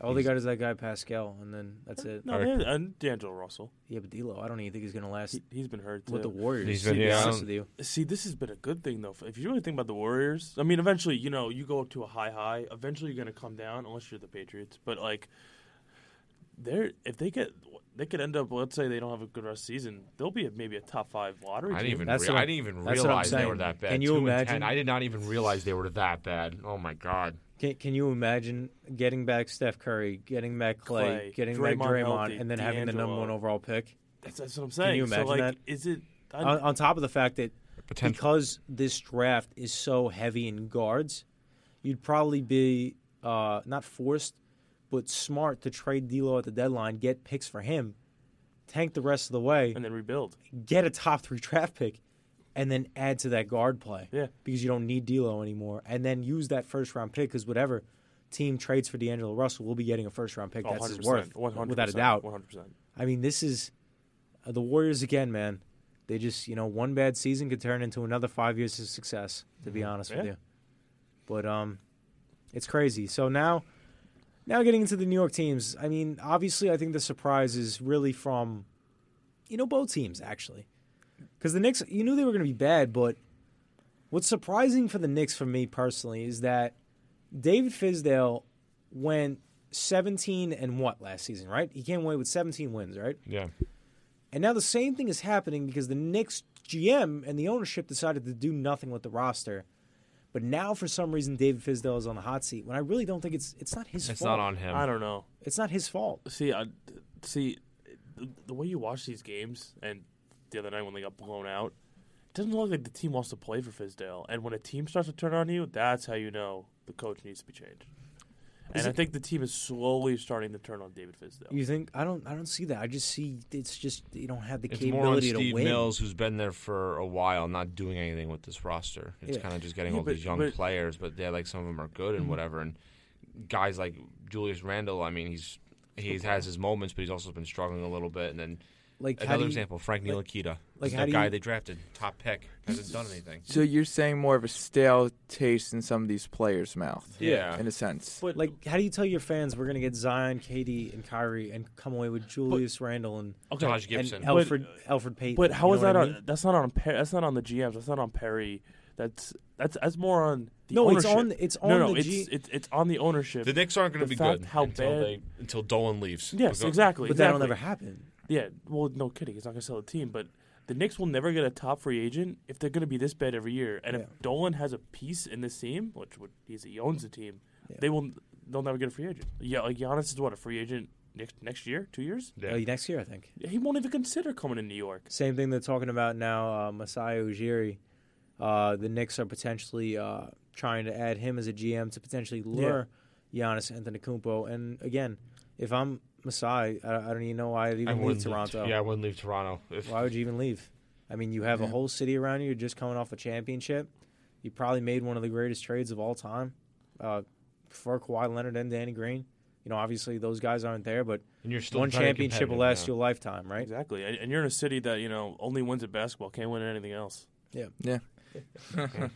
All they got is that guy Pascal, and then that's it. No, All right. they- and D'Angelo Russell. Yeah, but D'Lo, I don't even think he's going to last He, he's been hurt too. with the Warriors. He's to been- be yeah, I honest with you. See, this has been a good thing though. If you really think about the Warriors, I mean, eventually, you know, you go up to a high high. Eventually, you're going to come down, unless you're the Patriots. But like, they're if they get, they could end up. Let's say they don't have a good rest season, they'll be a, maybe a top five lottery. I didn't even That's rea- what I didn't even that's realize they were that bad. Can you Two imagine? I did not even realize they were that bad. Oh my god. Can, can you imagine getting back Steph Curry, getting back Clay, Clay, getting back Draymond Draymond, healthy, and then having the number one overall pick? That's, that's what I'm saying. Can you imagine so like, that? is it? On, on top of the fact that Potential. because this draft is so heavy in guards, you'd probably be uh, not forced, but smart to trade D'Lo at the deadline, get picks for him, tank the rest of the way, and then rebuild. get a top three [laughs] draft pick, and then add to that guard play. Yeah. because you don't need D'Lo anymore, and then use that first round pick because whatever team trades for D'Angelo Russell will be getting a first round pick. Oh, That's his 100%, worth, 100%, without a doubt. 100. percent I mean, this is uh, the Warriors again, man. They just, you know, one bad season could turn into another five years of success. To be honest with you, but um, it's crazy. So now, now getting into the New York teams. I mean, obviously, I think the surprise is really from, you know, both teams actually, because the Knicks. You knew they were going to be bad, but what's surprising for the Knicks for me personally is that David Fizdale went 17 and what last season, right? He came away with 17 wins, right? Yeah. And now the same thing is happening because the Knicks GM and the ownership decided to do nothing with the roster. But now, for some reason, David Fizdale is on the hot seat. When I really don't think it's it's not his It's fault. not on him. I don't know. It's not his fault. See, I, see, the, the way you watch these games, and the other night when they got blown out, it doesn't look like the team wants to play for Fizdale. And when a team starts to turn on you, that's how you know the coach needs to be changed. And Is I think the team is slowly starting to turn on David Fizdale. You think I don't I don't see that. I just see it's just you don't have the It's more on capability to Steve win. Mills, who's been there for a while, not doing anything with this roster. It's Yeah. kind of just getting Yeah, all but- these young but- players, but yeah, like some of them are good and Mm-hmm. whatever. And guys like Julius Randle, I mean, he's he has his moments, but he's also been struggling a little bit. And then Like how another do you- example, Frank like- Ntilikina, like, like how that guy you- they drafted, top pick, hasn't done anything. So you're saying more of a stale taste in some of these players' mouth, Yeah. in a sense. But Like, how do you tell your fans we're going to get Zion, KD, and Kyrie and come away with Julius Randle and, okay, Josh Gibson. and Alfred uh, Elfrid Payton? But how you is that what I on? That's not on. Per, that's not on the GMs. That's not on Perry. That's that's that's more on the No, it's on it's on no, no, the it's, G. it's it's on the ownership. The Knicks aren't going to be good how until bad- they until Dolan leaves. yes, exactly. but that'll never happen. Yeah, well, no kidding. He's not going to sell the team, but the Knicks will never get a top free agent if they're going to be this bad every year. And Yeah. if Dolan has a piece in this team, which would, he's, he owns the team, Yeah. they will they'll never get a free agent. Yeah, like Giannis is what a free agent next next year, two years. Yeah. Uh, next year, I think. He won't even consider coming to New York. Same thing they're talking about now. Uh, Masai Ujiri. Uh, the Knicks are potentially uh, trying to add him as a GM to potentially lure Giannis Antetokounmpo. And again, if I'm Masai, I, I don't even know why I'd I even leave Toronto. Leave, yeah, I wouldn't leave Toronto. If, Why would you even leave? I mean, you have a whole city around you. You're just coming off a championship. You probably made one of the greatest trades of all time uh, for Kawhi Leonard and Danny Green. You know, obviously those guys aren't there, but and you're still one championship will last yeah. you a lifetime, right? Exactly, and, and you're in a city that you know only wins at basketball, can't win at anything else. Yeah. Yeah. [laughs]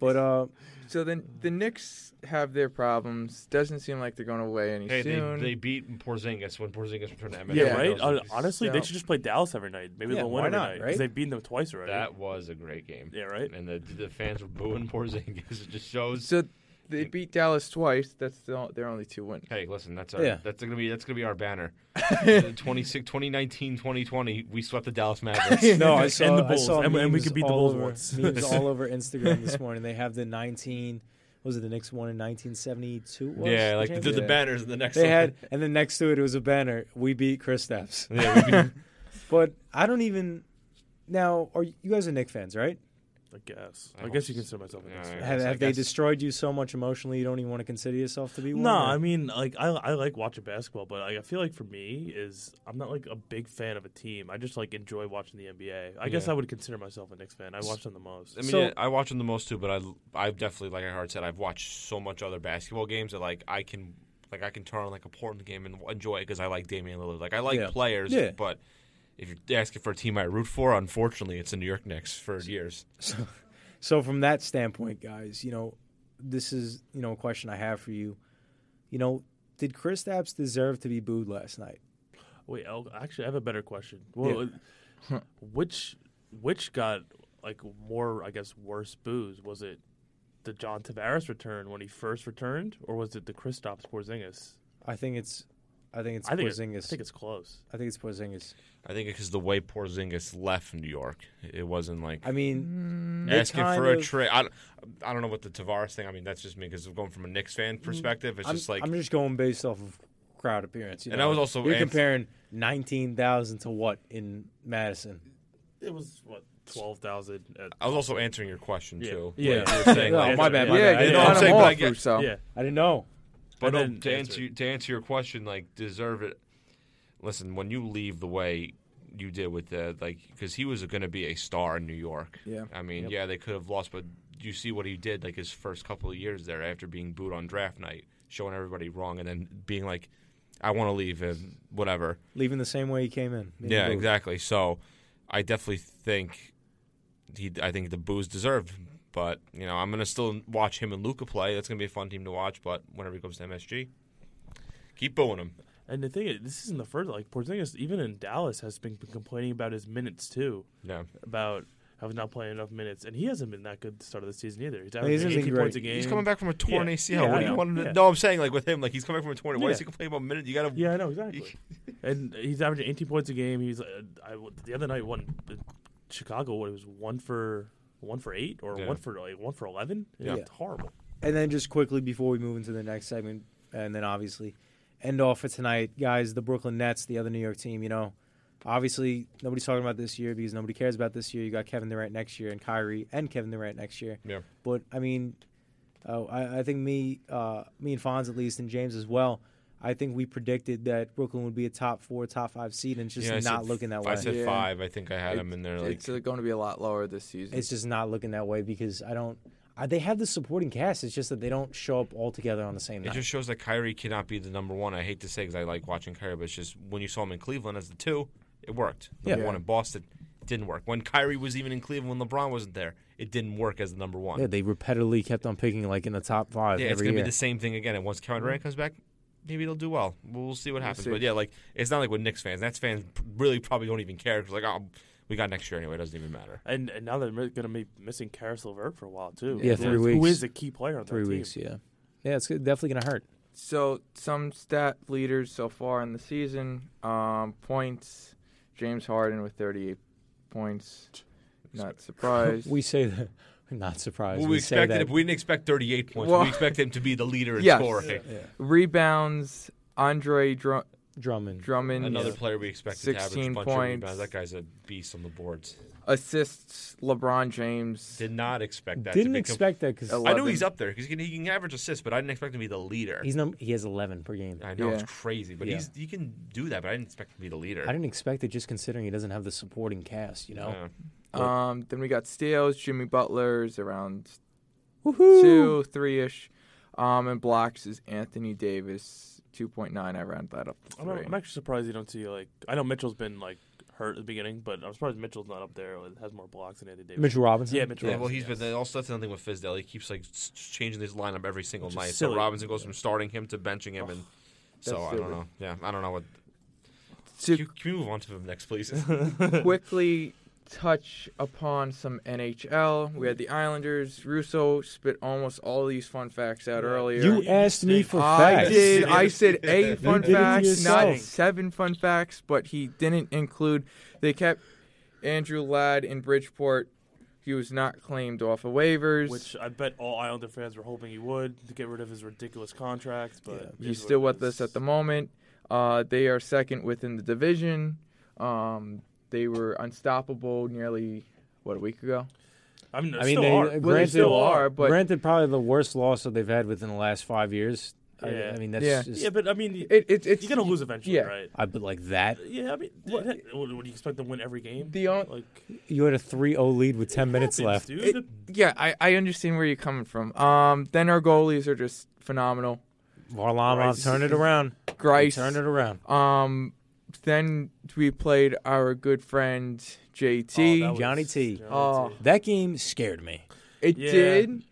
But uh, So then the Knicks have their problems. Doesn't seem like they're going away any Hey, they, soon. they beat Porzingis when Porzingis returned to MLS. Yeah, Yeah. right. Uh, was- honestly, they should just play Dallas every night. Maybe Yeah, they'll win why every not, night because right? they've beaten them twice already. that was a great game. yeah, right. And the the fans were booing Porzingis. [laughs] It just shows. so they beat Dallas twice. That's the, their only two wins. Hey, listen, that's our, Yeah. that's gonna be that's gonna be our banner. [laughs] 26 2019 2020 we swept the Dallas Mavericks. [laughs] no, I saw, the I Bulls. saw And we- and we could beat the all Bulls over, once. memes [laughs] all over Instagram this morning. They have the 19. Was it the next one in 1972? yeah, like the, the, championship? banners in the next They one. had, and then next to it, it was a banner. We beat Kristaps. yeah, we beat, But I don't even. Now, are you you guys are Knick fans, right? I guess. I I, guess you consider myself a Yeah, Knicks yeah. fan. Have, have they destroyed you so much emotionally you don't even want to consider yourself to be one? No, or- I mean, like I, I like watching basketball, but like, I feel like for me is I'm not like a big fan of a team. I just like enjoy watching the NBA. I guess I would consider myself a Knicks fan. I watch them the most. I mean, So- yeah, I watch them the most too, but I I've definitely like I heard said I've watched so much other basketball games that like I can like I can turn on like a Portland game and enjoy it because I like Damian Lillard. Like I like Yeah. players, Yeah. but if you're asking for a team I root for, unfortunately, it's the New York Knicks for years. So, so from that standpoint, guys, you know, this is you know a question I have for you. You know, did Kristaps deserve to be booed last night? Wait, I'll, actually, I have a better question. Well, uh, which which got like more, I guess, worse booze? Was it the John Tavares return when he first returned, or was it the Kristaps Porzingis? I think it's, I think it's I think it- Porzingis. I think it's close. I think it's Porzingis. I think because the way Porzingis left New York, it wasn't like I mean, asking for a trade. I, don't- I don't know what the Tavares thing. I mean, that's just me because going from a Knicks fan perspective, it's Mm, I'm, just like I'm just going based off of crowd appearance. You And know? I was also you're ans- comparing nineteen thousand to what in Madison? It was what twelve thousand. I was also answering your question Yeah. too. Yeah. Like, you were saying, No, [laughs] like, my bad, yeah, my bad. I you didn't know I'm saying, but I off, get- Russo. Yeah, I didn't know. But no, then oh, to answer answer it. to answer your question, like deserve it. Listen, when you leave the way you did with the like, because he was going to be a star in New York. Yeah. I mean, Yep. yeah, they could have lost, but you see what he did, like his first couple of years there, after being booed on draft night, showing everybody wrong, and then being like, "I want to leave," and whatever. Leaving the same way he came in. Yeah, exactly. So, I definitely think he. I think the booze deserved. But you know, I'm gonna still watch him and Luka play. That's gonna be a fun team to watch. But whenever he comes to MSG, keep booing him. And the thing is, this isn't the first. Like Porzingis, even in Dallas, has been complaining about his minutes too. Yeah, About how he's not playing enough minutes, and he hasn't been that good to start of the season either. He's He averaging hasn't 18 great. points a game. he's coming back from a torn Yeah. ACL. Yeah, what do you want him to? Yeah. No, I'm saying like with him, like he's coming back from a torn. Why is he complaining about minutes? You gotta. Yeah, I know exactly. [laughs] and he's averaging 18 points a game. He's uh, I, the other night won uh, Chicago. What it was one for one for eight or Yeah. one for like one for 11. Yeah. It's horrible. And then just quickly before we move into the next segment, and then obviously end off for tonight, guys. The Brooklyn Nets, the other New York team. You know, obviously nobody's talking about this year because nobody cares about this year. You got Kevin Durant next year and Kyrie and Kevin Durant next year. Yeah. But I mean, uh, I, I think me, uh, me and Fonz at least, and James as well. I think we predicted that Brooklyn would be a top four, top five seed, and it's just Yeah, not said- looking that way. I said Yeah. five. I think I had It- him in there. Like it's going to be a lot lower this season. It's just not looking that way because I don't. I, they have the supporting cast. It's just that they don't show up all together on the same It night. just shows that Kyrie cannot be the number one. I hate to say because I like watching Kyrie, but it's just when you saw him in Cleveland as the two, it worked. Number Yeah. one in Boston didn't work. When Kyrie was even in Cleveland, when LeBron wasn't there, it didn't work as the number one. yeah, they repetitively kept on picking like in the top five Yeah, it's every gonna year. be the same thing again. And once Kevin Durant comes back, maybe they'll do well. We'll, we'll see what happens. see. But yeah, like it's not like with Knicks fans. Nets fans really probably don't even care because like, oh, we got next year anyway. It doesn't even matter. And and now they're going to be missing Caris LeVert for a while too. Yeah, Who three is- weeks. Who is a key player on Three that team. weeks, yeah, yeah. It's definitely gonna hurt. So some stat leaders so far in the season: um, points. James Harden with 38 points. Not [laughs] surprised. We say that. [laughs] Not surprised. Well, we we say expected that. it. We didn't expect 38 points. Well- we expect him to be the leader in [laughs] Yes. scoring. Rebounds. Andre Dr- Drummond. Drummond. Another player we expected to average a 16 bunch points. of rebounds. That guy's a beast on the boards. assists. LeBron James. Did not expect that. Didn't to become, expect that because I knew he's up there because he can, he can average assists, but I didn't expect him to be the leader. he's num- he has 11 per game. I know Yeah. it's crazy, but Yeah. he's he can do that. But I didn't expect him to be the leader. I didn't expect it just considering he doesn't have the supporting cast. You know. Yeah. Um, then we got steals. Jimmy Butler's around Woohoo! two, three ish. Um, and blocks is Anthony Davis, two point nine. I round that up to I'm, three. I'm actually surprised you don't see like I know Mitchell's been like hurt at the beginning, but I'm surprised Mitchell's not up there. It has more blocks than Anthony Davis. Mitchell Robinson. Yeah, Mitchell. Yeah, well, Robinson, he's yes. been also that's another thing with Fizdale. He keeps like s- changing his lineup every single Which is night. silly. So Robinson goes from starting him to benching him, and so That's I don't silly. know. Yeah, I don't know what. To Can, you- can we move on to him next, please? [laughs] [laughs] quickly touch upon some NHL. We had the Islanders. Russo spit almost all these fun facts out earlier. You asked me for I facts. did. I said a fun did facts, not seven fun facts, but he didn't include. They kept Andrew Ladd in Bridgeport. He was not claimed off of waivers. Which I bet all Islander fans were hoping he would to get rid of his ridiculous contract, but it He's still what with us at the moment. Uh, they are second within the division. Um, they were unstoppable nearly what a week ago. I mean, I mean, still they, are. uh, they still are, but- granted, probably the worst loss that they've had within the last five years. I- Yeah. I, mean, that's Yeah. just. yeah, but I mean, It, it, it's you're gonna lose eventually, yeah. right? I but like that, Yeah, I mean, what, what, do you expect them to win every game? The on- like you had a 3-0 lead with 10 minutes happens, left. dude. It- yeah, I, I understand where you're coming from. Um, then our goalies are just phenomenal. Varlamov Greiss. turned it around. He Greiss. turned it around. Um, then we played our good friend JT. Oh, Johnny T. Johnny Oh. T. That game scared me. it Yeah. did.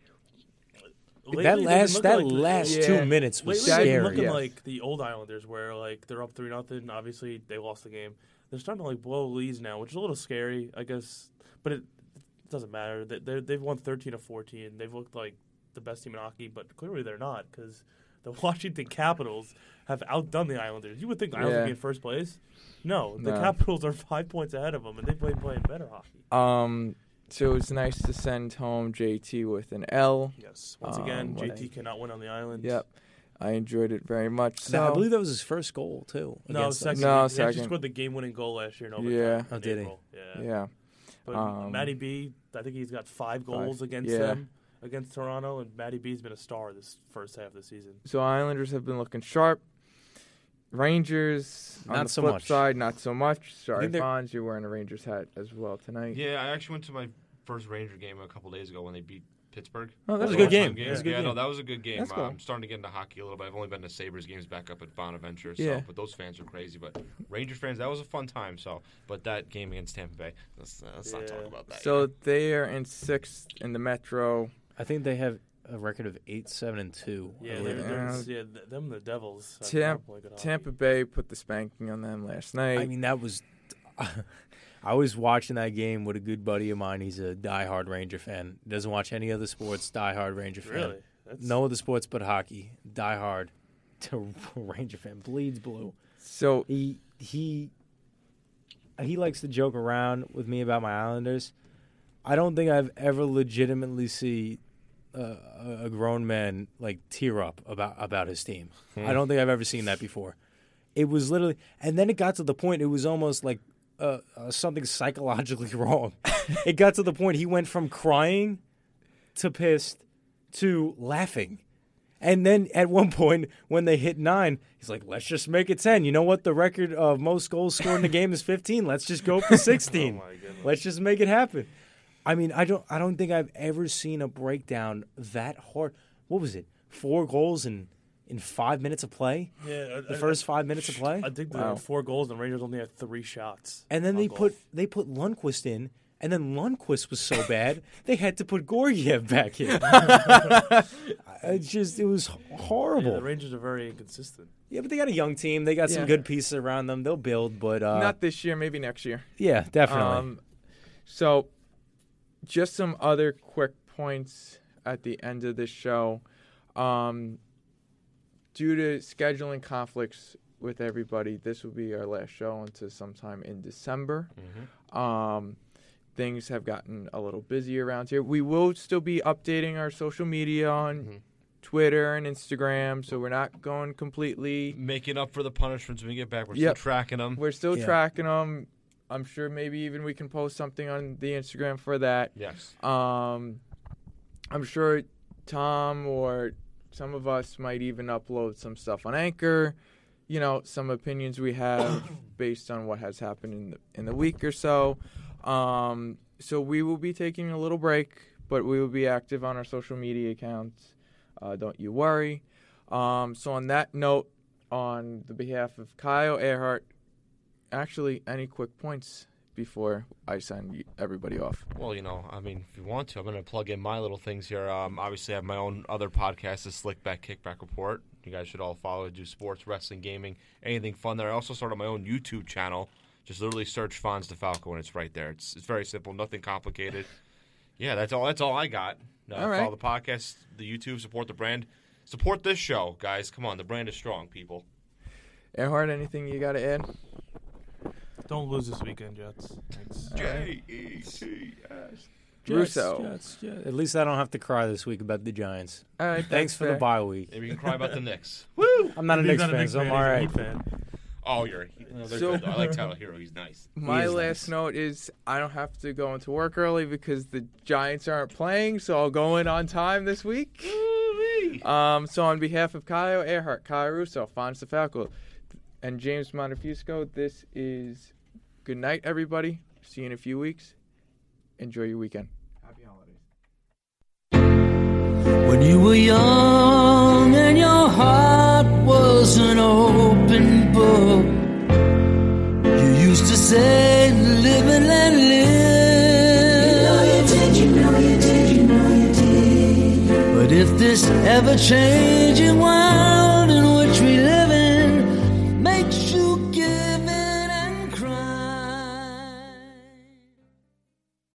Lately, that last that like the- last Yeah. two minutes was Lately, scary. looking yeah. like the old Islanders, where like they're up three nothing. Obviously, they lost the game. They're starting to like blow leads now, which is a little scary, I guess. But it, it doesn't matter. They they're- they've won thirteen of fourteen. They've looked like the best team in hockey, but clearly they're not because the [laughs] Washington Capitals have outdone the Islanders. You would think the Islanders Yeah. would be in first place. No, the No. Capitals are five points ahead of them, and they've been playing better hockey. Um, so it was nice to send home JT with an L. Yes. Once Um, again, what JT I- cannot win on the island. Yep, I enjoyed it very much. So Now, I believe that was his first goal too. No, against us. second. No, he, he scored the game-winning goal last year in overtime. Yeah. in Oh, did he? Yeah. yeah. But Um, Matty B, I think he's got five goals against Yeah. them against Toronto, and Matty B's been a star this first half of the season. So Islanders have been looking sharp. Rangers on Not the so flip much. side, not so much. Sorry, think they're- Fonz, you're wearing a Rangers hat as well tonight. yeah, I actually went to my first Ranger game a couple days ago when they beat Pittsburgh. Oh, That was a good game. Yeah, That was a good yeah, no, game. that was a good game. That's cool. Uh, I'm starting to get into hockey a little bit. I've only been to Sabres games back up at Bonaventure. So, Yeah. but those fans are crazy. But Ranger fans, that was a fun time. So, but that game against Tampa Bay, let's, uh, let's not Yeah. talk about that. So yet. they are in sixth in the Metro. I think they have a record of eight, seven, and two. Yeah, believe. they're, Yeah. they're, yeah, them the Devils. have Tamp- not played good hockey. Tampa Bay put the spanking on them last night. I mean, that was. [laughs] I was watching that game with a good buddy of mine. He's a diehard Ranger fan. Doesn't watch any other sports. Diehard Ranger fan. Really? That's, No other sports but hockey. Diehard [laughs] to Ranger fan. Bleeds blue. so He he he likes to joke around with me about my Islanders. I don't think I've ever legitimately see a- a grown man like tear up about about his team. I don't think I've ever seen that before. It was literally, and then it got to the point. It was almost like uh, uh, something psychologically [laughs] wrong. it got to the point he went from crying to pissed to laughing. And then at one point, when they hit nine, he's like, let's just make it 10. You know what? The record of most goals scored in the game is 15. Let's just go for [laughs] 16. Oh let's just make it happen. I mean, I don't I don't think I've ever seen a breakdown that hard. What was it? Four goals in in 5 minutes of play? Yeah, The first 5 minutes of play? I think they Wow. had four goals, and the Rangers only had three shots. And then they goal. put they put Lundqvist in, and then Lundqvist was so bad [laughs] they had to put Georgiev back in. [laughs] it just it was Yeah, horrible. the Rangers are very inconsistent. Yeah, but they got a young team. They got some good pieces around them. They'll build, but uh, not this year, maybe next year. yeah, definitely. Um, so, just some other quick points at the end of this show. Um, due to scheduling conflicts with everybody, this will be our last show until sometime in December. Um, things have gotten a little busy around here. We will still be updating our social media on Twitter and Instagram, so we're not going completely. making up for the punishments when we get back, we're Yep. still tracking them. We're still Yeah. tracking them. I'm sure maybe even we can post something on the Instagram for that. Yes. Um, I'm sure Tom or some of us might even upload some stuff on Anchor. You know, some opinions we have [coughs] based on what has happened in the in the week or so. Um, so we will be taking a little break, but we will be active on our social media accounts. Uh, don't you worry. Um, so on that note, on the behalf of Kyle Earhart, actually, any quick points before I sign everybody off? Well, you know, I mean, if you want to, I'm going to plug in my little things here. Um, obviously, I have my own other podcast, the Slickback Kickback Report. You guys should all follow. I do sports, wrestling, gaming, anything fun there. I also started my own YouTube channel. Just literally search Fonz DeFalco, and it's right there. It's it's very simple, nothing complicated. [laughs] Yeah, that's all. That's all I got. Uh, All right. Follow the podcast, the YouTube, support the brand, support this show, guys. Come on, the brand is strong, people. Earhart, anything you got to add? Don't lose this weekend, Jets. Thanks. J E T S. Russo. Jets, Jets. At least I don't have to cry this week about the Giants. All right, Thanks that's for fair. the bye week. Maybe you can cry about the Knicks. [laughs] Woo! I'm not a He's Knicks not fan, Knicks so I'm all right. all he's a right. Heat fan. Oh, you're. a Heat- no, they're So- good. I like Tyler Herro. He's nice. My He last nice. note is I don't have to go into work early because the Giants aren't playing, so I'll go in on time this week. Um, so on behalf of Kyle Earhart, Kyle Russo, Fonz DeFalco, and James Montefusco, this is good night, everybody. See you in a few weeks. Enjoy your weekend. Happy holidays. When you were young and your heart was an open book, you used to say, live and let live. You know you did, you know you did, you know you did. But if this ever changing world